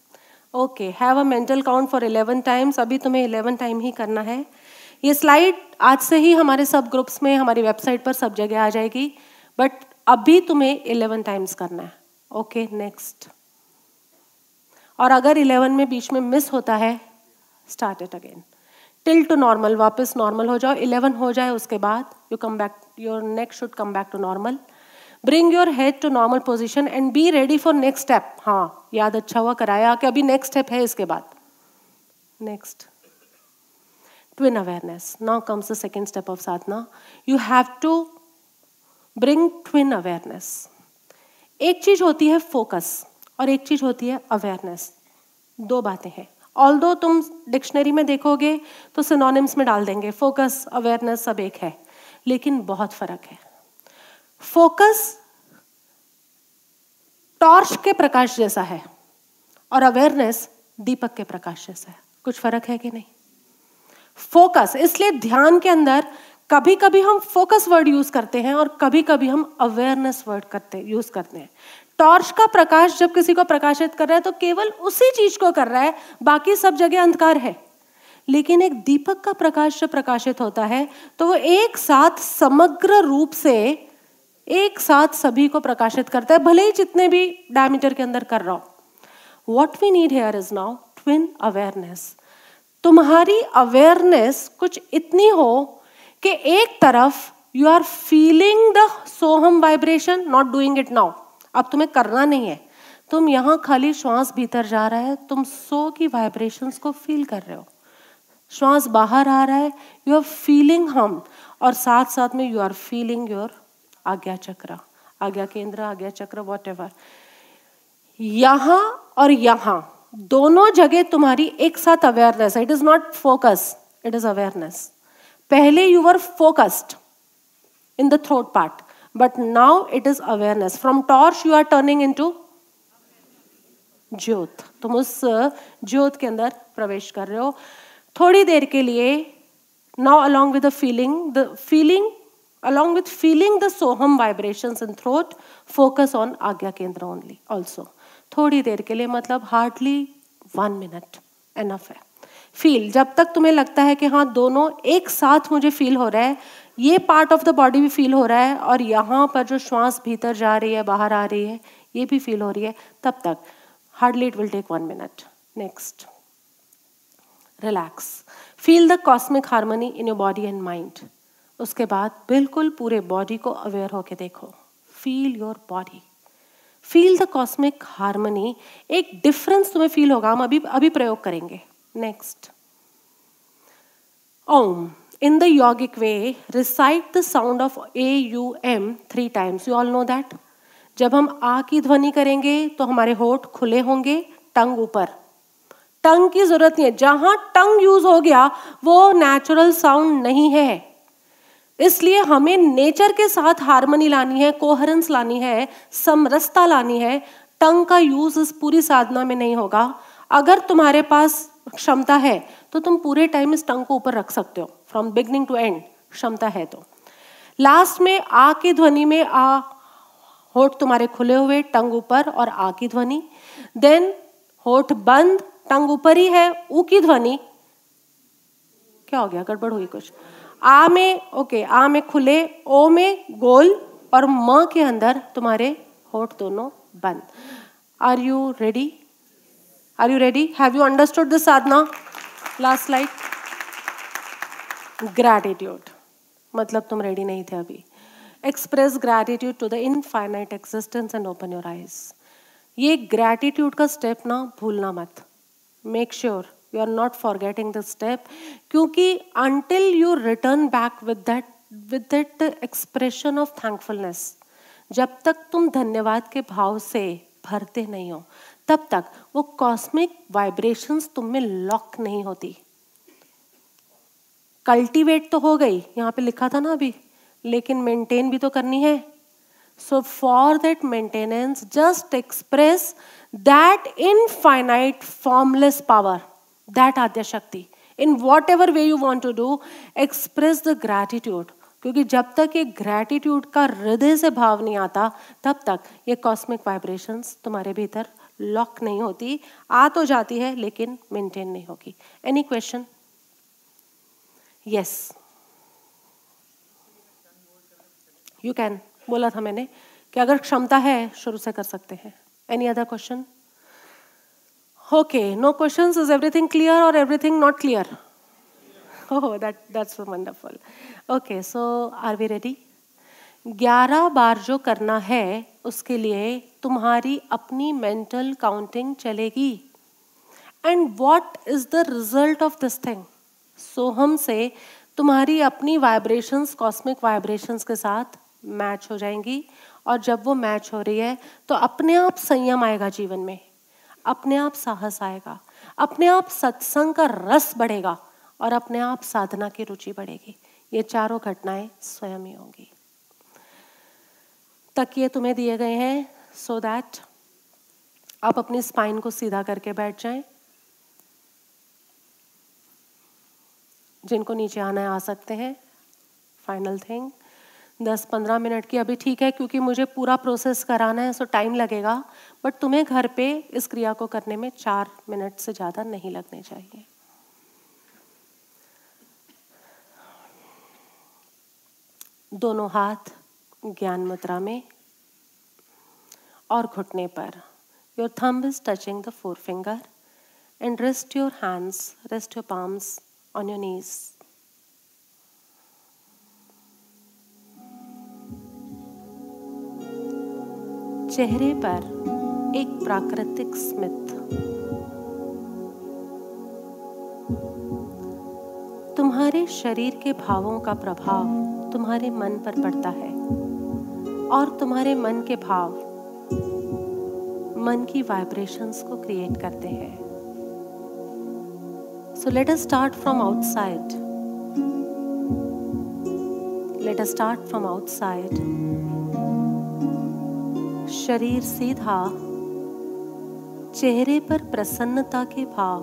Okay have a mental count for eleven times अभी तुम्हें इलेवन टाइम ही करना है। ये स्लाइड आज से ही हमारे सब ग्रुप्स में हमारी वेबसाइट पर सब जगह आ जाएगी। बट अभी तुम्हें इलेवन टाइम्स करना है। ओके okay, नेक्स्ट और अगर इलेवन में बीच में मिस होता है start it again till to normal वापस नॉर्मल हो जाओ। इलेवन हो जाए उसके बाद you come back your neck should come back to normal bring your head to normal position and be ready for next step हाँ याद अच्छा हुआ, कराया कि अभी नेक्स्ट स्टेप है इसके बाद। Next twin awareness. Now comes the second step of sadhana. You have to bring twin awareness. एक चीज़ होती है फोकस और एक चीज़ होती है अवेयरनेस दो बातें हैं। ऑल दो तुम डिक्शनरी में देखोगे तो सिनोनिम्स में डाल देंगे। फोकस अवेयरनेस सब एक है। लेकिन बहुत फ़र्क है। फोकस टॉर्च के प्रकाश जैसा है और अवेयरनेस दीपक के प्रकाश जैसा है। कुछ फ़र्क है कि नहीं? फोकस, इसलिए ध्यान के अंदर कभी कभी हम फोकस वर्ड यूज़ करते हैं और कभी कभी हम अवेयरनेस वर्ड करते, यूज़ करते हैं। टॉर्च का प्रकाश जब किसी को प्रकाशित कर रहा है तो केवल उसी चीज़ को कर रहा है, बाकी सब जगह अंधकार है। लेकिन एक दीपक का प्रकाश जब प्रकाशित होता है तो वो एक साथ समग्र रूप से एक साथ सभी को प्रकाशित करता है, भले ही जितने भी डायमीटर के अंदर कर रहा हो। What we need here is now twin awareness तुम्हारी अवेयरनेस कुछ इतनी हो कि एक तरफ़ you are feeling the Soham vibration not doing it now अब तुम्हें करना नहीं है। तुम यहाँ खाली श्वास भीतर जा रहा है, तुम सो की वाइब्रेशंस को फील कर रहे हो। श्वास बाहर आ रहा है यू आर फीलिंग हम, और साथ साथ में यू आर फीलिंग योर आज्ञा चक्र, आज्ञा केंद्र, आज्ञा चक्र वॉट एवर यहाँ और यहाँ, दोनों जगह तुम्हारी एक साथ awareness it is not focus it is awareness पहले you were focused in the throat part but now it is awareness from torch you are turning into ज्योत। तुम उस ज्योत के अंदर प्रवेश कर रहे हो। थोड़ी देर के लिए now along with the feeling the feeling along with feeling the soham vibrations in throat, focus on agya kendra only also. थोड़ी देर के लिए मतलब हार्डली वन मिनट एनफ है। फील जब तक तुम्हें लगता है कि हाँ दोनों एक साथ मुझे फील हो रहा है, ये पार्ट ऑफ़ द बॉडी भी फील हो रहा है और यहाँ पर जो श्वास भीतर जा रही है, बाहर आ रही है, ये भी फील हो रही है, तब तक। Hardly it will take one minute next relax feel the cosmic harmony in your body and mind उसके बाद बिल्कुल पूरे बॉडी को अवेयर होके देखो। Feel your body feel the cosmic harmony एक डिफरेंस तुम्हें फील होगा हम अभी अभी प्रयोग करेंगे। Next Om in the yogic way, recite the sound of A U M three times. You all know that? जब हम आ की ध्वनि करेंगे तो हमारे होठ खुले होंगे टंग ऊपर। टंग की ज़रूरत नहीं है। जहाँ टंग यूज़ हो गया वो नेचुरल साउंड नहीं है। इसलिए हमें नेचर के साथ हारमोनी लानी है कोहरेंस लानी है, समरसता लानी है। टंग का यूज़ इस पूरी साधना में नहीं होगा। अगर तुम्हारे पास क्षमता है तो तुम पूरे टाइम इस टंग को ऊपर रख सकते हो। फ्रॉम बिगनिंग टू एंड क्षमता है तो। लास्ट में आ की ध्वनि में आ, होठ तुम्हारे खुले हुए टंग ऊपर और आ की ध्वनि। देन होठ बंद टंग ऊपर ही है, ऊ की ध्वनि। क्या हो गया? गड़बड़ हुई कुछ। आ में, ओके, आ में खुले, ओ में गोल और म के अंदर तुम्हारे होठ दोनों बंद। Are you ready are you ready have you understood this Sadhana last slide gratitude मतलब तुम रेडी नहीं थे अभी। Express gratitude to the infinite existence and open your eyes ये ग्रैटिट्यूड का स्टेप ना भूलना मत। Make sure you are not forgetting the step क्योंकि until you return back with that with that expression of thankfulness जब तक तुम धन्यवाद के भाव से भरते नहीं हो, तब तक वो कॉस्मिक वाइब्रेशंस तुम में लॉक नहीं होती। कल्टीवेट तो हो गई, यहाँ पे लिखा था ना अभी, लेकिन मेंटेन भी तो करनी है। So for that maintenance just express that infinite formless power that आद्य शक्ति in whatever way you want to do express the gratitude क्योंकि जब तक ये ग्रैटिट्यूड का हृदय से भाव नहीं आता तब तक ये कॉस्मिक वाइब्रेशंस तुम्हारे भीतर लॉक नहीं होती आ तो जाती है लेकिन मेंटेन नहीं होगी any question yes you can बोला था मैंने कि अगर क्षमता है शुरू से कर सकते हैं any other question okay no question is everything clear और everything not clear oh that, that's wonderful. Okay, so are we ready? ग्यारह बार जो करना है, उसके लिए तुम्हारी अपनी मेंटल काउंटिंग चलेगी। And what is the result of this thing Soham से तुम्हारी अपनी वाइब्रेशंस कॉस्मिक वाइब्रेशंस के साथ मैच हो जाएँगी। और जब वो मैच हो रही है तो अपने आप संयम आएगा जीवन में। अपने आप साहस आएगा। अपने आप सत्संग का रस बढ़ेगा और अपने आप साधना की रुचि बढ़ेगी। ये चारों घटनाएँ स्वयं ही होंगी। तकिए तुम्हें दिए गए हैं सो so दैट आप अपनी स्पाइन को सीधा करके बैठ जाएँ। जिनको नीचे आना है आ सकते हैं। फाइनल थिंग दस पंद्रह मिनट की अभी ठीक है, क्योंकि मुझे पूरा प्रोसेस कराना है सो टाइम लगेगा। बट तुम्हें घर पे इस क्रिया को करने में चार मिनट से ज़्यादा नहीं लगने चाहिए। दोनों हाथ ज्ञान मुद्रा में और घुटने पर। Your thumb is touching the forefinger and rest your hands rest your palms on your knees चेहरे पर एक प्राकृतिक स्मित। तुम्हारे शरीर के भावों का प्रभाव तुम्हारे मन पर पड़ता है और तुम्हारे मन के भाव मन की वाइब्रेशंस को क्रिएट करते हैं। So let us start from outside let us start from outside शरीर सीधा चेहरे पर प्रसन्नता के भाव।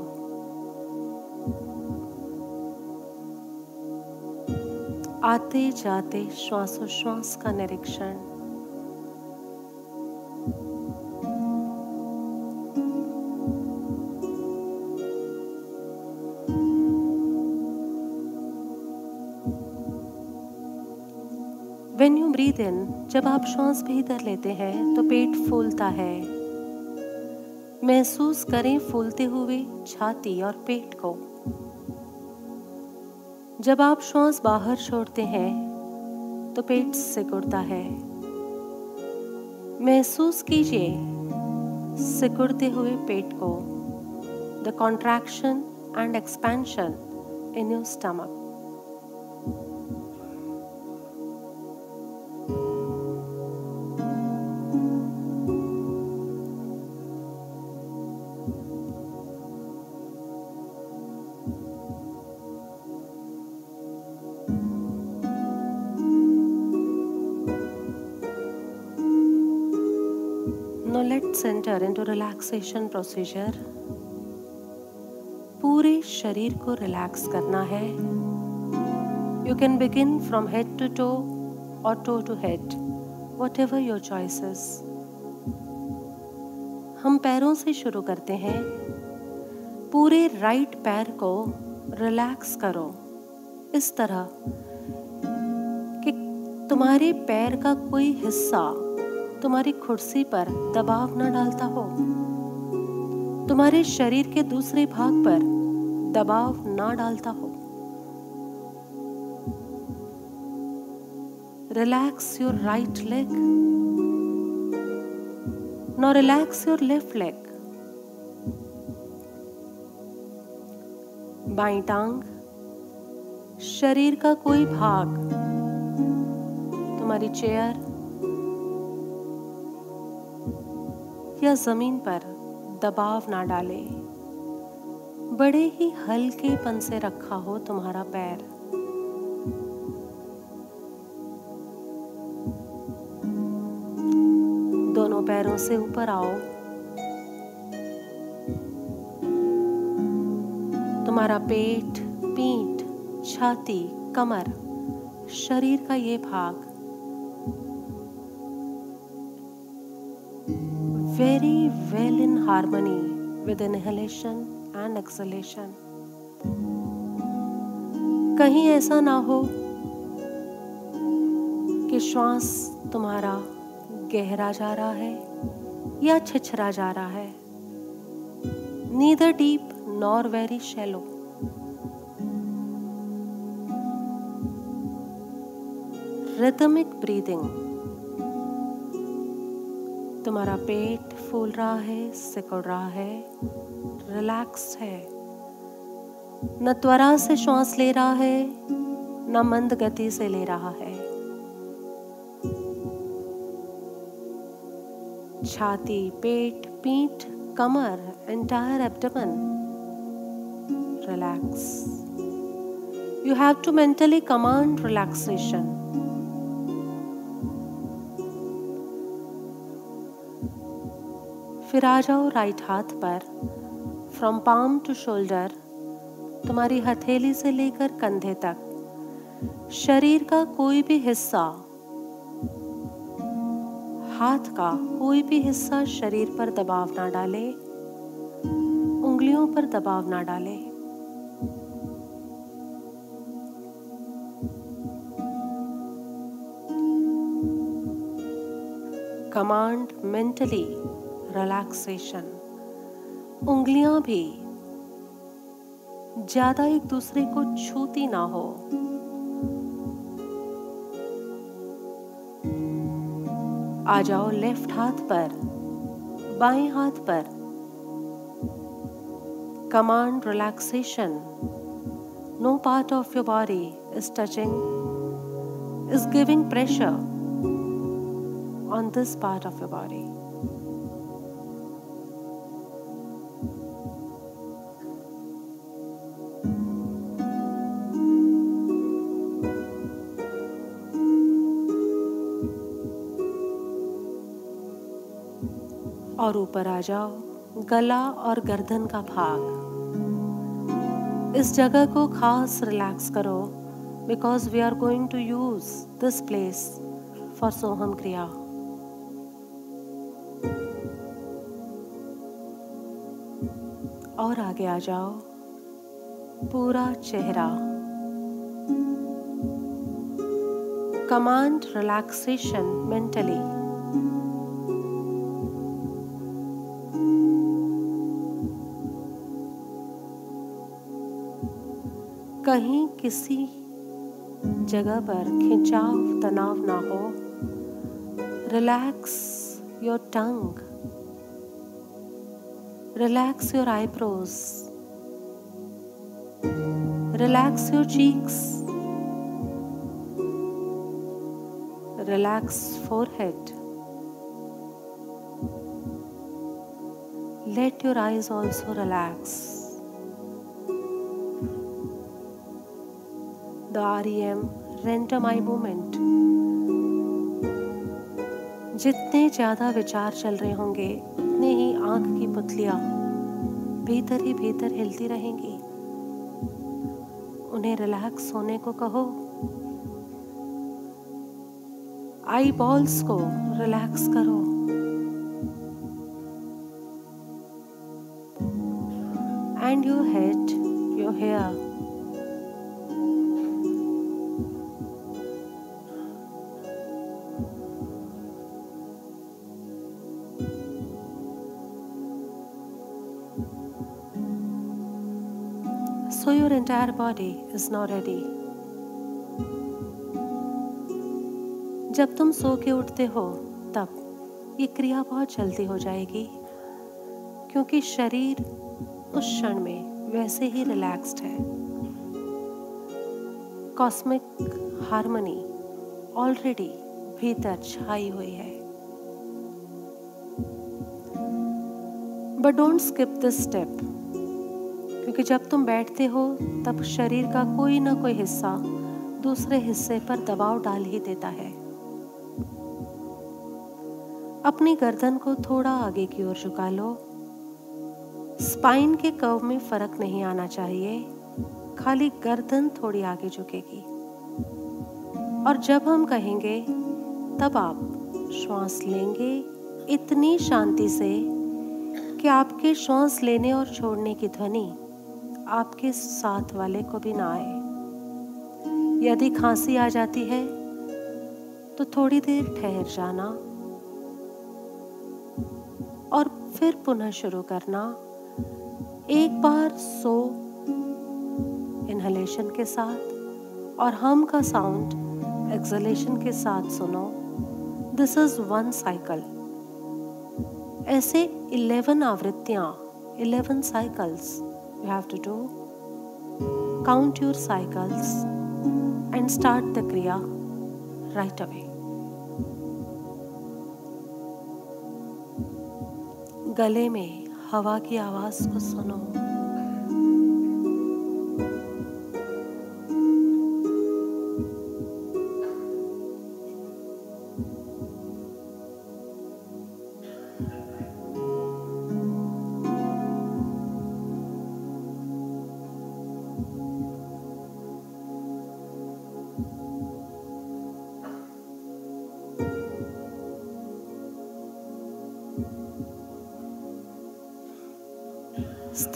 आते जाते श्वासोश्वास का निरीक्षण। इन जब आप श्वास भीतर लेते हैं तो पेट फूलता है। महसूस करें फूलते हुए छाती और पेट को। जब आप श्वास बाहर छोड़ते हैं तो पेट सिकुड़ता है। महसूस कीजिए सिकुड़ते हुए पेट को। The contraction and expansion in your stomach enter into relaxation procedure पूरे शरीर को रिलैक्स करना है। You can begin from head to toe और toe to head whatever your choices हम पैरों से शुरू करते हैं। पूरे राइट पैर को रिलैक्स करो। इस तरह कि तुम्हारे पैर का कोई हिस्सा तुम्हारी कुर्सी पर दबाव न डालता हो। तुम्हारे शरीर के दूसरे भाग पर दबाव ना डालता हो। Relax your right leg no relax your left leg by टांग। शरीर का कोई भाग। तुम्हारी चेयर या ज़मीन पर दबाव ना डाले। बड़े ही हल्केपन से रखा हो तुम्हारा पैर। दोनों पैरों से ऊपर आओ। तुम्हारा पेट, पीठ, छाती, कमर, शरीर का ये भाग very well in harmony with inhalation and exhalation कहीं ऐसा ना हो कि श्वास तुम्हारा गहरा जा रहा है या छिछरा जा रहा है। Neither deep nor very shallow rhythmic breathing तुम्हारा पेट फूल रहा है, सिकुड़ रहा है रिलैक्स है। न त्वरा से श्वास ले रहा है, न मंद गति से ले रहा है। छाती, पेट, पीठ, कमर entire abdomen relax you have to mentally command relaxation फिर आ जाओ राइट हाथ पर। फ्रॉम पाम टू शोल्डर तुम्हारी हथेली से लेकर कंधे तक। शरीर का कोई भी हिस्सा, हाथ का कोई भी हिस्सा शरीर पर दबाव ना डाले, उंगलियों पर दबाव ना डाले। कमांड मेंटली रिलैक्सेशन उंगलियाँ भी ज़्यादा एक दूसरे को छूती ना हो। आ जाओ लेफ़्ट हाथ पर, बाएँ हाथ पर। Command relaxation no part of your body is touching is giving pressure on this part of your body. और ऊपर आ जाओ, गला और गर्दन का भाग। इस जगह को खास रिलैक्स करो because we are going to use this place for Soham क्रिया। और आगे आ जाओ, पूरा चेहरा। कमांड रिलैक्सेशन मेंटली कहीं किसी जगह पर खिंचाव, तनाव ना हो। Relax your tongue relax your eyebrows relax your cheeks relax forehead. Let your eyes also relax. REM render my movement. जितने ज़्यादा विचार चल रहे होंगे, उतने ही आँख की पुतलियाँ भीतर ही भीतर हिलती रहेंगी। उन्हें रिलैक्स होने को कहो। आई बॉल्स को रिलैक्स करो। And your head your hair entire body is now ready. जब तुम सो के उठते हो, तब ये क्रिया बहुत जल्दी हो जाएगी, क्योंकि शरीर उस क्षण में वैसे ही रिलैक्स्ड है। कॉस्मिक हार्मनी ऑलरेडी भीतर छाई हुई है। But don't skip this step क्योंकि जब तुम बैठते हो, तब शरीर का कोई ना कोई हिस्सा दूसरे हिस्से पर दबाव डाल ही देता है। अपनी गर्दन को थोड़ा आगे की ओर झुका लो। स्पाइन के कर्व में फ़र्क नहीं आना चाहिए। खाली गर्दन थोड़ी आगे झुकेगी। और जब हम कहेंगे, तब आप श्वास लेंगे इतनी शांति से कि आपके श्वास लेने और छोड़ने की ध्वनि आपके साथ वाले को भी ना आए। यदि खांसी आ जाती है तो थोड़ी देर ठहर जाना और फिर पुनः शुरू करना। एक बार सो इनहलेशन के साथ और हम का साउंड एक्सलेशन के साथ सुनो। दिस इज़ वन साइकिल ऐसे eleven आवृत्तियाँ eleven cycles you have to do count your cycles and start the kriya right away गले में हवा की आवाज़ को सुनो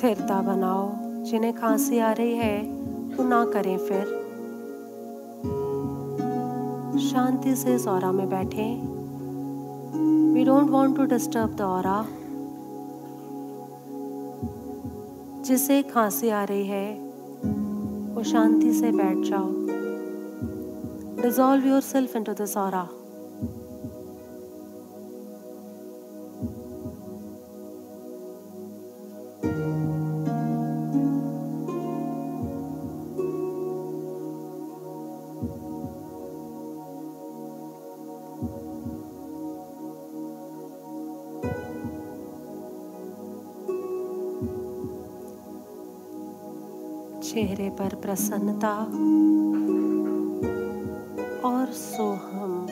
स्थिरता बनाओ, जिन्हें खांसी आ रही है, वो ना करें फिर। शांति से इस और में बैठे। We don't want to disturb the aura जिसे खांसी आ रही है, वो शांति से बैठ जाओ। Dissolve yourself into this aura पर प्रसन्नता और सोहम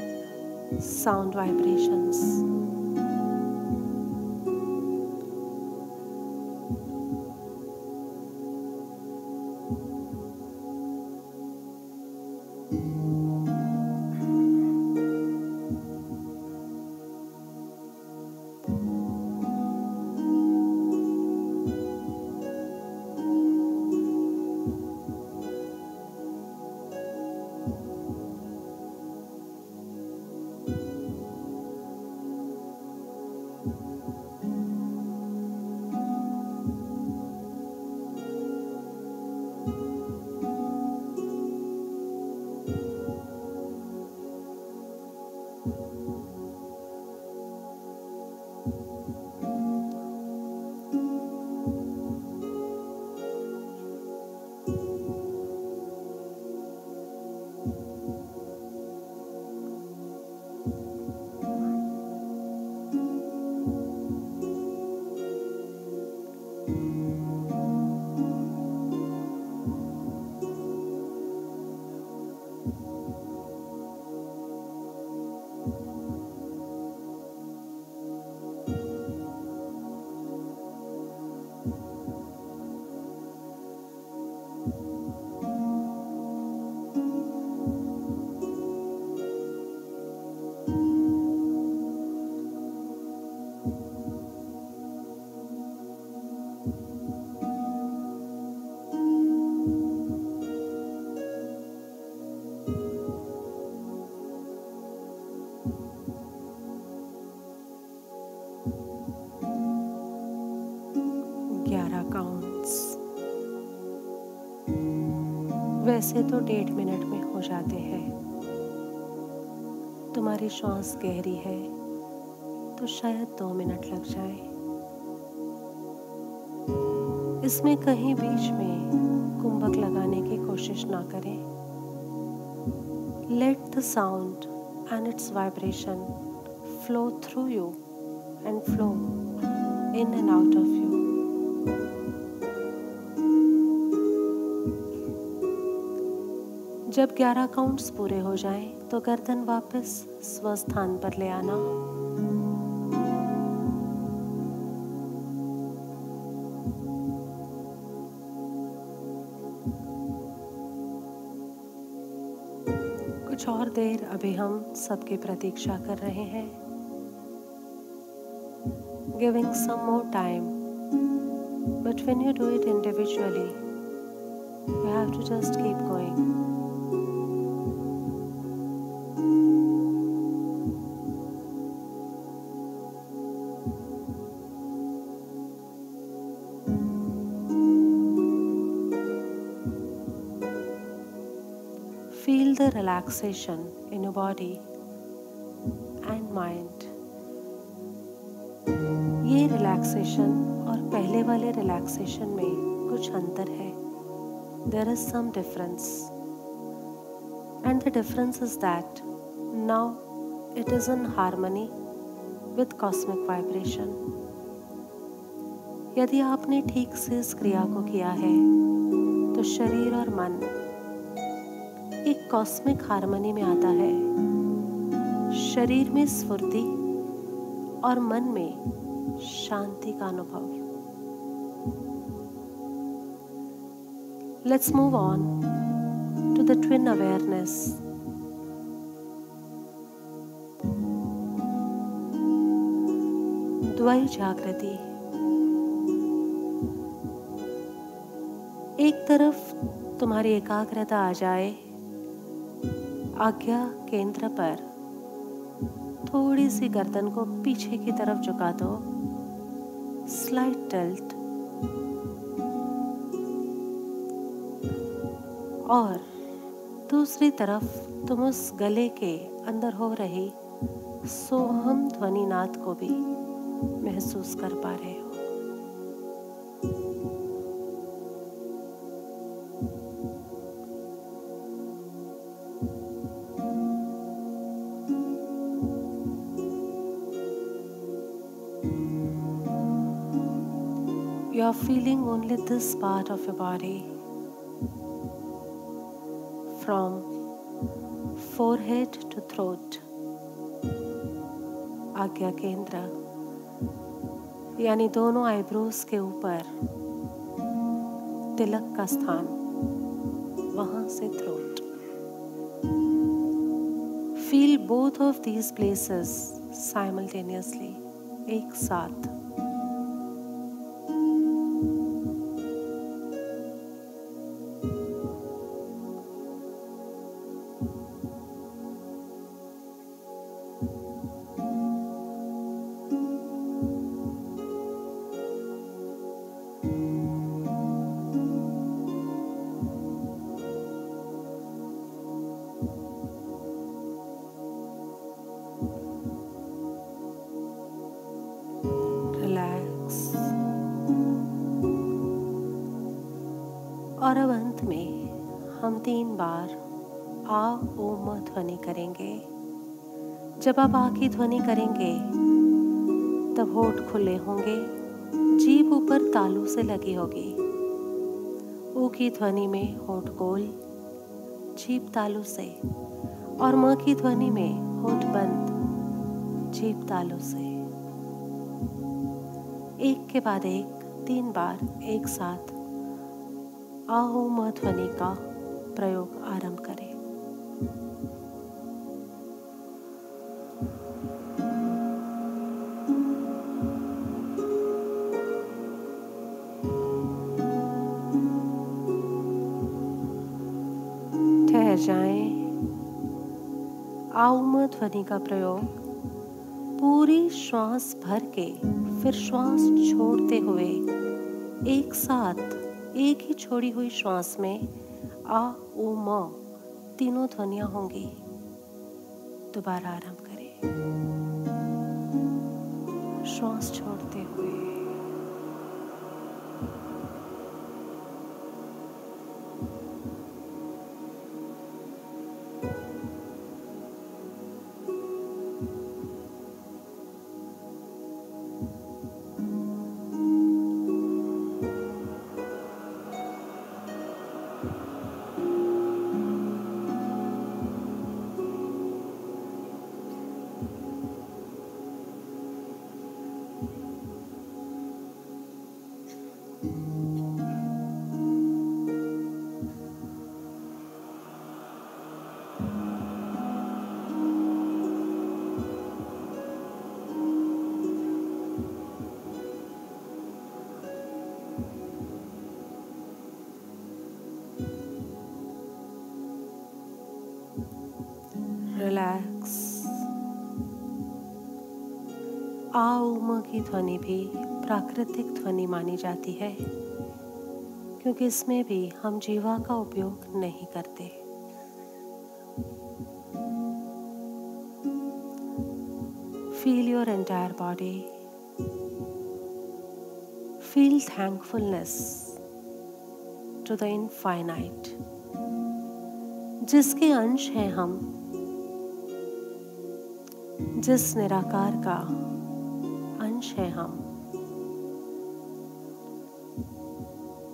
साउंड वाइब्रेशंस वैसे तो डेढ़ मिनट में हो जाते हैं। तुम्हारी श्वास गहरी है तो शायद दो मिनट लग जाए। इसमें कहीं बीच में कुंभक लगाने की कोशिश ना करें। Let the sound and its vibration flow through you and flow in and out of जब 11 काउंट्स पूरे हो जाएँ, तो गर्दन वापस स्वस्थान पर ले आना। कुछ और देर अभी हम सबकी प्रतीक्षा कर रहे हैं। Giving some more time but when you do it individually you have to just keep going. Relaxation in your body and mind. ये रिलैक्सेशन और पहले वाले रिलैक्सेशन में कुछ अंतर है। There is some difference and the difference is that now it is in harmony with cosmic vibration यदि आपने ठीक से इस क्रिया को किया है तो शरीर और मन कॉस्मिक हारमोनी में आता है। शरीर में स्फूर्ति और मन में शांति का अनुभव। Let's move on to the twin awareness द्वय जागृति। एक तरफ़ तुम्हारी एकाग्रता आ जाए आज्ञा केंद्र पर। थोड़ी सी गर्दन को पीछे की तरफ़ झुका दो। स्लाइट टिल्ट और दूसरी तरफ़ तुम उस गले के अंदर हो रही सोहम ध्वनि नाद को भी महसूस कर पा रहे feeling only this part of your body. From forehead to throat. आज्ञा केंद्र यानी दोनों आईब्रोज के ऊपर. तिलक का स्थान. वहाँ से throat feel both of these places simultaneously एक साथ. जब आप आ की ध्वनि करेंगे, तब होठ खुले होंगे, जीभ ऊपर तालू से लगी होगी। ओ की ध्वनि में होठ गोल, जीभ तालू से, और म की ध्वनि में होठ बंद, जीभ तालू से। एक के बाद एक, तीन बार, एक साथ आहो म ध्वनि का प्रयोग आरंभ ध्वनि का प्रयोग पूरी श्वास भर के फिर श्वास छोड़ते हुए एक साथ, एक ही छोड़ी हुई श्वास में आ ओ म, तीनों ध्वनियाँ होंगी। दोबारा आरंभ आ उम की ध्वनि भी प्राकृतिक ध्वनि मानी जाती है, क्योंकि इसमें भी हम जीवा का उपयोग नहीं करते। Feel your entire body feel thankfulness to the infinite जिसके अंश हैं हम, जिस निराकार का अंश हैं हम।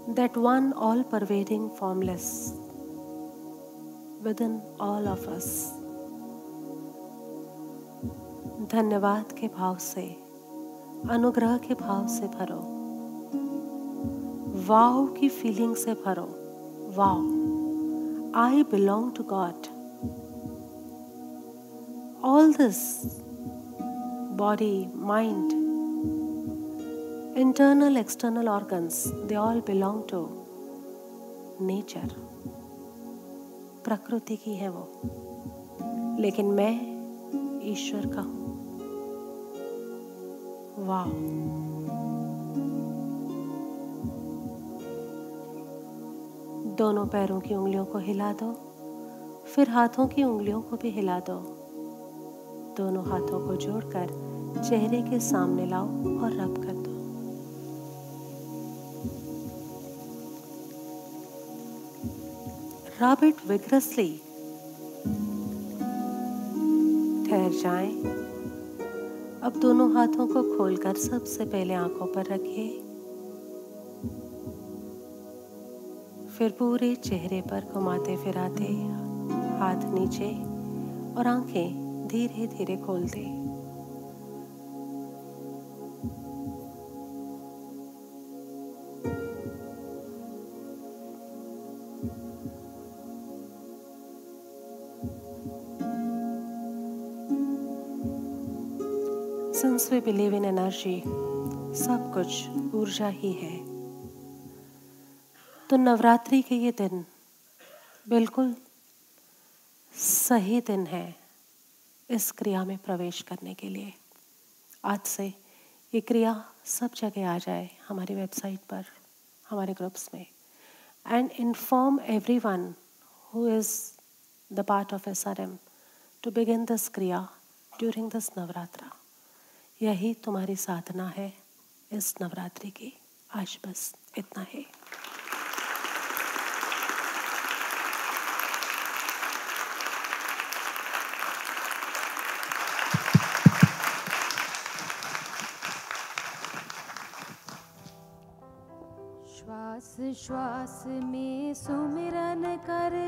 That one all pervading formless within all of us धन्यवाद के भाव से, अनुग्रह के भाव से भरो। वाव की फीलिंग से भरो। Wow I belong to God all this body mind internal, external organs, they all belong to nature. प्रकृति की है वो। लेकिन मैं ईश्वर का हूँ। वाह। दोनों पैरों की उंगलियों को हिला दो। फिर हाथों की उंगलियों को भी हिला दो। दोनों हाथों को जोड़कर चेहरे के सामने लाओ और रब कर रब विग्रसली ठहर जाएँ। अब दोनों हाथों को खोलकर सबसे पहले आँखों पर रखिए। फिर पूरे चेहरे पर घुमाते फिराते हाथ नीचे और आँखें धीरे धीरे खोल दे। Since इन एनर्जी सब कुछ ऊर्जा ही है। तो नवरात्रि के ये दिन बिल्कुल सही दिन है इस क्रिया में प्रवेश करने के लिए। आज से ये क्रिया सब जगह आ जाए हमारी वेबसाइट पर, हमारे ग्रुप्स में। And inform every one who is the part of S R M to begin this क्रिया ड्यूरिंग दिस नवरात्रा। यही तुम्हारी साधना है। इस नवरात्रि की आज बस इतना है। श्वास श्वास में सुमिरन कर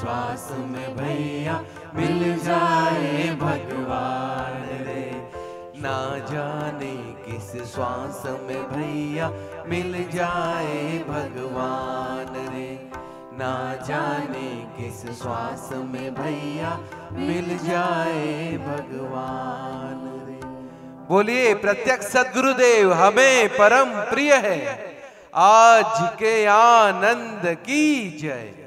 श्वास में भैया, मिल जाए भगवान रे। ना जाने किस श्वास में भैया, मिल जाए भगवान रे। ना जाने किस श्वास में भैया, मिल जाए भगवान रे। बोलिए, प्रत्यक्ष सदगुरुदेव, हमें परम प्रिय है। आज के आनंद की जय।